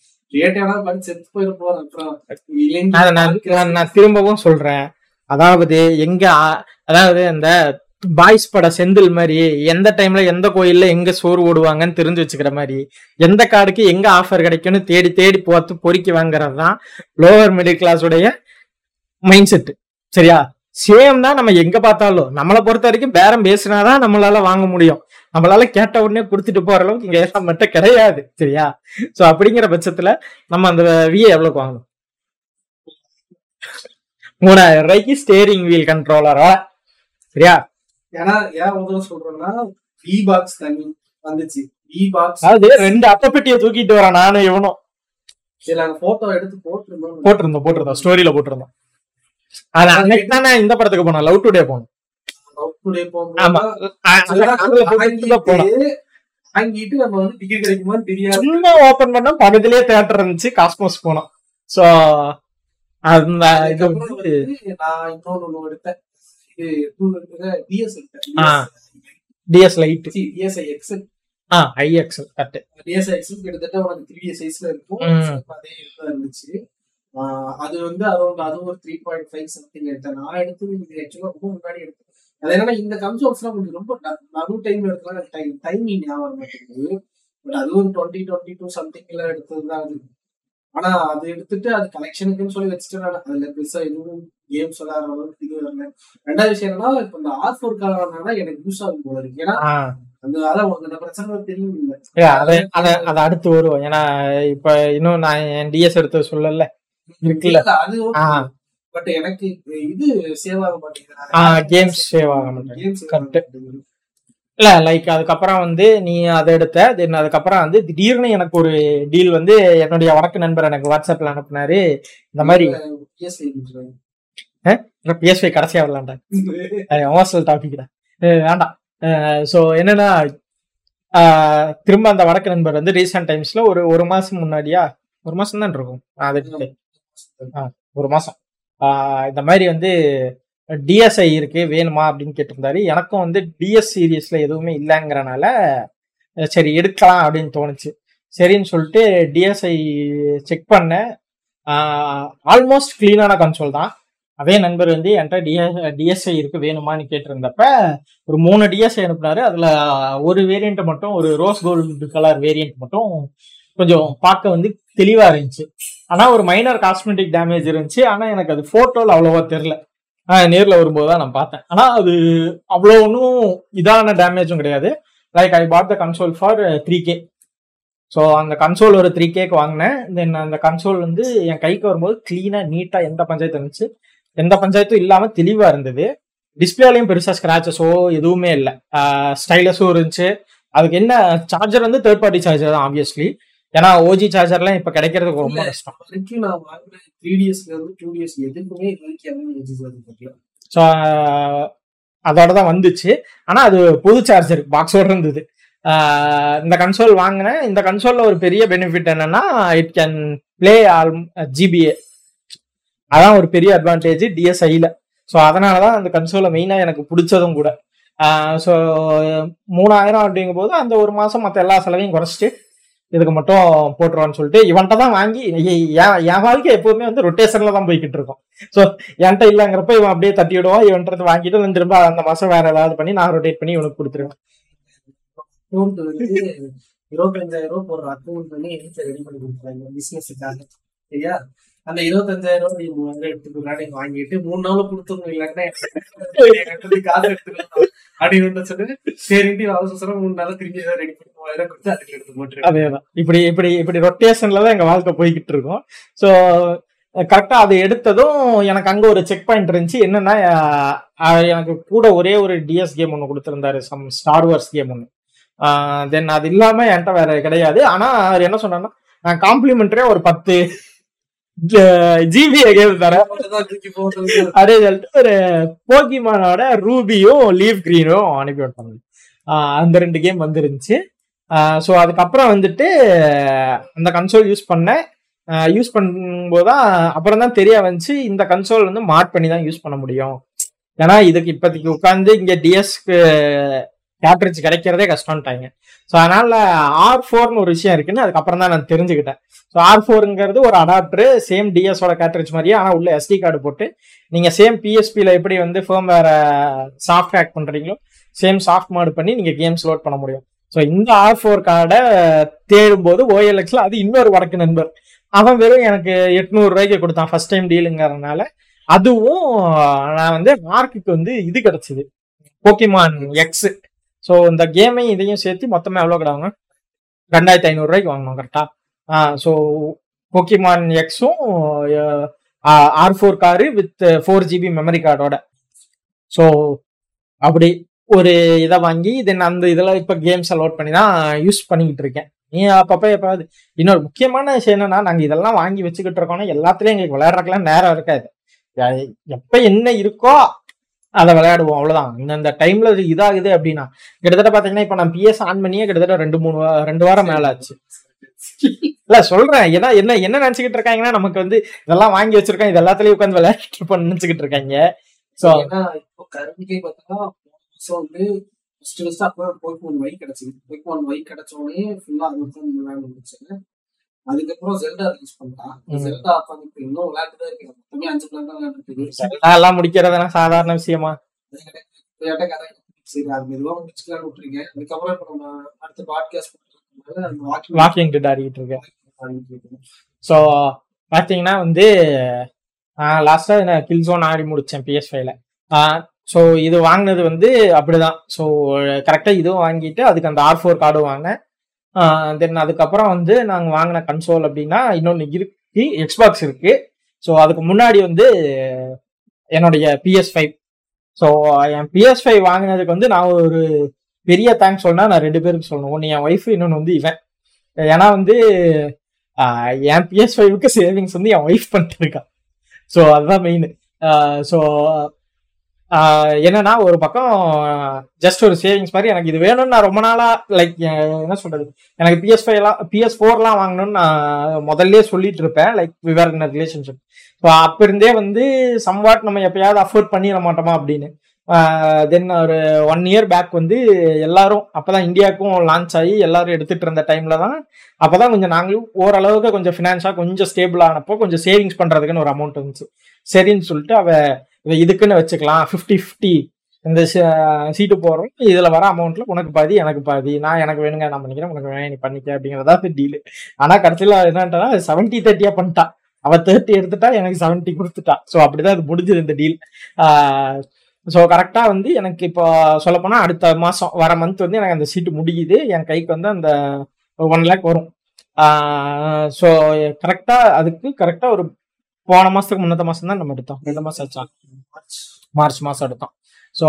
நான் நான் திரும்பவும் சொல்றேன். அதாவது எங்க அதாவது அந்த பாய்ஸ் பட செந்தில் மாதிரி எந்த டைம்ல எந்த கோயில்ல எங்க சோறு ஓடுவாங்கன்னு தெரிஞ்சு வச்சுக்கிற மாதிரி எந்த கார்டுக்கு எங்க ஆஃபர் கிடைக்கும்னு தேடி தேடி பார்த்து பொறுக்கி வாங்குறது தான் லோவர் மிடில் கிளாஸ் உடைய மைண்ட் செட்டு சரியா? சேம் தான் நம்ம எங்க பார்த்தாலும். நம்மளை பொறுத்த வரைக்கும் பேரம் பேசினாதான் நம்மளால வாங்க முடியும். நம்மளால கேட்ட உடனே கொடுத்துட்டு போற அளவுக்கு இங்க எல்லாம் மட்டும் கிடையாது சரியா? சோ அப்படிங்கிற பட்சத்துல நம்ம அந்த விஏ எவ்வளவுக்கு வாங்கணும்? மூணாயிரம் ரூபாய்க்கு ஸ்டேரிங் வீல் கண்ட்ரோலரா சரியா? ஏன்னா ஏன் முதல்ல சொல்றேன்னா வி பாக்ஸ் தனி வந்துச்சு. வி பாக்ஸ் அதாவது ரெண்டு அப்ப பெட்டியை தூக்கிட்டு வரேன் நானும் இவனும். சரி நாங்க போட்டோ எடுத்து போட்டிருந்தோம். போட்டிருந்தோம் போட்டிருந்தோம். ஸ்டோரியில போட்டிருந்தோம். அது அன்னைக்கு தான் நான் இந்த படத்துக்கு போனேன் லவ் டுடே போனோம். தான் போனோம் வாங்கிட்டு நம்ம வந்து டிக்கெட் கிடைக்குமான்னு தெரியாது. சும்மா ஓபன் பண்ணா பக்கத்துலயே தேட்டர் இருந்துச்சு காஸ்மோஸ் போனோம். சோ அந்த இது வந்து நான் ஒண்ணு எடுத்தேன். DS DS lite DSi X ah. I XL correct DSX கிட்டத்தட்ட உனக்கு த்ரீ சைஸ்ல இருக்கும். அதே இருந்துச்சு. அது வந்து அரௌண்ட் அது ஒரு த்ரீ பாயிண்ட் ஃபைவ் சம்திங் எடுத்தேன். நான் எடுத்தது இது ரொம்ப முன்னாடி எடுத்தேன் அது என்னன்னா இந்த கன்சோல்ஸ்லாம் கொஞ்சம் ரொம்ப நடு டைம் எடுக்கலாம் டைம் டைமிங் ஞாபகம் மாட்டேங்குது. பட் அது ஒரு டுவெண்ட்டி டுவெண்ட்டி டூ சம்திங்ல எடுத்தது தான் அது. ஆனா அது எடுத்துட்டு அது கலெக்ஷனுக்குன்னு சொல்லி வச்சுட்டு அதுல பெருசா எதுவும் கேம்ஸ் விளையாடுற அளவுக்கு இது வரல. ரெண்டாவது விஷயம் என்னன்னா இப்ப இந்த ஆர் ஃபோர் காரணம்னா எனக்கு யூஸ் ஆகும் போல இருக்கு. ஏன்னா அந்த அதான் பிரச்சனை தெரியும் இல்ல அத அடுத்து வருவோம். ஏன்னா இப்ப இன்னும் நான் என் டிஎஸ் எடுத்து சொல்லல. இருக்குல்ல. அது பட் எனக்கு இது சேவ் ஆக ஆ கேம்ஸ் சேவ் ஆக Correct. இல்ல லைக் அதுக்கப்புறம் வந்து நீ அதை எடுத்த தென் அதுக்கப்புறம் வந்து திடீர்னு எனக்கு ஒரு டீல் வந்து என்னுடைய வடக்கு நண்பர் எனக்கு வாட்ஸ்அப்ல அனுப்புனாரு. இந்த மாதிரி. பிஎஸ்ஐ கடைசியா வரலான்டா ஹோஸ்டல் டாபிக் தான் அஹ் வேண்டாம். ஸோ என்னன்னா திரும்ப அந்த வடக்கு நண்பர் வந்து ரீசெண்ட் டைம்ஸ்ல ஒரு ஒரு மாசம் முன்னாடியா? ஒரு மாசம் தான் இருக்கும் அது. ஒரு மாசம். இந்த மாதிரி வந்து டிஎஸ்ஐ இருக்கு வேணுமா அப்படின்னு கேட்டிருந்தாரு. எனக்கும் வந்து டிஎஸ் சீரியஸ்ல எதுவுமே இல்லைங்கிறனால சரி எடுக்கலாம் அப்படின்னு தோணுச்சு. சரின்னு சொல்லிட்டு டிஎஸ்ஐ செக் பண்ணேன். ஆல்மோஸ்ட் கிளீனான கன்சோல் தான். அதே நண்பர் வந்து என்கிட்ட டிஎஸ் டிஎஸ்ஐ இருக்கு வேணுமான்னு கேட்டிருந்தப்ப ஒரு மூணு டிஎஸ்ஐ அனுப்புனாரு. அதுல ஒரு வேரியண்ட் மட்டும் ஒரு ரோஸ் கோல்டு கலர் வேரியண்ட் மட்டும் கொஞ்சம் பார்க்க வந்து தெளிவா இருந்துச்சு. ஆனா ஒரு மைனர் காஸ்மெட்டிக் டேமேஜ் இருந்துச்சு. ஆனா எனக்கு அது போட்டோல அவ்வளவா தெரியல. நேரில் நேர்ல வரும்போது தான் நான் பார்த்தேன். ஆனா அது அவ்வளோ ஒன்றும் இதான டேமேஜும் கிடையாது. Like I bought the console for three K so அந்த கன்சோல் ஒரு த்ரீ கேக்கு வாங்கினேன். தென் அந்த கன்சோல் வந்து என் கைக்கு வரும்போது க்ளீனாக நீட்டாக எந்த பஞ்சாயத்து இருந்துச்சு. எந்த பஞ்சாயத்தும் இல்லாமல் தெளிவாக இருந்தது. டிஸ்பிளேலையும் பெருசாக ஸ்க்ராச்சஸோ எதுவுமே இல்லை. ஸ்டைலஸும் இருந்துச்சு. அதுக்கு என்ன சார்ஜர் வந்து தேர்ட் பார்ட்டி சார்ஜர் தான் ஆப்வியஸ்லி ஏன்னா ஓஜி சார்ஜர்லாம் இப்ப கிடைக்கிறதுக்கு ரொம்ப கஷ்டம். வரைக்கும் நான் வாங்கின த்ரீ டிஎஸ்ல இருந்து டூ டிஎஸ் எதுக்குமே இது வரைக்கும் எதுவும் யூஸ் ஆகுது தெரியல ஸோ அதோட தான் வந்துச்சு. ஆனா அது புது சார்ஜர் பாக்ஸோட இருந்தது. இந்த கன்சோல் வாங்கினேன். இந்த கன்சோல்ல ஒரு பெரிய பெனிஃபிட் என்னன்னா it can play all GBA அதான் ஒரு பெரிய அட்வான்டேஜ் டிஎஸ்ஐல ஸோ அதனால தான் அந்த கன்சோலை மெயினாக எனக்கு பிடிச்சதும் கூட. ஸோ மூணாயிரம் அப்படிங்கும் போது அந்த ஒரு மாசம் மற்ற எல்லா செலவையும் குறைச்சிட்டு இதுக்கு மட்டும் போட்டுருவான்னு சொல்லிட்டு இவன்கிட்ட தான் வாங்கி என் என் வாழ்க்கை எப்பவுமே வந்து ரொட்டேஷன்ல தான் போய்கிட்டு இருக்கும். ஸோ என்கிட்ட இல்லைங்கிறப்ப இவன் அப்படியே தட்டி விடுவான் இவன்ட்டு வாங்கிட்டு வந்து திரும்ப அந்த மாசம் வேற ஏதாவது பண்ணி நான் ரொட்டேட் பண்ணி இவனுக்கு கொடுத்துருவேன். இருபத்தஞ்சாயிரம் ரூபாய் போடுற அக்கௌண்ட் பண்ணி ரெடி பண்ணி கொடுத்துருவாங்க பிசினஸுக்காக சரியா? அந்த இருபத்தஞ்சாயிரம் ரூபாய் நீ மூவாயிரம் எடுத்துக்கிறானே வாங்கிட்டு மூணு நாள் கொடுத்துருங்க இல்லாட்டா காசு எடுத்துக்கலாம் அப்படின்னு சொல்லி சரிட்டு அவசரம் மூணு நாள் திரும்பி ஏதாவது ரெடி பண்ணி மூவாயிரம் கொடுத்து அதுக்கு எடுத்து போட்டுருக்கேன் அதேதான். இப்படி இப்படி இப்படி ரொட்டேஷன்ல தான் எங்க வாழ்க்கை போய்கிட்டு இருக்கோம். ஸோ கரெக்டா அது எடுத்ததும் எனக்கு அங்க ஒரு செக் பாயிண்ட் இருந்துச்சு. என்னன்னா எனக்கு கூட ஒரே ஒரு டிஎஸ் கேம் ஒன்று கொடுத்துருந்தாரு சம் ஸ்டார் வார்ஸ் கேம் ஒன்று தென் அது இல்லாம என்கிட்ட வேற கிடையாது. ஆனா அவர் என்ன சொன்னார்னா நான் காம்ப்ளிமெண்டரியா ஒரு பத்து ஜிபி கேம் தரேன்? அப்படியே சொல்லிட்டு ஒரு போக்கிமானோட ரூபியும் லீவ் கிரீனும் அனுப்பி விட்டாங்க. அந்த ரெண்டு கேம் வந்துருந்துச்சு. ஸோ அதுக்கப்புறம் வந்துட்டு அந்த கன்சோல் யூஸ் பண்ணேன் யூஸ் பண்ணும்போது தான் அப்புறம் தான் தெரிய வந்துச்சு இந்த கன்சோல் வந்து மாட் பண்ணி தான் யூஸ் பண்ண முடியும். ஏன்னா இதுக்கு இப்போதைக்கு உட்காந்து இங்கே டிஎஸ்க்கு கேட்ரேஜ் கிடைக்கிறதே கஷ்டம்ட்டாங்க. ஸோ அதனால ஆர் ஃபோர்னு ஒரு விஷயம் இருக்குன்னு அதுக்கப்புறம் தான் நான் தெரிஞ்சுக்கிட்டேன். ஸோ ஆர் ஃபோருங்கிறது ஒரு அடாப்டர் சேம் டிஎஸோட கேட்ரேஜ் மாதிரியே ஆனால் உள்ள எஸ்டி கார்டு போட்டு நீங்கள் சேம் பிஎஸ்பியில் எப்படி வந்து ஃபேம் வேற சாஃப்ட் ஹேக் பண்ணுறீங்களோ சேம் சாஃப்ட் மாடு பண்ணி நீங்கள் கேம்ஸ் லோட் பண்ண முடியும். ஸோ இந்த ஆர் ஃபோர் கார்டை தேடும்போது ஓஎல்எக்ஸில் அது இன்னொரு வடக்கு நண்பர். அவன் வெறும் எனக்கு எட்நூறு ரூபாய்க்கு கொடுத்தான் ஃபர்ஸ்ட் டைம் டீலுங்கிறதுனால அதுவும் நான் வந்து மார்க்குக்கு வந்து இது கிடச்சிது. போக்கிமான் எக்ஸு ஸோ இந்த கேமையும் இதையும் சேர்த்து மொத்தமாக எவ்வளோ கிடாங்க ரெண்டாயிரத்தி ஐநூறு ரூபாய்க்கு வாங்கணும் கரெக்டாக ஸோ போக்கிமான் எக்ஸும் R four card with four GB memory கார்டோட ஸோ அப்படி ஒரு இதை வாங்கி தென் அந்த இதெல்லாம் இப்போ கேம்ஸ் அலோட் பண்ணி தான் யூஸ் பண்ணிக்கிட்டு இருக்கேன். நீ அப்பப்போ எப்போ இன்னொரு முக்கியமான விஷயம் என்னன்னா நாங்கள் இதெல்லாம் வாங்கி வச்சுக்கிட்டு இருக்கோம்னா எல்லாத்துலேயும் எங்களுக்கு விளையாடுறக்கெல்லாம் நேரம் இருக்காது. எப்போ என்ன இருக்கோ அதை விளையாடுவோம் அவ்வளோதான் இந்தந்த டைம்ல இதாகுது அப்படின்னா கிட்டத்தட்ட பார்த்தீங்கன்னா இப்போ நான் பிஎஸ் ஆன் பண்ணியே கிட்டத்தட்ட ரெண்டு மூணு ரெண்டு வாரம் மேலே ஆச்சு. இல்ல சொல்றேன். ஏன்னா என்ன என்ன நினைச்சுக்கிட்டு இருக்காங்கன்னா நமக்கு வந்து இதெல்லாம் வாங்கி வச்சிருக்கோம். இது எல்லாத்துலயும் உட்காந்து விளையாடிட்டு இருப்போம்னு நினைச்சுக்கிட்டு இருக்காங்க. சோ இப்போ கரண்ட்லயே பார்த்தா வந்து ஃபர்ஸ்ட் ஃபர்ஸ்ட் அப்போ போய்க்கு ஒய் கிடைச்சது. போய்க்கு ஒன் ஒய் கிடைச்ச உடனே ஃபுல்லா அது தான் விளையாட முடிச்சேன் அதுக்கப்புறம் ஜெல்டா ரிலீஸ் பண்ணிட்டான். ம். ஜெல்டா உட்காந்து இன்னும் விளையாட்டு தான் இருக்கு மொத்தமே அஞ்சு பிளான் தான் விளையாண்டுட்டு எல்லாம் முடிக்கிறதுனா சாதாரண விஷயமா? விளையாட்ட கதை. சரி அது மெதுவா முடிச்சுக்கலாம்னு விட்டுருக்கேன். அதுக்கப்புறம் இப்ப நம்ம அடுத்த பாட்காஸ்ட் வாக்கிங் வாக்கிங் ஆடிக்கிட்டு இருக்கேன். ஸோ பார்த்தீங்கன்னா வந்து லாஸ்ட்டாக நான் கில் ஜோன் ஆடி முடித்தேன் பிஎஸ் ஃபைவ்ல ஸோ இது வாங்கினது வந்து அப்படிதான். ஸோ கரெக்டாக இதுவும் வாங்கிட்டு அதுக்கு அந்த ஆர் ஃபோர் கார்டும் வாங்கினேன். தென் அதுக்கப்புறம் வந்து நாங்கள் வாங்கின கன்சோல் அப்படின்னா இன்னொன்று இருக்கு எக்ஸ்பாக்ஸ் இருக்கு. ஸோ அதுக்கு முன்னாடி வந்து என்னுடைய பிஎஸ் ஃபைவ் ஸோ என் பிஎஸ் ஃபைவ் வாங்கினதுக்கு வந்து நான் ஒரு பெரிய தேங்க்ஸ் சொன்னா நான் ரெண்டு பேருக்கு சொல்லணும். ஒன்று என் ஒய்ஃப் இன்னொன்று வந்து இவன். ஏன்னா வந்து என் பிஎஸ் ஃபைவுக்கு சேவிங்ஸ் வந்து என் ஒய்ஃப் பண்ணிட்டு இருக்கான் ஸோ அதுதான் மெயின் ஸோ என்னன்னா ஒரு பக்கம் ஜஸ்ட் ஒரு சேவிங்ஸ் மாதிரி எனக்கு இது வேணும்னு நான் ரொம்ப நாளா லைக் என்ன சொல்றது? எனக்கு பிஎஸ் ஃபைவ்லாம் பிஎஸ் ஃபோர்லாம் வாங்கணும்னு நான் முதல்ல சொல்லிட்டு இருப்பேன். லைக் விவர் ரிலேஷன்ஷிப் ஸோ அப்ப இருந்தே வந்து சம்வாட் நம்ம எப்பயாவது அஃபோர்ட் பண்ணிட மாட்டோமா அப்படின்னு. தென் ஒரு ஒன் இயர் பேக் வந்து எல்லாரும் அப்பதான் இந்தியாவுக்கும் லான்ச் ஆகி எல்லாரும் எடுத்துட்டு இருந்த டைம்ல தான் அப்பதான் கொஞ்சம் நாங்களும் ஓரளவுக்கு கொஞ்சம் ஃபினான்ஷாக கொஞ்சம் ஸ்டேபிள் ஆனப்போ கொஞ்சம் சேவிங்ஸ் பண்றதுக்குன்னு ஒரு அமௌண்ட் இருந்துச்சு. சரின்னு சொல்லிட்டு அவ இதுக்குன்னு வச்சுக்கலாம் ஃபிஃப்டி ஃபிஃப்டி இந்த சீட்டு போகிறோம் இதுல வர அமௌண்ட்ல உனக்கு பாதி எனக்கு பாதி. நான் எனக்கு வேணுங்க நான் பண்ணிக்கிறேன் உனக்கு வேணும் நீ பண்ணிக்க அப்படிங்கறதா டீல் ஆனா கடைசியில என்னன்னா செவன்ட்டி தேர்ட்டியா பண்ணிட்டா. அவ தேர்ட்டி எடுத்துட்டா எனக்கு செவன்ட்டி கொடுத்துட்டா. ஸோ அப்படிதான் அது முடிஞ்சது இந்த டீல் ஸோ கரெக்டாக வந்து எனக்கு இப்போ சொல்லப்போனால் அடுத்த மாதம் வர மந்த் வந்து எனக்கு அந்த சீட்டு முடியுது. என் கைக்கு வந்து அந்த ஒன் லேக் வரும். ஸோ கரெக்டாக அதுக்கு கரெக்டாக ஒரு போன மாதத்துக்கு முன்னத்த மாதம் தான் நம்ம எடுத்தோம். ரெண்டு மாதம் ஆச்சா? மார்ச் மாதம் எடுத்தோம். ஸோ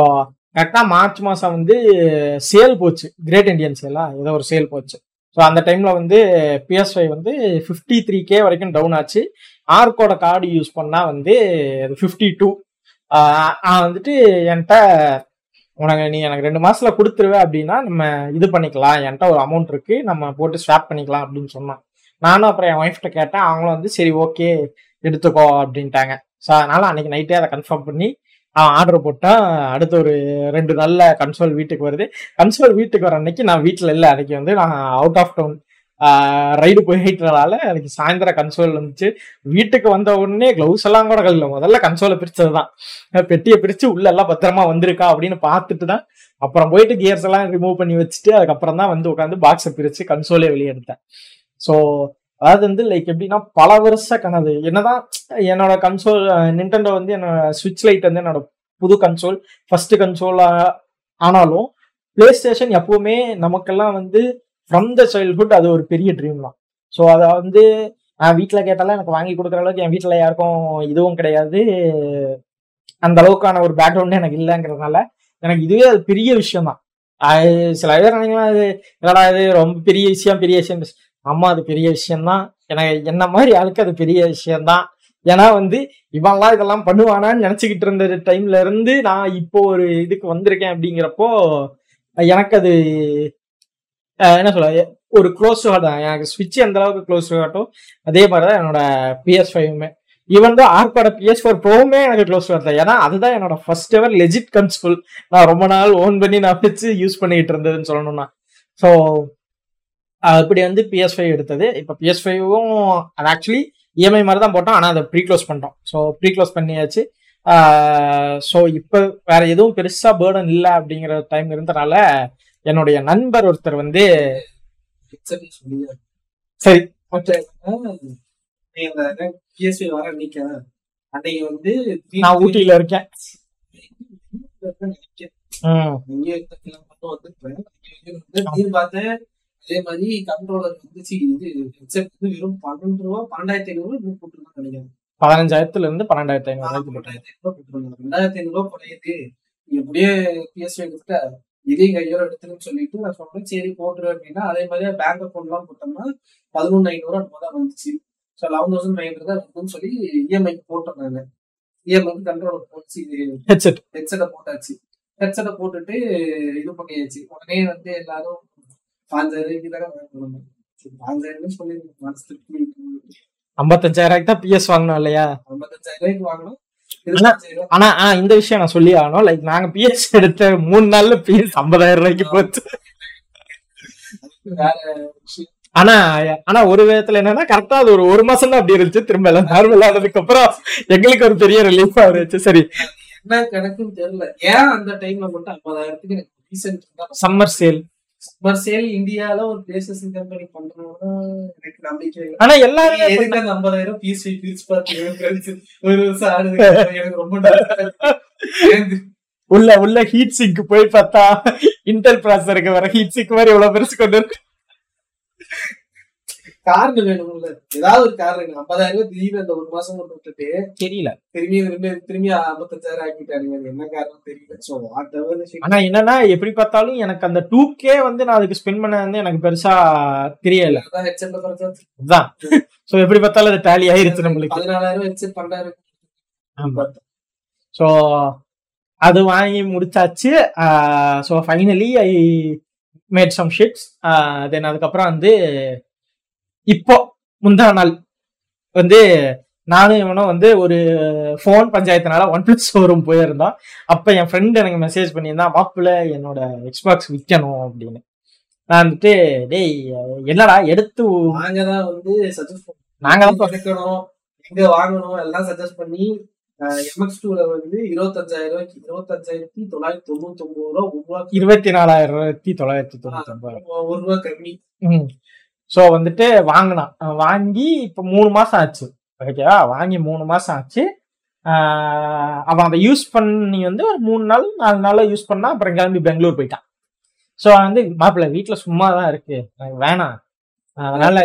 கரெக்டாக மார்ச் மாதம் வந்து சேல் போச்சு. கிரேட் இண்டியன் சேலா ஏதோ ஒரு சேல் போச்சு. ஸோ அந்த டைமில் வந்து பிஎஸ்ஐ வந்து ஃபிஃப்டி த்ரீ கே வரைக்கும் டவுன் ஆச்சு. ஆர்கோட கார்டு யூஸ் பண்ணால் வந்து ஃபிஃப்டி டூ நான் வந்துட்டு என்கிட்ட உனக்கு நீ எனக்கு ரெண்டு மாசத்துல கொடுத்துருவே அப்படின்னா நம்ம இது பண்ணிக்கலாம். என்கிட்ட ஒரு அமௌண்ட் இருக்கு. நம்ம போட்டு ஸ்வாப் பண்ணிக்கலாம் அப்படின்னு சொன்னான். நானும் அப்புறம் என் ஒய்ஃப்ட்ட கேட்டேன். அவங்களும் வந்து சரி ஓகே எடுத்துக்கோ அப்படின்ட்டாங்க. ஸோ அதனால அன்னைக்கு நைட்டே அதை கன்ஃபார்ம் பண்ணி அவன் ஆர்டர் போட்டேன். அடுத்த ஒரு ரெண்டு நாளில் கன்சோல் வீட்டுக்கு வருது. கன்சோல் வீட்டுக்கு வர அன்னைக்கு நான் வீட்டில் இல்லை. அன்னைக்கு வந்து நான் அவுட் ஆஃப் டவுன் ரைடு போயிட்டனால எனக்கு சாயந்தரம் கன்சோல் வந்துச்சு. வீட்டுக்கு வந்த உடனே க்ளவுஸ் எல்லாம் கூட கல்ல முதல்ல கன்சோலை பிரிச்சது தான் பெட்டியை பிரிச்சு உள்ள எல்லாம் பத்திரமா வந்திருக்கா அப்படின்னு பார்த்துட்டு தான் அப்புறம் போயிட்டு கியர்ஸ் எல்லாம் ரிமூவ் பண்ணி வச்சுட்டு அதுக்கப்புறம் தான் வந்து உட்காந்து பாக்ஸை பிரிச்சு கன்சோலே வெளியெடுத்தேன் ஸோ அதாவது வந்து லைக் எப்படின்னா பல வருஷ கனவு. என்னதான் என்னோட கன்சோல் நின்டெண்டோ வந்து என்னோட சுவிட்ச் லைட் வந்து என்னோட புது கன்சோல் ஃபர்ஸ்ட் கன்சோல் ஆனாலும் பிளே ஸ்டேஷன் எப்பவுமே நமக்கெல்லாம் வந்து ஃப்ரம் த சைல்ட்ஹுட் அது ஒரு பெரிய ட்ரீம் தான். ஸோ அதை வந்து நான் வீட்டில் கேட்டாலும் எனக்கு வாங்கி கொடுக்குற அளவுக்கு என் வீட்டில் யாருக்கும் இதுவும் கிடையாது. அந்த அளவுக்கான ஒரு பேக்ரவுண்டு எனக்கு இல்லைங்கிறதுனால எனக்கு இதுவே அது பெரிய விஷயம் தான். சில பேர் நினைக்கலாம் அது என்னடா இது ரொம்ப பெரிய விஷயம் பெரிய விஷயம். அம்மா அது பெரிய விஷயம்தான் எனக்கு என்ன மாதிரி ஆளுக்கு அது பெரிய விஷயம்தான் ஏன்னா வந்து இவன்லாம் இதெல்லாம் பண்ணுவானான்னு நினச்சிக்கிட்டு இருந்த டைம்ல இருந்து நான் இப்போ ஒரு இதுக்கு வந்திருக்கேன் அப்படிங்கிறப்போ எனக்கு அது என்ன சொல்ல ஒரு க்ளோஸ் ஹார்ட் தான். எனக்கு ஸ்விட்ச் எந்த அளவுக்கு க்ளோஸ் ஹார்ட்டோ அதே மாதிரி தான் என்னோட பிஎஸ் ஃபைவுமே ஈவன் தான் ஆர்கோட பிஎஸ் ஃபோர் ப்ரோவுமே எனக்கு க்ளோஸ் ஹார்ட் தான் ஏன்னா அதுதான் என்னோட ஃபர்ஸ்ட் எவர் லெஜிட் கன்சோல் நான் ரொம்ப நாள் ஓன் பண்ணி நான் வச்சு யூஸ் பண்ணிட்டு இருந்ததுன்னு சொல்லணும்னா. ஸோ அப்படி வந்து பிஎஸ் ஃபைவ் எடுத்தது. இப்போ பிஎஸ் ஃபைவும் அது ஆக்சுவலி இஎம்ஐ மாதிரி தான் போட்டோம். ஆனால் அதை ப்ரீ க்ளோஸ் பண்ணிட்டோம். ஸோ ப்ரீ க்ளோஸ் பண்ணியாச்சு ஸோ இப்போ வேற எதுவும் பெருசாக பேர்டன் இல்லை அப்படிங்கிற டைம் இருந்தனால என்னுடைய நண்பர் ஒருத்தர் வந்து சரி. அன்னைக்கு? அன்னைக்கு வந்து நான் ஊட்டியில இருக்கேன். அதே மாதிரி கண்ட்ரோலர் வந்து இது ஹெட்செட் வந்து வெறும் பன்னெண்டு ரூபா பன்னெண்டாயிரத்தி ஐநூறு ரூபா போட்டுருந்தாங்க நினைக்கிறேன். பதினஞ்சாயிரத்துல இருந்து பன்னெண்டாயிரத்தி ஐநூறு ஐநூறு போட்டுருந்தாங்க ரெண்டாயிரத்தி ஐநூறு ரூபா குறையுது எப்படியே பிஎஸ்பி எடுத்துட்ட இதையும் கையோட எடுத்துன்னு சொல்லிட்டு நான் சொன்னேன். சரி போட்டுரு அப்படின்னா அதே மாதிரி பேங்க் அக்கௌண்ட் எல்லாம் போட்டோம்னா பதினொன்று ஐநூறு அந்த தான் வந்துச்சு. So eleven thousand five hundred தான் இருக்குன்னு சொல்லி இஎம்ஐக்கு போட்டிருந்தாங்க இஎம்ஐக்கு கண்ட்ரோல் போச்சு. ஹெட்செட் ஹெட்செட்டை போட்டாச்சு. ஹெட்செட்டை போட்டுட்டு இது பண்ணியாச்சு. உடனே வந்து எல்லாரும் பாஞ்சாயிரம் தானே வாங்கணும் பாஞ்சாயிரம் சொல்லி மனசு திருப்தி ஐம்பத்தஞ்சாயிரம் தான் பிஎஸ் வாங்கணும் இல்லையா? ஐம்பத்தஞ்சாயிரம் ரூபாய்க்கு வாங்கணும் ஆனா ஆ, இந்த விஷயம் நான் சொல்லி ஆகணும். லைக் நாங்க பிஎஸ் எடுத்த மூணு நாள்ல பிஎஸ் ஐம்பதாயிரம் ரூபாய்க்கு போச்சு. ஆனா ஆனா ஒரு விதத்துல என்னன்னா கரெக்டா அது ஒரு ஒரு மாசம் தான் அப்படி இருந்துச்சு. திரும்ப எல்லாம் நார்மல் ஆனதுக்கு அப்புறம் எங்களுக்கு ஒரு பெரிய ரிலீஃபா இருந்துச்சு. சரி. என்ன கணக்குன்னு தெரியல. ஏன் அந்த டைம்ல மட்டும் ஐம்பதாயிரத்துக்கு சம்மர் சேல் சம்மர் சேல் இந்தியால ஒரு பிளேசஸ் கம்பெனி பண்றோம்னா எனக்கு நம்பிக்கை இல்லை. ஆனா எல்லாருமே எதுக்கு அந்த ஐம்பதாயிரம் பீஸ் பீஸ் பார்த்து ஒரு வருஷம் ஆடுது எனக்கு ரொம்ப உள்ள உள்ள ஹீட் சிங்க் போய் பார்த்தா இன்டெல் ப்ராசருக்கு வர ஹீட் சிங்க் மாதிரி இவ்வளவு பெருசு கொண்டு காரணம் வேணும்ல. ஏதாவது ஒரு காரணம். ஐம்பதாயிரம் ரூபாய் திடீர்னு அந்த ஒரு மாசம் மட்டும் விட்டுட்டு தெரியல. திரும்பி திரும்பி திரும்பி ஐம்பத்தஞ்சாயிரம் ஆக்கிட்டாங்க அது என்ன காரணம் தெரியல. சோ வாட் எவர் ஆனா என்னன்னா எப்படி பார்த்தாலும் எனக்கு அந்த டூ கே வந்து நான் அதுக்கு ஸ்பெண்ட் பண்ண வந்து எனக்கு பெருசா தெரியல. அதான் சோ எப்படி பார்த்தாலும் அது டேலி ஆயிருச்சு நம்மளுக்கு. பதினாலாயிரம் ஹெட்செட் பன்னெண்டாயிரம் ஸோ அது வாங்கி முடிச்சாச்சு. So finally I made some shits then அதுக்கப்புறம் வந்து இப்போ முந்தா நாள். வந்து நானும் இவனும் வந்து ஒரு ஃபோன் பஞ்சாயத்துனால ஒன் பிளஸ் ஷோரூம் போயிருந்தோம். அப்போ என் ஃப்ரெண்ட் எனக்கு மெசேஜ் பண்ணியிருந்தான் மாப்பிள்ள என்னோட எக்ஸ்பாக்ஸ் விற்கணும் அப்படின்னு. நான் வந்துட்டு டேய் என்னடா எடுத்து நாங்க தான் வந்து சஜஸ்ட் நாங்க தான் எடுக்கணும் எங்க வாங்கணும் எல்லாம் சஜஸ்ட் பண்ணி எம்எக்ஸ் டூல வந்து இருபத்தஞ்சாயிரம் ரூபாய்க்கு இருபத்தஞ்சாயிரத்தி தொள்ளாயிரத்தி தொண்ணூத்தி ஒன்பது ரூபா ஒரு ரூபா இருபத்தி நாலாயிரத்தி தொள்ளாயிரத்தி தொண்ணூத்தி ஒன்பது ஒரு ரூபா கம்மி. ஸோ வந்துட்டு வாங்கினான். வாங்கி இப்போ மூணு மாசம் ஆச்சு. ஓகேவா வாங்கி மூணு மாசம் ஆச்சு. அவன் அதை யூஸ் பண்ணி வந்து ஒரு மூணு நாள் நாலு நாள்ல யூஸ் பண்ணா அப்புறம் கிளம்பி பெங்களூர் போயிட்டான். ஸோ வந்து மாப்பிள்ள வீட்டுல சும்மா தான் இருக்கு. எனக்கு வேணாம். அதனால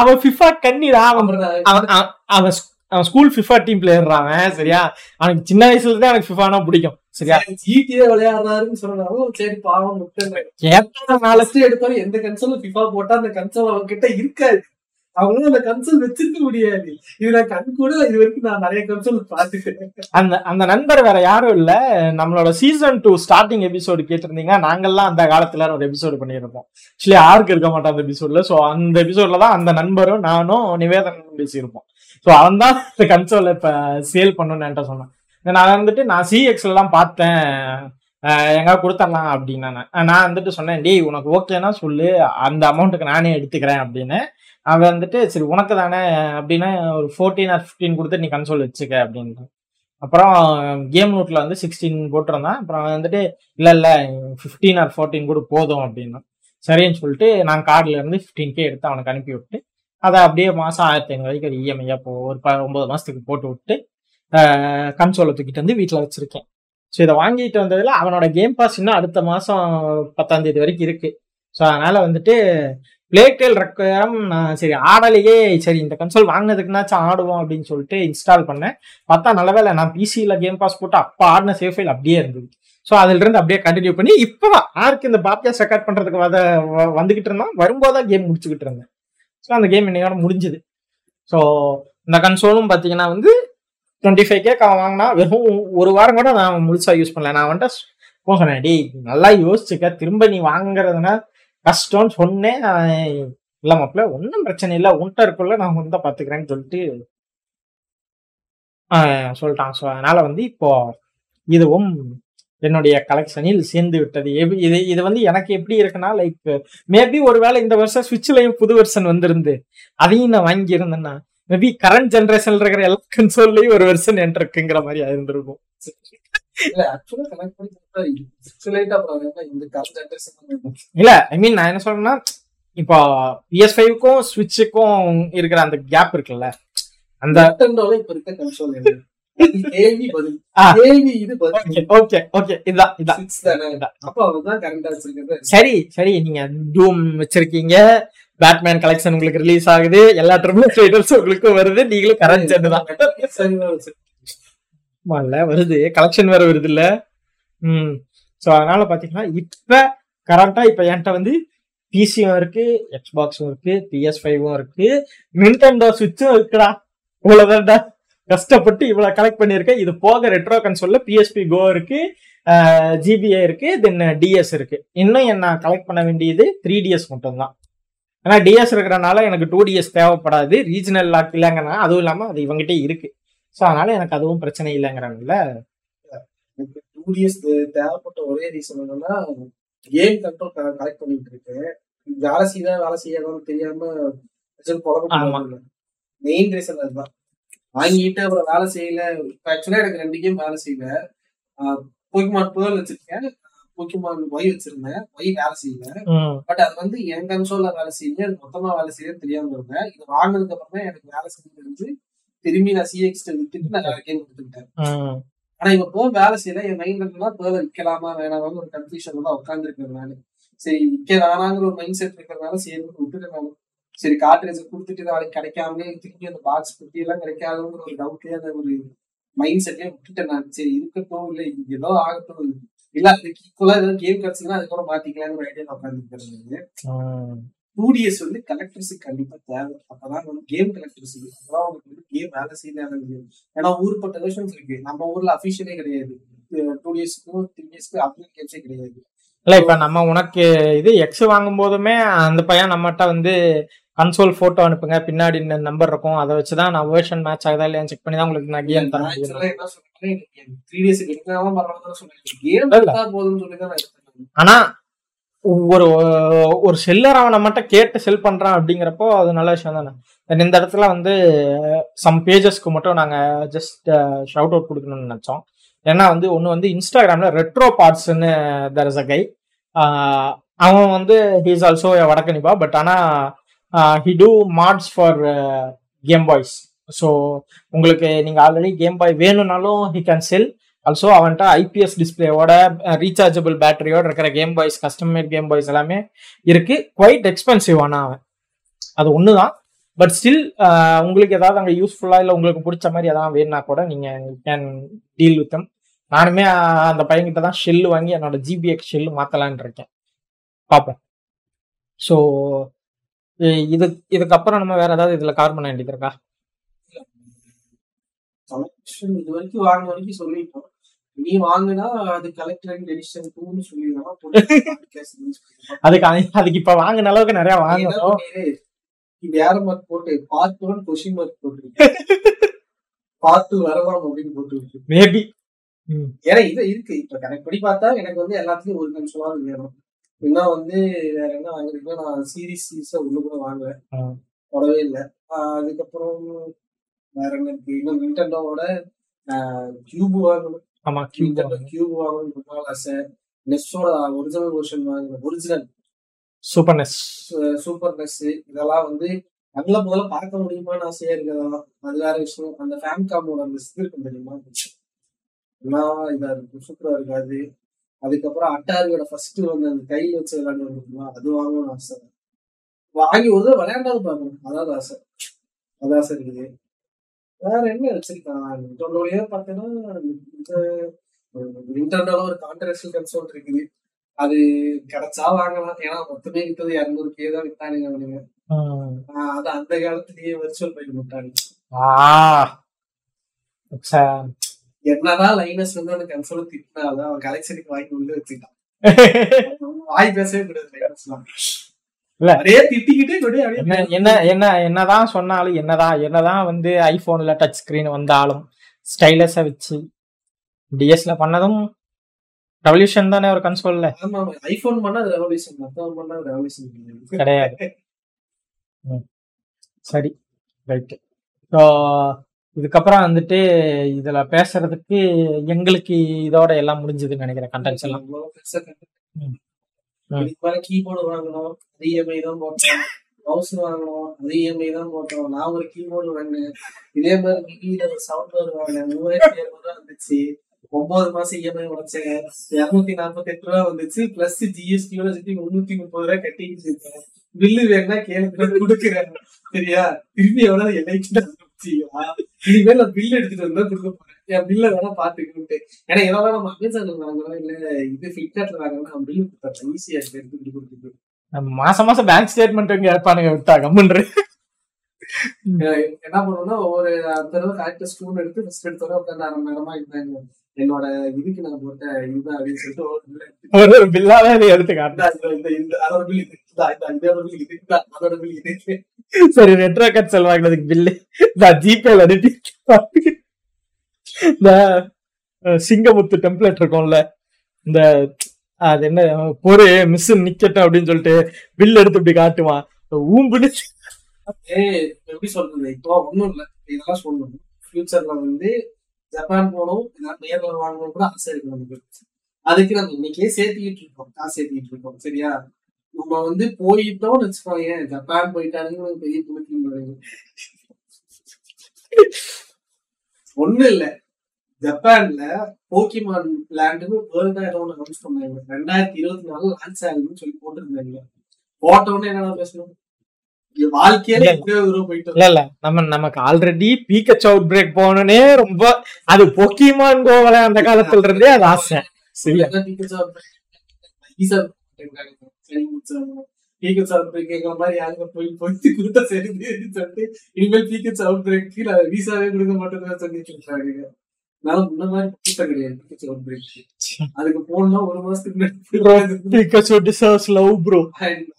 அவன் ஃபிஃபா கண்ணிடா அவன் அவன் அவன் ஸ்கூல் ஃபிஃபா டீம் பிளேயர்றான் அவன் சரியா? அவனுக்கு சின்ன வயசுல இருந்தே எனக்கு ஃபிஃபானா பிடிக்கும் சரியா? ஜிடிஏ விளையாடுறாருன்னு சொன்னாலும் சரி பாவம் கேட்டனால ஃபர்ஸ்ட் எடுத்தாலும் எந்த கன்சோலும் ஃபிஃபா போட்டா அந்த கன்சோல் அவங்க கிட்ட இருக்காது. அவங்களும் அந்த கன்சோல் வச்சிருக்க முடியாது. இது நான் கண் கூட இது வரைக்கும் நான் நிறைய கன்சோல் பாத்துட்டேன் அந்த அந்த நண்பர் வேற யாரும் இல்ல. நம்மளோட சீசன் டூ ஸ்டார்டிங் எபிசோடு கேட்டிருந்தீங்கன்னா நாங்கெல்லாம் அந்த காலத்துல ஒரு எபிசோடு பண்ணியிருப்போம். ஆக்சுவலி யாருக்கு இருக்க மாட்டோம் அந்த எபிசோட்ல ஸோ அந்த எபிசோட்ல தான் அந்த நண்பரும் நானும் நிவேதனும் பேசியிருப்போம். ஸோ அவன் தான் இந்த கன்சோலை இப்போ சேல் பண்ணணும்னு என்கிட்ட சொன்னான். நான் வந்துட்டு நான் சிஎக்ஸ்லாம் எல்லாம் பார்த்தேன். அஹ் எங்க கொடுத்துடலாம் அப்படின்னு நான். நான் வந்துட்டு சொன்னேன் டேய் உனக்கு ஓகேன்னா சொல்லு. அந்த அமௌண்ட்டுக்கு நானே எடுத்துக்கிறேன் அப்படின்னு. அவன் வந்துட்டு சரி உனக்கு தானே. அப்படின்னா ஒரு ஃபோர்டீன் ஆர் ஃபிஃப்டீன் கொடுத்து நீ கன்சோல் வச்சுக்க அப்படின்ட்டு. அப்புறம் கேம் நோட்டில் வந்து சிக்ஸ்டீன் போட்டிருந்தான். அப்புறம் அவன் வந்துட்டு இல்லை இல்லை ஃபிஃப்டீன் ஆர் ஃபோர்டீன் கூட போதும் அப்படின்னா. சரின்னு சொல்லிட்டு நான் கார்டில் இருந்து ஃபிஃப்டீன் கே எடுத்து அவனுக்கு அனுப்பி விட்டு அதை அப்படியே மாதம் ஆயிரத்தி ஐநூறு வரைக்கும் ஒரு இஎம்ஐயா போ ஒரு ப ஒன்பது மாதத்துக்கு போட்டு விட்டு கன்சோலை தூக்கிட்டு வந்து வீட்டில் வச்சிருக்கேன். ஸோ இதை வாங்கிட்டு வந்ததில் அவனோட கேம் பாஸ் இன்னும் அடுத்த மாதம் பத்தாம் தேதி வரைக்கும் இருக்குது ஸோ அதனால் வந்துட்டு பிளேடெல் ரெக்கம் நான் சரி ஆடலையே சரி இந்த கன்சோல் வாங்கினதுக்குனாச்சும் ஆடுவோம் அப்படின்னு சொல்லிட்டு இன்ஸ்டால் பண்ணேன். பார்த்தா நல்ல வேலை நான் பிசியில் கேம் பாஸ் போட்டு அப்போ ஆடின சேஃப் ஃபைல் அப்படியே இருந்தது. ஸோ அதுலேருந்து அப்படியே கண்டினியூ பண்ணி இப்போ ஆருக்கு இந்த பாட்காஸ்ட் ரெக்கார்ட் பண்ணுறதுக்கு வத வ- இருந்தோம். வரும்போது தான் கேம் முடிச்சுக்கிட்டு இருந்தேன். ஸோ அந்த கேம் இன்னையோட முடிஞ்சுது. ஸோ இந்த கன்சோலும் பார்த்தீங்கன்னா வந்து டுவெண்ட்டி ஃபைவ் கே வாங்கினா வெறும் ஒரு வாரம் கூட நான் முழுசாக யூஸ் பண்ணல. நான் வந்துட்டு போ சொன்னேன் டேய் நல்லா யோசிச்சுக்க. திரும்ப நீ வாங்குறதுனா கஷ்டம்னு சொன்னேன். இல்லை மாப்பிள்ள ஒன்றும் பிரச்சனை இல்லை. உன்ட்ட இருக்குள்ள நான் வந்து பார்த்துக்கிறேன்னு சொல்லிட்டு சொல்லிட்டான். ஸோ அதனால் வந்து இப்போ இதுவும் என்னுடைய கலெக்ஷனில் சேர்ந்து விட்டது. இது இது வந்து எனக்கு எப்படி இருக்குன்னா லைக் மேபி ஒருவேளை இந்த வருஷம் சுவிட்ச்லயும் புது வெர்ஷன் வந்திருந்து அதையும் நான் வாங்கி இருந்தேன்னா மேபி கரண்ட் ஜென்ரேஷன்ல இருக்கிற எல்லா கன்சோல்லையும் ஒரு வெர்ஷன் என்கிட்ட இருக்குங்கிற மாதிரி இருந்திருக்கும் இல்ல ஐ மீன் நான் என்ன சொல்றேன்னா இப்போ பிஎஸ் ஃபைவ்க்கும் ஸ்விட்சுக்கும் இருக்கிற அந்த கேப் இருக்குல்ல அந்த இப்ப இருக்க கன்சோல் பதில். இது பதில். ஓகே ஓகே இதான் இதான். அப்ப அவங்க தான் கரண்டா வச்சிருக்கிறது. சரி சரி நீங்க டூம் வச்சிருக்கீங்க. பேட்மேன் கலெக்ஷன் உங்களுக்கு ரிலீஸ் ஆகுது. எல்லா ட்ரிபிள் ரைடர்ஸ் உங்களுக்கும் வருது. நீங்களும் கரண்ட் ஜென் தான். வருது. கலெக்ஷன் வேற வருது இல்ல? ம். ஸோ அதனால பாத்தீங்கன்னா இப்ப கரண்டா இப்ப என்கிட்ட வந்து பிசியும் இருக்கு எக்ஸ்பாக்ஸும் இருக்கு பிஎஸ் ஃபைவும் இருக்கு நிண்டெண்டோ சுவிட்சும் இருக்குடா. இவ்வளவுதான்டா. கஷ்டப்பட்டு இவ்வளவு கலெக்ட் பண்ணியிருக்கேன் இது போக ரெட்ரோ கன்சோல்ல பிஎஸ்பி கோ இருக்கு ஜிபிஏ இருக்கு தென் டிஎஸ் இருக்கு. இன்னும் என்ன கலெக்ட் பண்ண வேண்டியது? த்ரீ டிஎஸ் மட்டும்தான். ஏன்னா டிஎஸ் இருக்கிறனால எனக்கு டூ டிஎஸ் தேவைப்படாது. ரீஜனல் லாக் இல்லைங்கன்னா அதுவும் இல்லாம அது இவங்ககிட்ட இருக்கு. ஸோ அதனால எனக்கு அதுவும் பிரச்சனை இல்லைங்கிறனால. எனக்கு டூ டிஎஸ் தேவைப்பட்ட ஒரே ரீசன் என்னன்னா கேம் கண்ட்ரோல் கலெக்ட் பண்ணிட்டு இருக்கேன். வேலை செய்தா வேலை செய்யாதான்னு தெரியாம. மெயின் ரீசன் அதுதான். வாங்கிட்டு அப்புறம் வேலை செய்யல. ஆக்சுவலா எனக்கு ரெண்டு கேம் வேலை செய்யல. போக்கிமான் பேர்ல் வச்சிருக்கேன். போக்கிமான் ஒய் வச்சிருந்தேன். ஒய் வேலை செய்யல. பட் அது வந்து என் கன்சோல்ல வேலை செய்யுது அது மொத்தமா வேலை செய்ய தெரியாம இருந்தேன். இது வாங்கினதுக்கு அப்புறம் தான் எனக்கு வேலை செய்ய தெரிஞ்சு திரும்பி நான் சிஎக்ஸ் விட்டுட்டு நான் வேற கேம் கொடுத்துட்டேன் ஆனா இப்ப போ வேலை செய்யல. என் மைண்ட்ல இருந்தா பேர்ல விற்கலாமா வேணாமான்னு ஒரு கன்ஃபியூஷன்ல தான் உட்காந்துருக்கேன் நானு. சரி விற்க வேணாங்கிற ஒரு மைண்ட் செட் இருக்கிறதுனால சரி விட்டுட்டு நான். சரி கார்ட்ரேஜ் கொடுத்துட்டு நாளைக்கு கிடைக்காமலே திரும்பி அந்த பாக்ஸ் எல்லாம் கிடைக்காதுங்கிற ஒரு டவுட்லயே அந்த ஒரு மைண்ட் செட்லயே விட்டுட்டேன் நான். சரி இருக்கட்டும் இல்ல ஏதோ ஆகட்டும். இல்ல அதுக்கு ஈக்குவலா ஏதாவது கேம் கிடைச்சதுன்னா அதுக்கப்புறம் மாத்திக்கலாங்கிற ஐடியா உட்காந்துருக்கேன் ம். டூ டிஎஸ் வந்து கலெக்டர்ஸுக்கு கண்டிப்பா தேவை. அப்பதான் வந்து கேம் கலெக்டர்ஸுக்கு அப்பதான் உங்களுக்கு வந்து கேம் வேலை செய்யலாம் ஏன்னா ஊர்பட்ட வெர்ஷன்ஸ் இருக்கு. நம்ம ஊர்ல அபிஷியலே கிடையாது. டூ டிஎஸ்க்கும் த்ரீ டிஎஸ்க்கு அப்ளிகேஷன் கேம்ஸே கிடையாது. இல்ல இப்ப நம்ம உனக்கு இது எக்ஸ் வாங்கும் போதுமே அந்த பையன் நம்மகிட்ட வந்து கன்சோல் போட்டோ அனுப்புங்க. பின்னாடி இந்த நம்பர் இருக்கும். அதை வச்சுதான் நான் வேர்ஷன் மேட்ச் ஆகுதா இல்லையா செக் பண்ணி தான் உங்களுக்கு நான் கேம் தர முடியும் ஆக்சுவலா என்ன சொல்றேன் த்ரீ டிஎஸ் எடுக்கலாம் பரவாயில்ல சொன்னேன் கேம் இல்ல. எடுத்தா போதும்னு சொல்லி தான் நான் எடுத்தேன். ஆனா ஒரு ஒரு செல்லர் அவனை மட்டும் கேட்டு செல் பண்றான் அப்படிங்கிறப்போ அது நல்ல விஷயம் தானே. இந்த இடத்துல வந்து சம் பேஜஸ்க்கு மட்டும் நாங்க ஜஸ்ட் ஷவுட் அவுட் கொடுக்கணும்னு நினைச்சோம். ஏன்னா வந்து ஒன்று வந்து இன்ஸ்டாகிராம்ல retro பார்ட்ஸ்ன்னு Dhar is a guy அவன் வந்து ஹீஸ் ஆல்சோ வடக்கணிப்பா பட் ஆனா he do mods for game boys so உங்களுக்கு நீங்கள் ஆல்ரெடி கேம் பாய் வேணும்னாலும் ஹி கேன் செல் ஆல்சோ அவன்கிட்ட ஐபிஎஸ் டிஸ்பிளேவோட ரீசார்ஜபிள் பேட்டரியோட இருக்கிற game boys custom made game boys எல்லாமே இருக்கு. குவைட் எக்ஸ்பென்சிவ் ஆனால் அவன். அது ஒன்று தான் பட் ஸ்டில் உங்களுக்கு ஏதாவது அங்கே யூஸ்ஃபுல்லாக இல்லை உங்களுக்கு பிடிச்ச மாதிரி எதாவது வேணும்னா கூட நீங்கள் கேன் டீல் வித் நானுமே uh, அந்த பையன்கிட்ட தான் ஷெல்லு வாங்கி என்னோட ஜிபிஎக் ஷெல்லு மாற்றலான் இருக்கேன். பார்ப்போம் ஸோ இது இதுக்கப்புறம் நம்ம வேற ஏதாவது இதில் கவர் பண்ண வேண்டியது இருக்கா? கலெக்ஷன் இது வரைக்கும் வாங்கின வரைக்கும் சொல்லிட்டோம். நீ வாங்குனா அது கலெக்டர் எடிஷன் டூன்னு சொல்லிடுறோம் அதுக்கு அது- அதுக்கு இப்போ வாங்கின அளவுக்கு நிறைய வாங்கணும் இது. யார மார்க் போட்டு பார்ட் ஒன் கொஷின் மார்க் போட்டு பார்ட் டூ வரலாம் அப்படின்னு போட்டு மேபி ஏன்னா இது இருக்கு. இப்ப கணக்கு படி பார்த்தா எனக்கு வந்து எல்லாத்துலயும் ஒரு கன்சோலா வேணும். இன்னும் வந்து வேற என்ன வாங்குறீங்கன்னா நான் சீரிஸ் சீரிஸா உள்ள கூட வாங்குவேன். போடவே இல்லை. அதுக்கப்புறம் வேற என்ன இருக்கு? இன்னும் நிண்டோவோட கியூப் வாங்கணும். ஆமா நிண்டோ கியூப் வாங்கணும். ரொம்ப நாள் ஆசை. நெஸ்டோட ஒரிஜினல் வெர்ஷன் வாங்கணும் original super NES super NES இதெல்லாம் வந்து நல்ல முதல்ல பார்க்க முடியுமான்னு ஆசையா இருக்கிறதெல்லாம் அது வேற விஷயம். அந்த ஃபேன் காமோட அந்த இது இருக்கும் தெரியுமா? எல்லாம் இதா இருக்கும். சூப்பரா இருக்காது. அதுக்கப்புறம் அட்டாரியோட ஃபர்ஸ்ட் வந்து அந்த கையில வச்சு விளையாண்டு வந்துருக்குமா அது வாங்கணும்னு ஆசை. வாங்கி ஒரு தடவை விளையாண்டாவது பார்க்கணும் அதாவது ஆசை. அது ஆசை இருக்குது. வேற என்ன வச்சிருக்கான் நிண்டோலயே பார்த்தேன்னா நிண்டோல ஒரு கான்ட்ரவர்ஷியல் கன்சோல் இருக்குது. அது கிடைச்சா வாங்கலாம். ஏன்னா மொத்தமே வித்தது இரநூறு கே தான் வித்தானுங்க அவனுங்க. அது அந்த காலத்திலேயே வர்ச்சுவல் பைக் விட்டானுங்க என்னதான் லைனஸ் வந்து அந்த கன்சோல திட்டினாலும் அவன் கலெக்ஷனுக்கு வாங்கி உள்ள வச்சுக்கிட்டான். வாய் பேசவே கூடாது லைனஸ்லாம் திட்டிக்கிட்டே என்ன என்ன என்ன என்னதான் சொன்னாலும் என்னதான் என்னதான் வந்து ஐபோன்ல டச் ஸ்கிரீன் வந்தாலும் ஸ்டைலஸா வச்சு டிஎஸ்ல பண்ணதும் ரெவல்யூஷன் தானே ஒரு கன்சோல்ல ஐபோன் பண்ணா அது ரெவல்யூஷன் மத்தவன் பண்ணா அது ரெவல்யூஷன் கிடையாது. சரி. ரைட்டு ஸோ இதுக்கப்புறம் வந்துட்டு இதுல பேசுறதுக்கு எங்களுக்கு இதோட எல்லாம் முடிஞ்சதுன்னு நினைக்கிறேன் கண்டென்ட்ஸ் எல்லாம். கீபோர்டு வாங்கணும் அது இஎம்ஐ தான் போட்டோம். மவுஸ் வாங்கணும் அது இஎம்ஐ தான் போட்டோம். நான் ஒரு கீபோர்டு வாங்கினேன். இதே மாதிரி மிகில ஒரு சவுண்ட் பார் வாங்கினேன். மூவாயிரத்தி இருநூறு ரூபா வந்துச்சு. ஒன்பது மாசம் இஎம்ஐ உடைச்சேன். இருநூத்தி நாற்பத்தி எட்டு ரூபா வந்துச்சு. பிளஸ் ஜிஎஸ்டியோட சேர்த்து முன்னூத்தி முப்பது ரூபாய் கட்டிட்டு இருக்கேன். பில்லு வேணா கேளுங்க கொடுக்குறேன். சரியா? திருப்பி எவ்வளவு என்னைக்கு இனிமேல் நான் பில் எடுத்துட்டு வந்தா கொடுக்க போறேன். என் பில்ல வேணா பாத்துக்கிட்டு ஏன்னா இதெல்லாம் நம்ம அமேசான்ல வாங்குறோம்? இல்ல இது பிளிப்கார்ட்ல வாங்குறோம்? நம்ம பில் கொடுத்தா ஈஸியா எடுத்து கொடுக்குறது நம்ம மாசம் மாசம் பேங்க் ஸ்டேட்மெண்ட் இங்க எடுப்பானுங்க விட்டா கம்முன்று என்ன பண்ணுவோம்னா ஒவ்வொரு அந்த தடவை கரெக்டா ஸ்டூன் எடுத்து ஃபர்ஸ்ட் எடுத்தோட உட்காந்து அரை நேரமா இருந்தாங்க என்னோட இதுக்கு நான் போட்ட இதுதான் அப்படின்னு சொல்லிட்டு ஒரு பில்லாவே எடுத்து காட்டு இந்த- அரை பில் சரி ரெட்ரோ கட்சல் வாங்கினதுக்கு பில்லு நான் ஜிபேல அனுப்பி இந்த சிங்கமுத்து டெம்ப்ளேட் இருக்கும்ல இந்த அது என்ன பொறு மிஸ் நிக்கட்டும் அப்படின்னு சொல்லிட்டு பில் எடுத்து இப்படி காட்டுவான் ஊம்புன்னு எப்படி சொல்றது இப்போ ஒண்ணும் இல்ல இதெல்லாம் சொல்லணும் ஃபியூச்சர்ல வந்து ஜப்பான் ஏதாவது நேர்ல வாங்கணும் கூட ஆசை இருக்கு நமக்கு அதுக்கு நம்ம இன்னைக்கே சேர்த்துக்கிட்டு இருக்கோம் காசு சேர்த்துக்கிட்டு இருக்கோம் சரியா நம்ம வந்து போயிட்டோம்னு வச்சுக்கோங்க ஜப்பான் போயிட்டாருன்னு பெரிய புதுக்கி ஒண்ணு இல்ல. ஜப்பான்ல போக்கிமான் லேண்டுன்னு வேர்ல்டா ஒன்று அனௌன்ஸ் பண்ணாங்க. ரெண்டாயிரத்தி இருபத்தி நாலு லான்ச் ஆகுதுன்னு சொல்லி போட்டுருந்தாங்க. போட்டோன்னு என்னடா பேசணும்? நமக்கு ஆல்ரெடி பீக்கச் அவுட் பிரேக் போகணும்னே ரொம்ப அது பொக்கிமான் கோவல அந்த காலத்துல இருந்தே அது ஆசை. சரியா விசாவே கொடுக்க மாட்டேன்னு சொல்லிட்டு இருக்காங்க நான் முன்ன மாதிரி கூட்டம் கிடையாது Pikachu அதுக்கு போனா ஒரு மாசத்துக்கு முன்னாடி பீக்கச் டிசர்வ்ஸ் லவ் ப்ரோ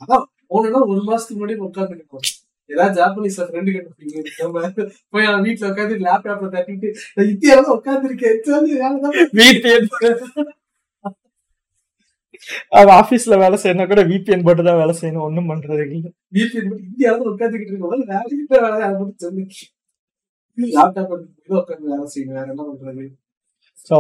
அதான் போனா ஒரு மாசத்துக்கு முன்னாடி உட்காந்துருக்கோம் ஏதாவது ஜாப்பனீஸ்ல ஃப்ரெண்டு கிட்ட போய் அவன் வீட்டுல உட்காந்து லேப்டாப்ல தட்டிட்டு இந்தியாவில உட்காந்துருக்கேன் அது ஆபீஸ்ல வேலை செய்யணும் கூட VPN போட்டு தான் வேலை செய்யணும். ஒண்ணும் பண்றது இல்ல. வீட்டுல மட்டும் இந்தியாவில உட்காந்துக்கிட்டு இருக்கோம். வேலை இல்ல வேலை சொல்லி லேப்டாப் உட்காந்து வேலை செய்யணும். வேற என்ன பண்றது? ஸோ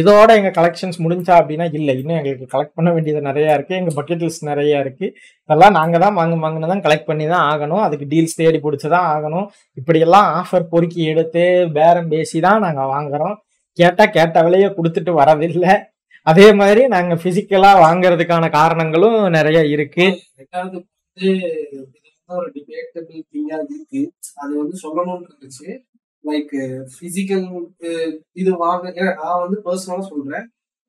இதோட எங்க கலெக்ஷன்ஸ் முடிஞ்சா அப்படின்னா இல்ல. இன்னும் எங்களுக்கு கலெக்ட் பண்ண வேண்டியது நிறைய இருக்கு. எங்க பக்கெட் லிஸ்ட் நிறைய இருக்கு. இதெல்லாம் நாங்க தான் வாங்க வாங்கினா தான் கலெக்ட் பண்ணி தான் ஆகணும். அதுக்கு டீல்ஸ் தேடி பிடிச்சி தான் ஆகணும். இப்படியெல்லாம் ஆஃபர் பொறுக்கி எடுத்து பேரம் பேசி தான் நாங்க வாங்குறோம். கேட்டா கேட்ட விலையை கொடுத்துட்டு வரதில்லை அதே மாதிரி நாங்க பிசிக்கலா வாங்குறதுக்கான காரணங்களும் நிறைய இருக்கு. ரெண்டாவது வந்து இது ஒரு டிபேட்டபிள் திங்கா இருக்கு. அது வந்து சொல்லணும்னு இருந்துச்சு லைக் பிசிக்கல் இது வாங்க நான் வந்து பர்சனலா சொல்றேன்.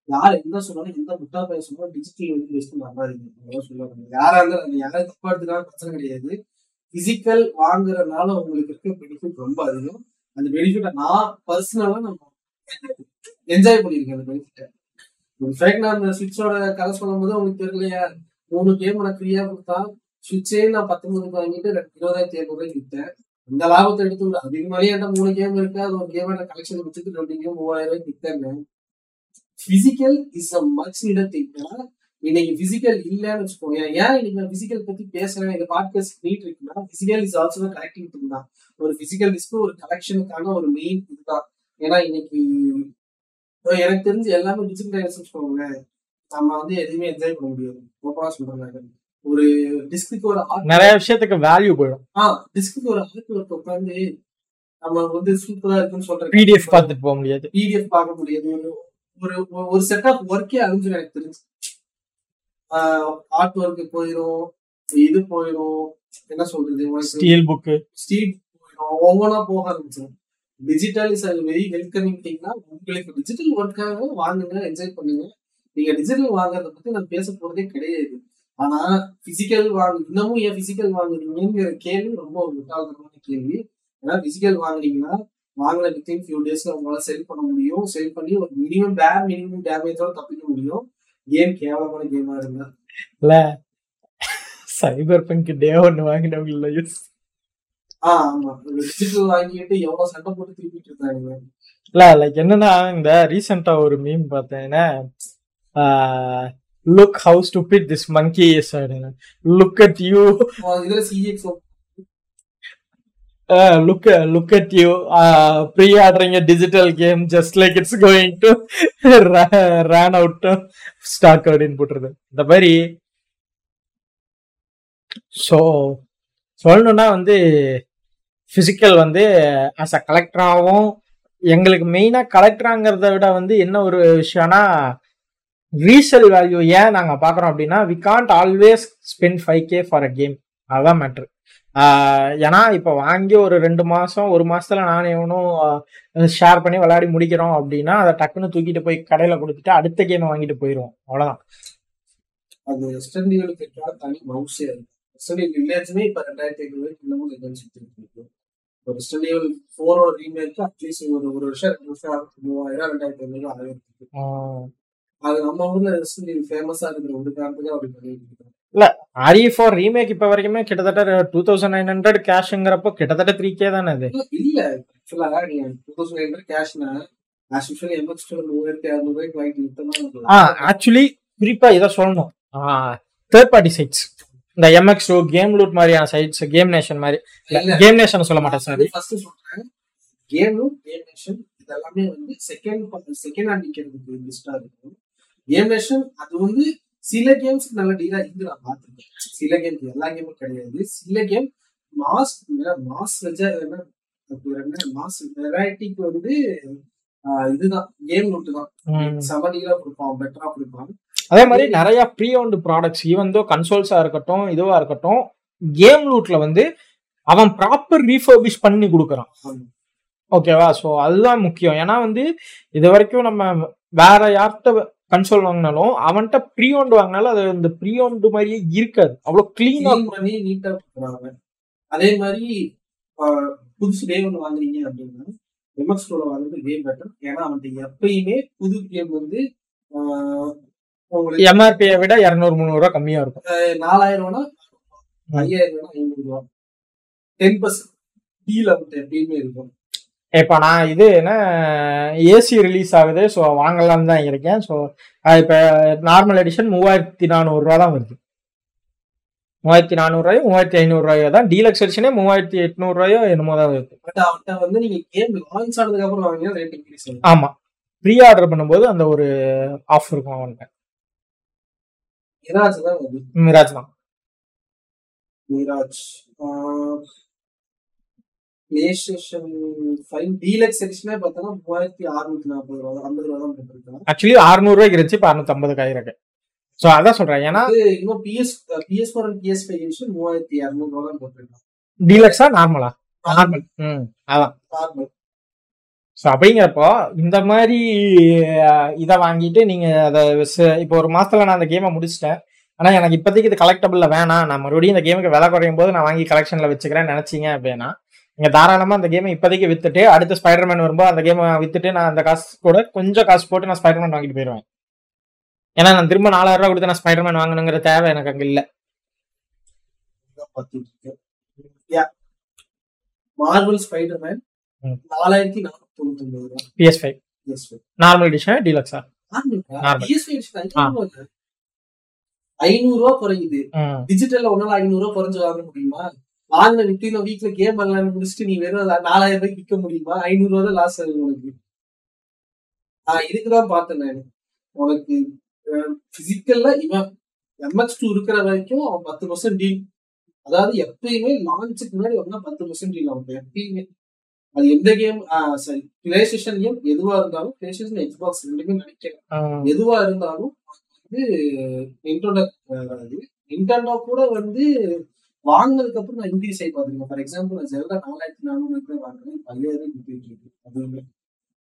யார் எந்த சொன்னாலும் எந்த முட்டா பையன் சொன்னாலும் டிஜிட்டல் வந்து பெஸ்ட் நம்பாதீங்க அவ்வளவுதான் சொல்ல யாரா இருந்தாலும் யாரும் தப்பா எடுத்துக்கலாம் பிரச்சனை கிடையாது. பிசிக்கல் வாங்குறதுனால உங்களுக்கு இருக்க பெனிஃபிட் ரொம்ப அதிகம். அந்த பெனிஃபிட்டை நான் பர்சனலா நம்ம என்ஜாய் பண்ணியிருக்கேன் அந்த பெனிஃபிட்டை இன்ஃபேக்ட் நான் அந்த சுவிட்சோட கதை சொல்லும் போது உங்களுக்கு தெரியலையா? மூணு கேம் எனக்கு ஃப்ரீயா கொடுத்தா சுவிட்சே நான் பத்தொன்பதுக்கு வாங்கிட்டு ரெண்டு- இருபதாயிரத்தி ஐநூறு ரூபாய்க்கு வித்தேன். இந்த லாபத்தை எடுத்து விட. அதுக்கு மேலேயே என்கிட்ட மூணு கேம் இருக்கு. அது ஒரு கேம் எனக்கு கலெக்ஷன் வச்சுட்டு ரெண்டு கேம் மூவாயிரம் ரூபாய்க்கு வித்தேன் physical is a much needed thing இன்னைக்கு பிசிக்கல் இல்லைன்னு வச்சுக்கோங்க ஏன் இன்னைக்கு நான் பிசிக்கல் பத்தி பேசுறேன்? இந்த பாட்காஸ்ட் நீட் இருக்குன்னா physical is also collecting thing தான். ஒரு பிசிக்கல் லிஸ்ட் ஒரு கலெக்ஷனுக்கான ஒரு மெயின் இதுதான். ஏன்னா இன்னைக்கு எனக்கு தெரிஞ்சு எல்லாமே டிஜிட்டல் வச்சுக்கோங்க நம்ம வந்து எதுவுமே என்ஜாய் பண்ண முடியாது. ஓப்பனா சொல்றேன் ஒரு டிஸ்க்கு ஒரு நிறைய விஷயத்துக்கு வேல்யூ போயிடும். ஆ டிஸ்க்கு ஒரு ஆர்ட் ஒர்க் உட்காந்து நம்ம வந்து சூப்பரா இருக்குன்னு சொல்றேன் பிடிஎஃப் பார்த்துட்டு போக முடியாது. பிடிஎஃப் பார்க்க முடியாது. ஒரு ஒரு செட் ஆஃப் ஒர்க்கே அழிஞ்சிடும் எனக்கு தெரிஞ்சு. ஆர்ட் ஒர்க் போயிடும் இது போயிடும் என்ன சொல்றது ஸ்டீல் புக்கு ஸ்டீட் போயிடும் ஒவ்வொன்றா போக ஆரம்பிச்சிடும் டிஜிட்டல் இஸ் வெரி வெல்கமிங் திங்னா உங்களுக்கு டிஜிட்டல் ஒர்க்காக வாங்குங்க என்ஜாய் பண்ணுங்க. நீங்க டிஜிட்டல் வாங்குறத பத்தி நான் பேச போறதே கிடையாது. ஆனா பிசிக்கல் வாங்க இன்னமும் ஏன் பிசிக்கல் வாங்குறீங்கிற கேள்வி ரொம்ப ஒரு முட்டாள்தனமான கேள்வி. ஏன்னா பிசிக்கல் வாங்குனீங்கன்னா வாங்கின வித்தின் ஃபியூ டேஸ்ல உங்களால செல் பண்ண முடியும். செல் பண்ணி ஒரு மினிமம் டே மினிமம் டேமேஜோட தப்பிக்க முடியும். கேம் கேவலமான கேமா இருந்தா. இல்ல. சைபர் பங்க் டே ஒன்னு வாங்கினவங்கள யூஸ் வாங்கிட்டு எவ்வளவு சண்டை போட்டு திருப்பிட்டு இருக்காங்க இல்ல லைக் என்னன்னா இந்த ரீசெண்டா ஒரு மீம் பார்த்தேன்னா look how stupid this monkey is look at you இதுல CX look look at you preordering digital game just like it's going to run out stock அப்படின்னு போட்டுருது. இந்த மாதிரி. ஸோ சொல்லணும்னா வந்து ஃபிசிக்கல் வந்து ஆஸ் அ கலெக்டராகவும் எங்களுக்கு மெயினாக கலெக்டராங்கிறத விட வந்து என்ன ஒரு விஷயம்னா ரீசேல் வேல்யூ ஏன் நாங்கள் பார்க்குறோம் அப்படின்னா we can't always spend five K for a game அதுதான் மேட்ரு ஏன்னா இப்போ வாங்கி ஒரு ரெண்டு மாதம் ஒரு மாதத்துல நான் எவனும் ஷேர் பண்ணி விளையாடி முடிக்கிறோம் அப்படின்னா அதை டக்குன்னு தூக்கிட்டு போய் கடையில் கொடுத்துட்டு அடுத்த கேமை வாங்கிட்டு போயிடுவோம் அவ்வளோதான் அது வெஸ்டர்ன் தனி மவுஸே இருக்கு. வெஸ்டர்ன் டியூல் வில்லேஜ்மே இப்போ ரெண்டாயிரத்தி ஐநூறு இன்னமும் வெஸ்டர்ன் டியூல் ஃபோரோட ரீமேக்கு அட்லீஸ்ட் ஒரு ஒரு வருஷம் ரெண்டு வருஷம் மூவாயிரம் ரெண்டாயிரத்தி ஐநூறு ஆஹ் அது நம்ம ஊர்ல டியூல் ஃபேமஸா இருக்கிற ஒரு காரணத்துக்கு அப்படி பண்ணிட்டு இருக்கோம் ஆரி ஃபோர் ரீமேக் இப்ப வரைக்குமே கிட்டத்தட்ட டூ தௌசண்ட் நைன் ஹண்ட்ரட் கேஷ்ங்கிறப்போ கிட்டத்தட்ட த்ரீ கே தானே அது? இல்ல ஆக்சுவலா நீங்க டூ தௌசண்ட் ஹண்ட்ரட் கேஷ்னா ஆஸ் யூஸ்வல் எம்எக்ஸ் மூவாயிரத்தி அறுநூறு ரூபாய்க்கு வாங்கிட்டு ஆக்சுவலி குறிப்பா இதை சொல்லணும். தேர்ட் பார்ட்டி சைட்ஸ் இந்த எம்எக்ஸ் டூ கேம் லூட் மாதிரியான சைட்ஸ் கேம் நேஷன் மாதிரி. கேம் நேஷன் சொல்ல மாட்டேன் சார் ஃபர்ஸ்ட் சொல்றேன். கேமும் கேம் நேஷன் இதெல்லாமே வந்து செகண்ட் செகண்ட் ஹேண்ட் விற்கிறதுக்கு பெஸ்டா இருக்கும். கேம் நேஷன் அது வந்து சில கேம்ஸ் நல்ல டீலா இருந்து நான் பார்த்திருக்கேன். சில கேம் எல்லா கேமும் கிடையாது. சில கேம் மாஸ் மாஸ் என்ன மாஸ் வெரைட்டிக்கு வந்து இதுதான். கேம் நோட்டு தான். செம டீலா கொடுப்பான் பெட்டரா கொடுப்பான். அதே மாதிரி நிறைய pre owned products even though கன்சோல்ஸா இருக்கட்டும் இதுவா இருக்கட்டும் கேம் லூட்ல வந்து அவன் ப்ராப்பர் ரீஃபர்பிஷ் பண்ணி கொடுக்குறான். ஓகேவா ஸோ அதுதான் முக்கியம். ஏன்னா வந்து இது வரைக்கும் நம்ம வேற யார்கிட்ட கன்சோல் வாங்கினாலும் அவன்கிட்ட ப்ரீ ஓன்டு வாங்கினாலும் அது இந்த ப்ரீ ஓன்டு மாதிரியே இருக்காது. அவ்வளோ கிளீனா பண்ணி நீட்டா அதே மாதிரி புதுசு டே ஒன்று வாங்குறீங்க அப்படின்னா எம்எக்ஸ் வாங்குறது வே பெட்டர் ஏன்னா அவன்கிட்ட எப்பயுமே புது கேம் வந்து எம்ஆர்பியை விட இரநூறு முந்நூறு ரூபா கம்மியா இருக்கும். நாலாயிரம் ரூபா ஐயாயிரம் ரூபா. ஐநூறு ரூபா டென் பர்சன்ட் டீல் எப்பயுமே இருக்கும். இப்போ நான் இது என்ன ஏசி ரிலீஸ் ஆகுது ஸோ வாங்கலாம்னு தான் இருக்கேன். ஸோ இப்போ நார்மல் எடிஷன் மூவாயிரத்தி நானூறுரூவா தான் வருது. மூவாயிரத்தி நானூறுரூவாயோ மூவாயிரத்தி ஐநூறுரூவாயோ தான். டீலக்ஸ் எடிஷனே மூவாயிரத்தி எட்நூறுரூவாயோ என்னமோ தான் வருது. பட் அவன்கிட்ட வந்து நீங்க கேம் லான்ச் ஆனதுக்கு அப்புறம் வாங்கினா ரேட் இன்க்ரீஸ் ஆமாம் ப்ரீ ஆர்டர் பண்ணும்போது அந்த ஒரு ஆஃப் இருக்கும் அவன்கிட்ட மிராஜ் தான் மிராஜ் தான். Mirage PlayStation five deluxe எடிஷனே பார்த்தோன்னா மூவாயிரத்தி அறுநூத்தி நாற்பது ரூபா ஐம்பது ரூபா தான் போட்டிருக்காங்க ஆக்சுவலி அறுநூறுவாய்க்கு இருந்துச்சு இப்போ அறுநூத்தம்பதுக்கு ஆயிருக்கு. ஸோ அதான் சொல்கிறேன் ஏன்னா இன்னும் PS PS four and PS five edition மூவாயிரத்தி இரநூறு ரூபா தான் போட்டிருக்காங்க டீலக்ஸா நார்மலா நார்மல் ம் அதான். நார்மல் ஸோ அப்படிங்கிறப்போ இந்த மாதிரி இதை வாங்கிட்டு நீங்கள் அதை இப்போ ஒரு மாதத்தில் நான் அந்த கேமை முடிச்சிட்டேன். ஆனால் எனக்கு இப்போதைக்கு இது கலெக்டபிளில் வேணாம். நான் மறுபடியும் இந்த கேமுக்கு விலை குறையும் போது நான் வாங்கி கலெக்ஷனில் வச்சுக்கிறேன் நினச்சிங்க அப்படின்னா நீங்கள் தாராளமாக அந்த கேமை இப்போதைக்கு வித்துட்டு அடுத்த ஸ்பைடர்மேன் வரும்போது அந்த கேமை வித்துட்டு நான் அந்த காசு கூட கொஞ்சம் காசு போட்டு நான் ஸ்பைடர்மேன் வாங்கிட்டு போயிடுவேன் ஏன்னா நான் திரும்ப நாலாயிரம் ரூபா கொடுத்து நான் ஸ்பைடர்மேன் வாங்கணுங்கிற தேவை எனக்கு அங்கே இல்லை. மார்வல் ஸ்பைடர்மேன் நாலாயிரத்தி நானூத்தி தொண்ணூத்தி ஒன்பது ரூபா பிஎஸ் ஃபைவ் நார்மல் எடிஷன் டீலக்ஸா. பிஎஸ் ஃபைவ் ஐநூறு ரூபா குறையுது. டிஜிட்டல்ல ஒன்னால ஐநூறு ரூபா குறைஞ்சு வாங்க முடியுமா? வாங்கின வித்தின் வீக்ல கேம் விளையாண்டு முடிச்சுட்டு நீ வெறும் நாலாயிரம் ரூபாய்க்கு விற்க முடியுமா? ஐநூறு ரூபா தான் லாஸ் ஆகுது உனக்கு. ஆஹ் இதுக்குதான் பார்த்தேன் நான். உனக்கு பிசிக்கல்ல இவன் எம்எக்ஸ் டூ இருக்கிற வரைக்கும் அவன் பத்து பர்சன்ட் டீல் அதாவது எப்பயுமே லான்ச்சுக்கு முன்னாடி ஒன்னா பத்து பர்சன்ட் டீல் அவன் எப்பயுமே. அது எந்த கேம் சரி பிளே ஸ்டேஷன் கேம் எதுவா இருந்தாலும் பிளே ஸ்டேஷன் எக்ஸ்பாக்ஸ் ரெண்டுமே நினைக்கிறேன் எதுவா இருந்தாலும் வந்து நிண்டோட வராது நிண்டோ கூட வந்து வாங்கினதுக்கு அப்புறம் நான் இன்க்ரீஸ் ஆகி பாத்துருக்கேன் ஃபார் எக்ஸாம்பிள் நான் ஜெல்டா நாலாயிரத்தி நானூறு ரூபாய் வாங்கினேன் ஐயாயிரம் இருக்கு அதுவுமே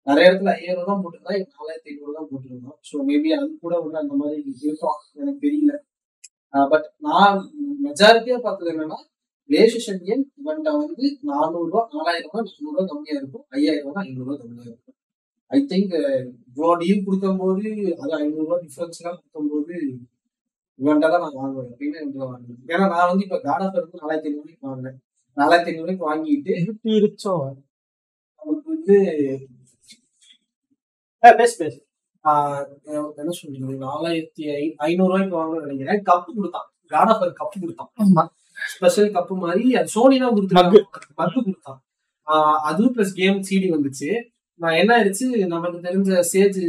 நிறைய இடத்துல ஐயாயிரம் தான் போட்டிருந்தா நாலாயிரத்தி ஐநூறு தான் போட்டிருந்தோம். ஸோ மேபி அது கூட வந்து அந்த மாதிரி இருக்கும். எனக்கு தெரியல. பட் நான் மெஜாரிட்டியா பார்த்தது என்னன்னா ஸ்டேஷன் கேம் இவன்ட்ட வந்து நானூறு ரூபா நாலாயிரம் ரூபாய் நானூறு ரூபாய் கம்மியா இருக்கும். ஐயாயிரம் ரூபாய் ஐநூறு ரூபாய் கம்மியா இருக்கும். ஐ திங்க் இவ்வளோ டீல் கொடுக்கும்போது அது ஐநூறு ரூபாய் டிஃபரன்ஸ் எல்லாம் கொடுக்கும்போது இவன்ட்ட தான் நான் வாங்குவேன். அப்படின்னு இவன்ட்ட வாங்குவேன். ஏன்னா நான் வந்து இப்ப காட் ஆஃப் வந்து நாலாயிரத்தி ஐநூறு ரூபாய்க்கு வாங்கினேன். நாலாயிரத்தி ஐநூறு ரூபாய்க்கு வாங்கிட்டு நமக்கு வந்து பேசு பேசு. என்ன சொல்றது? நாலாயிரத்தி ஐ ஐநூறு ரூபாய்க்கு வாங்கணும்னு நினைக்கிறேன். கப்பு கொடுத்தான். காட் ஆஃப் கப்பு கொடுத்தான். ஸ்பெஷல் கப்பு மாதிரி அது சோனி தான் கொடுத்தாங்க மக்கு கொடுத்தான் அதுவும் பிளஸ் கேம் சிடி வந்துச்சு. நான் என்ன ஆயிடுச்சு? நமக்கு தெரிஞ்ச சேஜ்.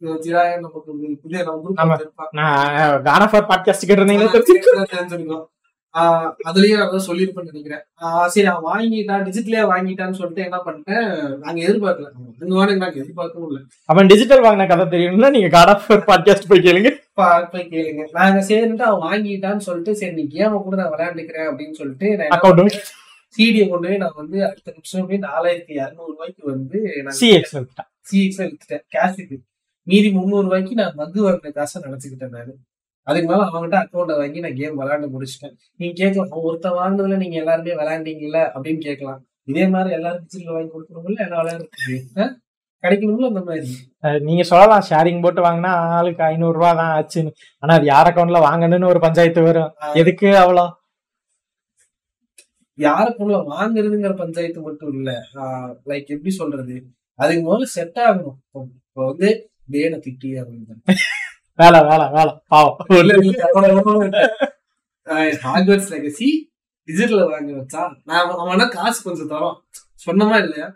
நான் தெரிஞ்சிருக்கும். அதுலயே அதான் சொல்லியிருப்பேன்னு நினைக்கிறேன். சரி அவன் வாங்கிட்டான் டிஜிட்டலே வாங்கிட்டான்னு சொல்லிட்டு என்ன பண்ணிட்டேன்? நாங்க எதிர்பார்க்கல. வாரம் நாங்க எதிர்பார்க்கவும் இல்லை. அவன் டிஜிட்டல் வாங்கின கதை தெரியணும்னா நீங்க காட் ஆஃப் பாட்காஸ்ட் போய் கேளுங்க. போய் கேளுங்க. நாங்க சரின்ட்டு அவன் வாங்கிட்டான்னு சொல்லிட்டு சரி நீ கேம கூட நான் விளையாண்டுக்கிறேன் அப்படின்னு சொல்லிட்டு சிடியை கொண்டு போய் நான் வந்து அடுத்த நிமிஷம் போய் நாலாயிரத்தி இரநூறு ரூபாய்க்கு வந்து சிஎக்ஸ் சிஎக்ஸ்ல வித்துட்டேன். கேஷுக்கு மீதி முந்நூறு ரூபாய்க்கு நான் மக்கு வாங்கின காசை நினைச்சுக்கிட்டேன் நான். அதுக்கு மேல அவங்ககிட்ட அக்கௌண்ட்டை வாங்கி நான் கேம் விளையாண்டு முடிச்சிட்டேன். நீங்க கேட்கலாம் "அவன் ஒருத்தன் வாங்கினதுல நீங்க எல்லாருமே விளையாண்டீங்கல்ல? அப்படின்னு கேட்கலாம். இதே மாதிரி எல்லாரும் டிஜிட்டல் வாங்கி கொடுக்கணும்ல என்ன விளையாடுறது? கிடைக்கணும்ல அந்த மாதிரி? நீங்க சொல்லலாம் ஷேரிங் போட்டு வாங்கினா ஆளுக்கு ஐநூறு ரூபா தான் ஆச்சுன்னு. ஆனா அது யார் அக்கௌண்ட்ல வாங்கணும்னு ஒரு பஞ்சாயத்து வரும். எதுக்கு அவ்வளோ? யாருக்குள்ள வாங்குறதுங்கிற பஞ்சாயத்து மட்டும் இல்ல. லைக் எப்படி சொல்றது? அதுக்கு முதல்ல செட் ஆகணும். இப்போ வந்து வேலை திட்டி அப்படின்னு. வேலை வேலை வேலை. பாவம். ஹார்ட்வேர்ஸ் லெகசி டிஜிட்டல் வாங்க வச்சா நான் அவனா காசு கொஞ்சம் தரோம். சொன்னமா இல்லையா?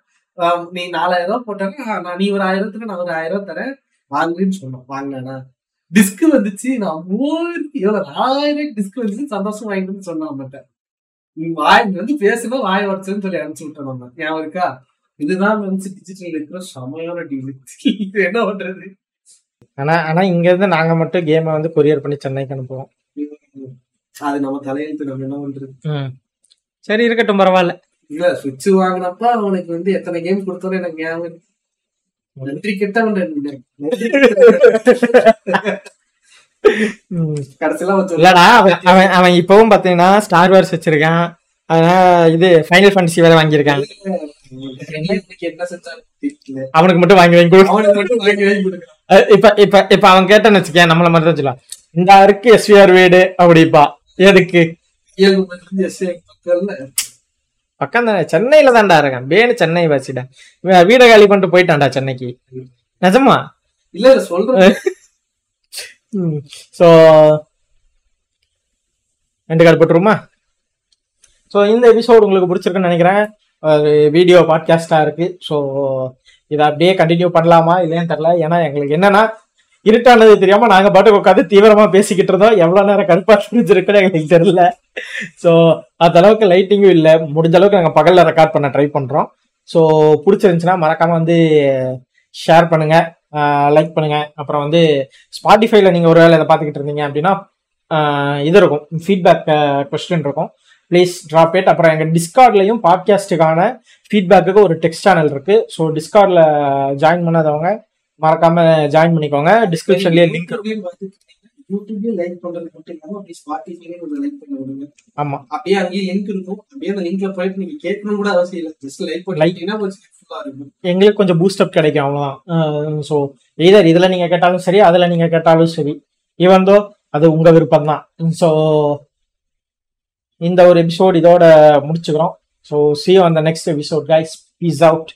நீ நாலாயிரம் ரூபாய் போட்டாங்க நான் நீ ஒரு ஆயிரத்துக்கு நான் ஒரு ஆயிரம் ரூபாய் தரேன். வாங்குறேன்னு சொன்னோம் வாங்கினா டிஸ்க் வந்துச்சு. நான் மூவாயிரத்தி எவ்வளவு நாலாயிரம் டிஸ்க் வந்துச்சு. சந்தோஷம் வாங்கிட்டு சொன்னான் மாட்டேன் நீ வாய் வந்து பேசுனா வாய் உடச்சுன்னு சொல்லி அனுப்பிச்சு விட்டோம் நம்ம ஞாபகம் இருக்கா? இதுதான் வந்து டிஜிட்டல் இருக்கிற செமையான டீல் என்ன பண்றது? ஆனா ஆனா இங்க இருந்து நாங்க மட்டும் கேமை வந்து கொரியர் பண்ணி சென்னைக்கு அனுப்புவோம். அது நம்ம தலையெழுத்து நம்ம என்ன பண்றது. சரி இருக்கட்டும் பரவாயில்ல. இல்ல சுவிட்ச் வாங்கினப்ப அவனுக்கு வந்து எத்தனை கேம் கொடுத்தாலும் எனக்கு ஞாபகம். நன்றி சொல்ல இல்லடா அவன் அவன் இப்பவும் பாத்தீங்கன்னா ஸ்டார் வார்ஸ் வச்சிருக்கான். அதனால இது ஃபைனல் ஃபேண்டசி வேற வாங்கியிருக்கான். அவனுக்கு மட்டும் வாங்கி வாங்கி மட்டும் இப்ப இப்ப இப்ப அவன் கேட்டான்னு வச்சுக்கேன் நம்மள மாதிரி தான் சொல்லலாம் இந்த இருக்கு எஸ்விஆர் வீடு அப்படிப்பா. எதுக்கு? பக்கம் தானே சென்னையில தான்டா இருக்கான். பேனு சென்னை வாசிடா வீட காலி பண்ணிட்டு போயிட்டான்டா சென்னைக்கு. நிஜமா? இல்ல சொல்றேன். ஸோ ரெண்டு கார்டு போட்டுருமா ஸோ இந்த எபிசோடு உங்களுக்கு பிடிச்சிருக்குன்னு நினைக்கிறேன். வீடியோ பாட்காஸ்டாக இருக்கு. ஸோ இதை அப்படியே கண்டினியூ பண்ணலாமா? இல்லையான்னு தெரில ஏன்னா எங்களுக்கு என்னன்னா இருட்டானது தெரியாம நாங்க பாட்டுக்கு உட்காந்து தீவிரமா பேசிக்கிட்டு இருந்தோம். எவ்வளவு நேரம் கருப்பா புரிஞ்சிருக்குன்னு எங்களுக்கு தெரியல. ஸோ அந்த அளவுக்கு லைட்டிங்கும் இல்லை. முடிஞ்ச அளவுக்கு நாங்கள் பகல்ல ரெக்கார்ட் பண்ண ட்ரை பண்றோம். ஸோ பிடிச்சிருந்துச்சுன்னா மறக்காம வந்து ஷேர் பண்ணுங்க. லைக் பண்ணுங்க. அப்புறம் வந்து ஸ்பாட்டிஃபைல நீங்க ஒருவேளை இதை பார்த்துக்கிட்டு இருந்தீங்க அப்படின்னா இது இருக்கும். ஃபீட்பேக் கொஸ்டின் இருக்கும். ப்ளீஸ் ட்ராப் இட் அப்புறம் எங்கள் டிஸ்கார்ட்லையும் பாட்காஸ்ட்டுக்கான ஃபீட்பேக்குக்கு ஒரு டெக்ஸ்ட் சேனல் இருக்கு. ஸோ டிஸ்கார்டில் ஜாயின் பண்ணாதவங்க மறக்காம ஜாயின் பண்ணிக்கோங்க. டிஸ்கிரிப்ஷன்லேயே லிங்க் யூடியூப்லயே லைக் பண்றது மட்டும் இல்லாம அப்படியே ஸ்பாட்டிஃபைலயும் கொஞ்சம் லைக் பண்ண விடுங்க. ஆமா. அப்படியே அங்கேயே லிங்க் இருக்கும். அப்படியே அந்த லிங்க்ல போயிட்டு நீங்க கேட்கணும் கூட அவசியம் இல்லை. ஜஸ்ட் லைக் பண்ணிட்டீங்கன்னா கொஞ்சம் ஹெல்ப்ஃபுல்லா இருக்கும். எங்களுக்கு கொஞ்சம் பூஸ்டப் கிடைக்கும் அவ்வளோதான் ஸோ எதர் இதில் நீங்கள் கேட்டாலும் சரி அதில் நீங்கள் கேட்டாலும் சரி. ஈவந்தோ அது உங்கள் விருப்பம் தான் ஸோ இந்த ஒரு எபிசோட் இதோட முடிச்சுக்கிறோம். ஸோ சி அந்த next episode guys peace out